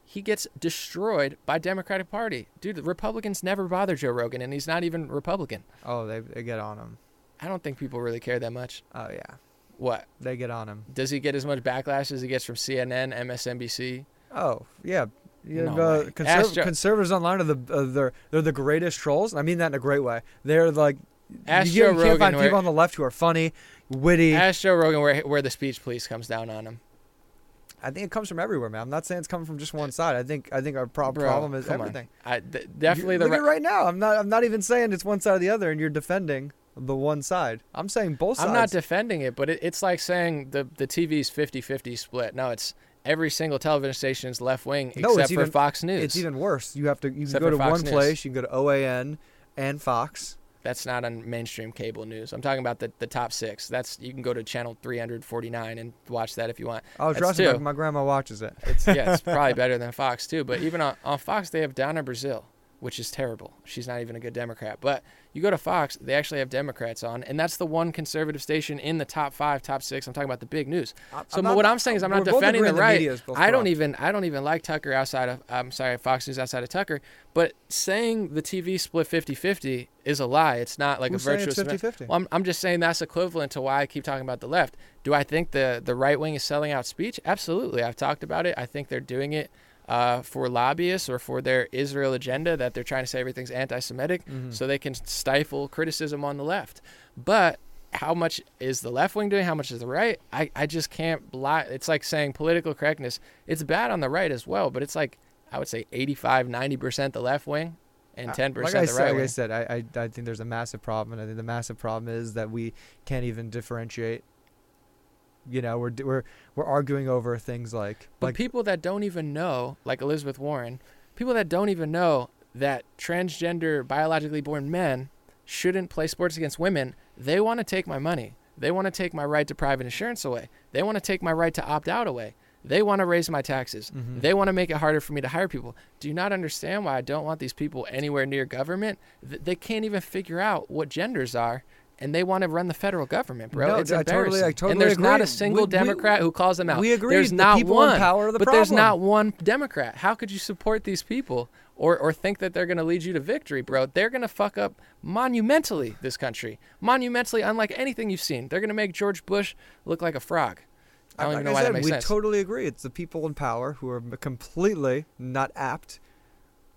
He gets destroyed by Democratic Party, dude. The Republicans never bother Joe Rogan, and he's not even Republican. Oh, they, they get on him. I don't think people really care that much. Oh yeah, What they get on him. does he get as much backlash as he gets from CNN, MSNBC? Oh yeah. You No uh, conserv- Ask Jo- conservatives online are the uh, they're they're the greatest trolls. I mean that in a great way. They're like Ask you, you can't Rogan find where- people on the left who are funny, witty. Ask Joe Rogan where where the speech police comes down on him. I think it comes from everywhere, man. I'm not saying it's coming from just one side. I think I think our pro- Bro, problem is everything. I th- definitely You- the look at right now. I'm not I'm not even saying it's one side or the other, and you're defending the one side. I'm saying both sides. I'm not defending it, but it, it's like saying the the TV's 50-50 split. No, it's every single television station is left wing No, except it's for Fox News. It's even worse. You have to you Except can go to Fox one News. place. You can go to OAN and Fox. That's not on mainstream cable news. I'm talking about the, the top six. That's you can go to channel 349 and watch that if you want. Oh, That's trust me, my, my grandma watches it. It's yeah, it's <laughs> probably better than Fox too. But even on, on Fox, they have Donna Brazile, which is terrible. She's not even a good Democrat. But you go to Fox, they actually have Democrats on, and that's the one conservative station in the top five, top six. I'm talking about the big news. I'm- So not- what I'm saying is I'm not defending the right. media is both I don't even I don't even like Tucker outside of I'm sorry Fox News outside of Tucker. But saying the TV split 50-50 is a lie. It's not like Who's a virtuous. it's 50-50? Well, I'm, I'm just saying that's equivalent to why I keep talking about the left. Do I think the the right wing is selling out speech? Absolutely. I've talked about it. I think they're doing it uh, for lobbyists or for their Israel agenda that they're trying to say everything's anti-Semitic, Mhm. so they can stifle criticism on the left. But how much is the left wing doing? How much is the right? I, I just can't lie. It's like saying political correctness. It's bad on the right as well, but it's like I would say 85, 90% the left wing and 10% like I the said, right like I said, I, I I think there's a massive problem, and I think the massive problem is that we can't even differentiate. You know, we're we're we're arguing over things like But like people that don't even know, like Elizabeth Warren, people that don't even know that transgender, biologically born men shouldn't play sports against women, they want to take my money. They want to take my right to private insurance away. They want to take my right to opt out away. They want to raise my taxes. Mhm. They want to make it harder for me to hire people. Do you not understand why I don't want these people anywhere near government? Th- They can't even figure out what genders are. And they want to run the federal government, bro. No, it's I totally- I embarrassing. totally and there's not a single We- we- Democrat who calls them out. we agree. There's the not one power the but problem. there's not one Democrat. How could you support these people or, or think that they're going to lead you to victory, bro? They're going to fuck up monumentally this country. Monumentally, unlike anything you've seen. They're going to make George Bush look like a frog. I don't like even know I why said, that makes we sense. totally agree. It's the people in power who are completely not apt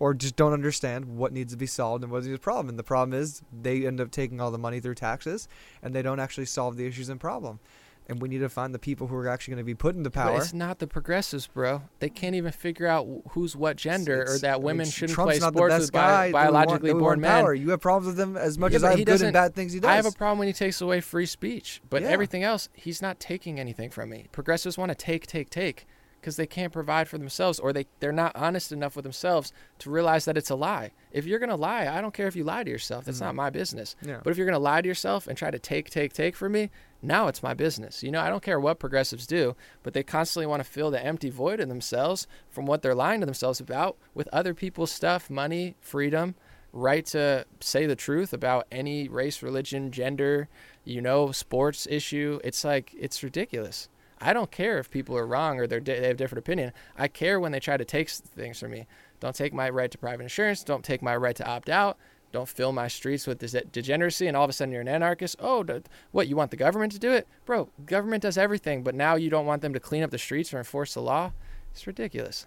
or just don't understand what needs to be solved and what is the problem. And the problem is they end up taking all the money through taxes and they don't actually solve the issues and problem. And we need to find the people who are actually going to be put into But power. it's not the progressives, bro. They can't even figure out who's what gender It's- or that I mean, women shouldn't Trump's play not the sports best with bi- want- biologically we born want men. Power. You have problems with them as much Yeah, as I have good and bad things he does. I have a problem when he takes away free speech, but Yeah. everything else, he's not taking anything from me. Progressives want to take, take, take because they can't provide for themselves or they, they're not honest enough with themselves to realize that it's a lie. If you're going to lie, I don't care if you lie to yourself. That's Mhm. not my business. yeah. But if you're going to lie to yourself and try to take, take, take from me, now it's my business. You know, I don't care what progressives do, but they constantly want to fill the empty void in themselves from what they're lying to themselves about with other people's stuff, money, freedom, right to say the truth about any race, religion, gender, you know, sports issue. It's like, it's ridiculous. I don't care if people are wrong or they're, they have different opinion. I care when they try to take things from me. Don't take my right to private insurance. Don't take my right to opt out. Don't fill my streets with de- degeneracy, and all of a sudden you're an anarchist. Oh, what? You want the government to do it, bro? Government does everything, but now you don't want them to clean up the streets or enforce the law. It's ridiculous.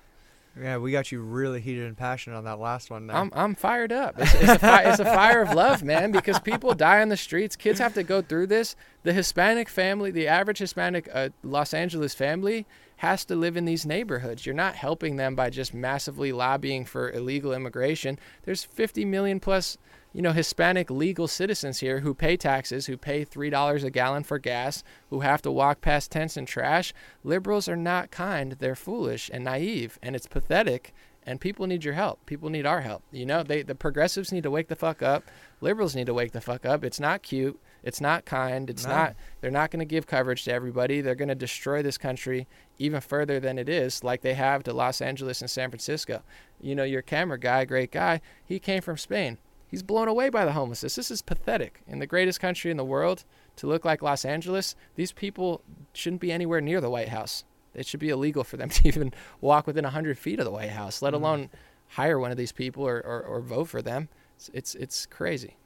Yeah, we got you really heated and passionate on that last one. There. I'm I'm fired up. It's, it's, a fi- it's a fire of love, man, because people die on the streets. Kids have to go through this. The Hispanic family, the average Hispanic uh, Los Angeles family, has to live in these neighborhoods. You're not helping them by just massively lobbying for illegal immigration. There's 50 million plus, you know, Hispanic legal citizens here who pay taxes, who pay three dollars a gallon for gas, who have to walk past tents and trash. Liberals are not kind. They're foolish and naive, and it's pathetic and people need your help. People need our help. You know, they the progressives need to wake the fuck up. Liberals need to wake the fuck up. It's not cute. It's not kind. It's No. not. They're not going to give coverage to everybody. They're going to destroy this country even further than it is, like they have to Los Angeles and San Francisco. You know, your camera guy, great guy. He came from Spain. He's blown away by the homelessness. This is pathetic. In the greatest country in the world, to look like Los Angeles, these people shouldn't be anywhere near the White House. It should be illegal for them <laughs> to even walk within 100 feet of the White House, let Mhm. alone hire one of these people or, or, or vote for them. It's, it's, it's crazy.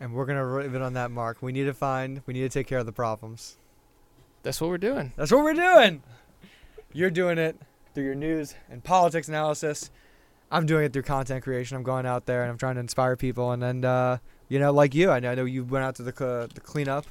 and we're gonna leave it on that mark. We need to find. We need to take care of the problems. That's what we're doing. That's what we're doing. You're doing it through your news and politics analysis. I'm doing it through content creation. I'm going out there and I'm trying to inspire people. And then, uh, you know, like you, I know, I know you went out to the cl- the cleanup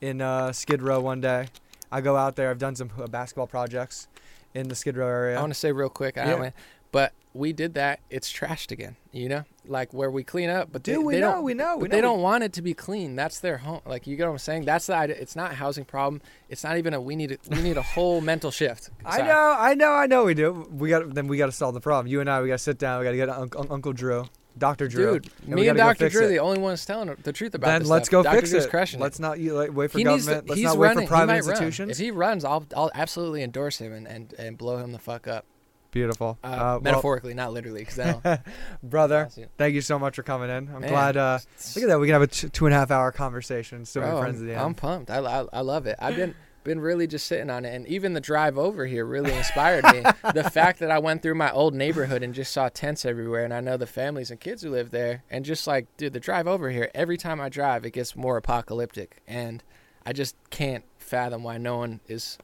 in uh, Skid Row one day. I go out there. I've done some uh, basketball projects in the Skid Row area. I want to say real quick, I Yeah. don't- but we did that. It's trashed again, you know, like where we clean up, but they, Dude, we they know, don't. we know, we But know. they don't want it to be clean. That's their home. Like you get what I'm saying. That's the idea. It's not a housing problem. It's not even a. We need. A, we need a whole <laughs> mental shift. I know, I know, I know. We do. We got then. We got to solve the problem. You and I, we got to sit down. We got to get un- un- Uncle Drew, Doctor Drew. Dude, we me and Dr. Drew are the only ones telling the truth about Then this let's stuff. go Dr. fix Drew's it. crushing. Let's not you like, wait for he needs to, government. let's he's not wait for private institutions. Run. If he runs, I'll I'll absolutely endorse him and, and, and blow him the fuck up. Beautiful. Uh, Uh, well, metaphorically, not literally, because <laughs> brother, thank you so much for coming in. I'm Man, glad. Uh, look at that. We can have a t- two and a half hour conversation. Be Bro, friends at I'm, the I'm pumped. I, I, I love it. I've been <laughs> been really just sitting on it, and even the drive over here really inspired me. the <laughs> fact that I went through my old neighborhood and just saw tents everywhere, and I know the families and kids who live there, and just like, dude, the drive over here. Every time I drive, it gets more apocalyptic, and I just can't fathom why no one is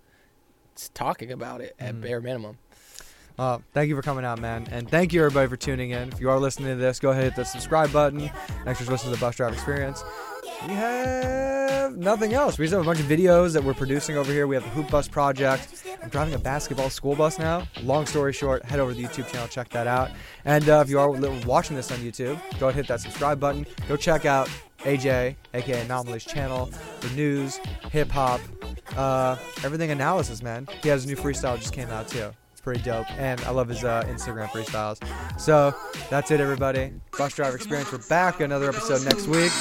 talking about it at Mhm. bare minimum. Uh, thank you for coming out, man, and thank you everybody for tuning in. If you are listening to this, go ahead and hit the subscribe button. Thanks for listening to the Bus Drive Experience. We have nothing else. We just have a bunch of videos that we're producing over here. We have the Hoop Bus Project. I'm driving a basketball school bus now. Long story short, head over to the YouTube channel, check that out. And uh, if you are watching this on YouTube, go ahead and hit that subscribe button. Go check out AJ, aka Anomaly's channel for news, hip hop, uh, everything analysis, man. He has a new freestyle just came out too. Pretty dope, and I love his uh, Instagram freestyles. So that's it, everybody. Bus driver experience. We're back. Another episode next week.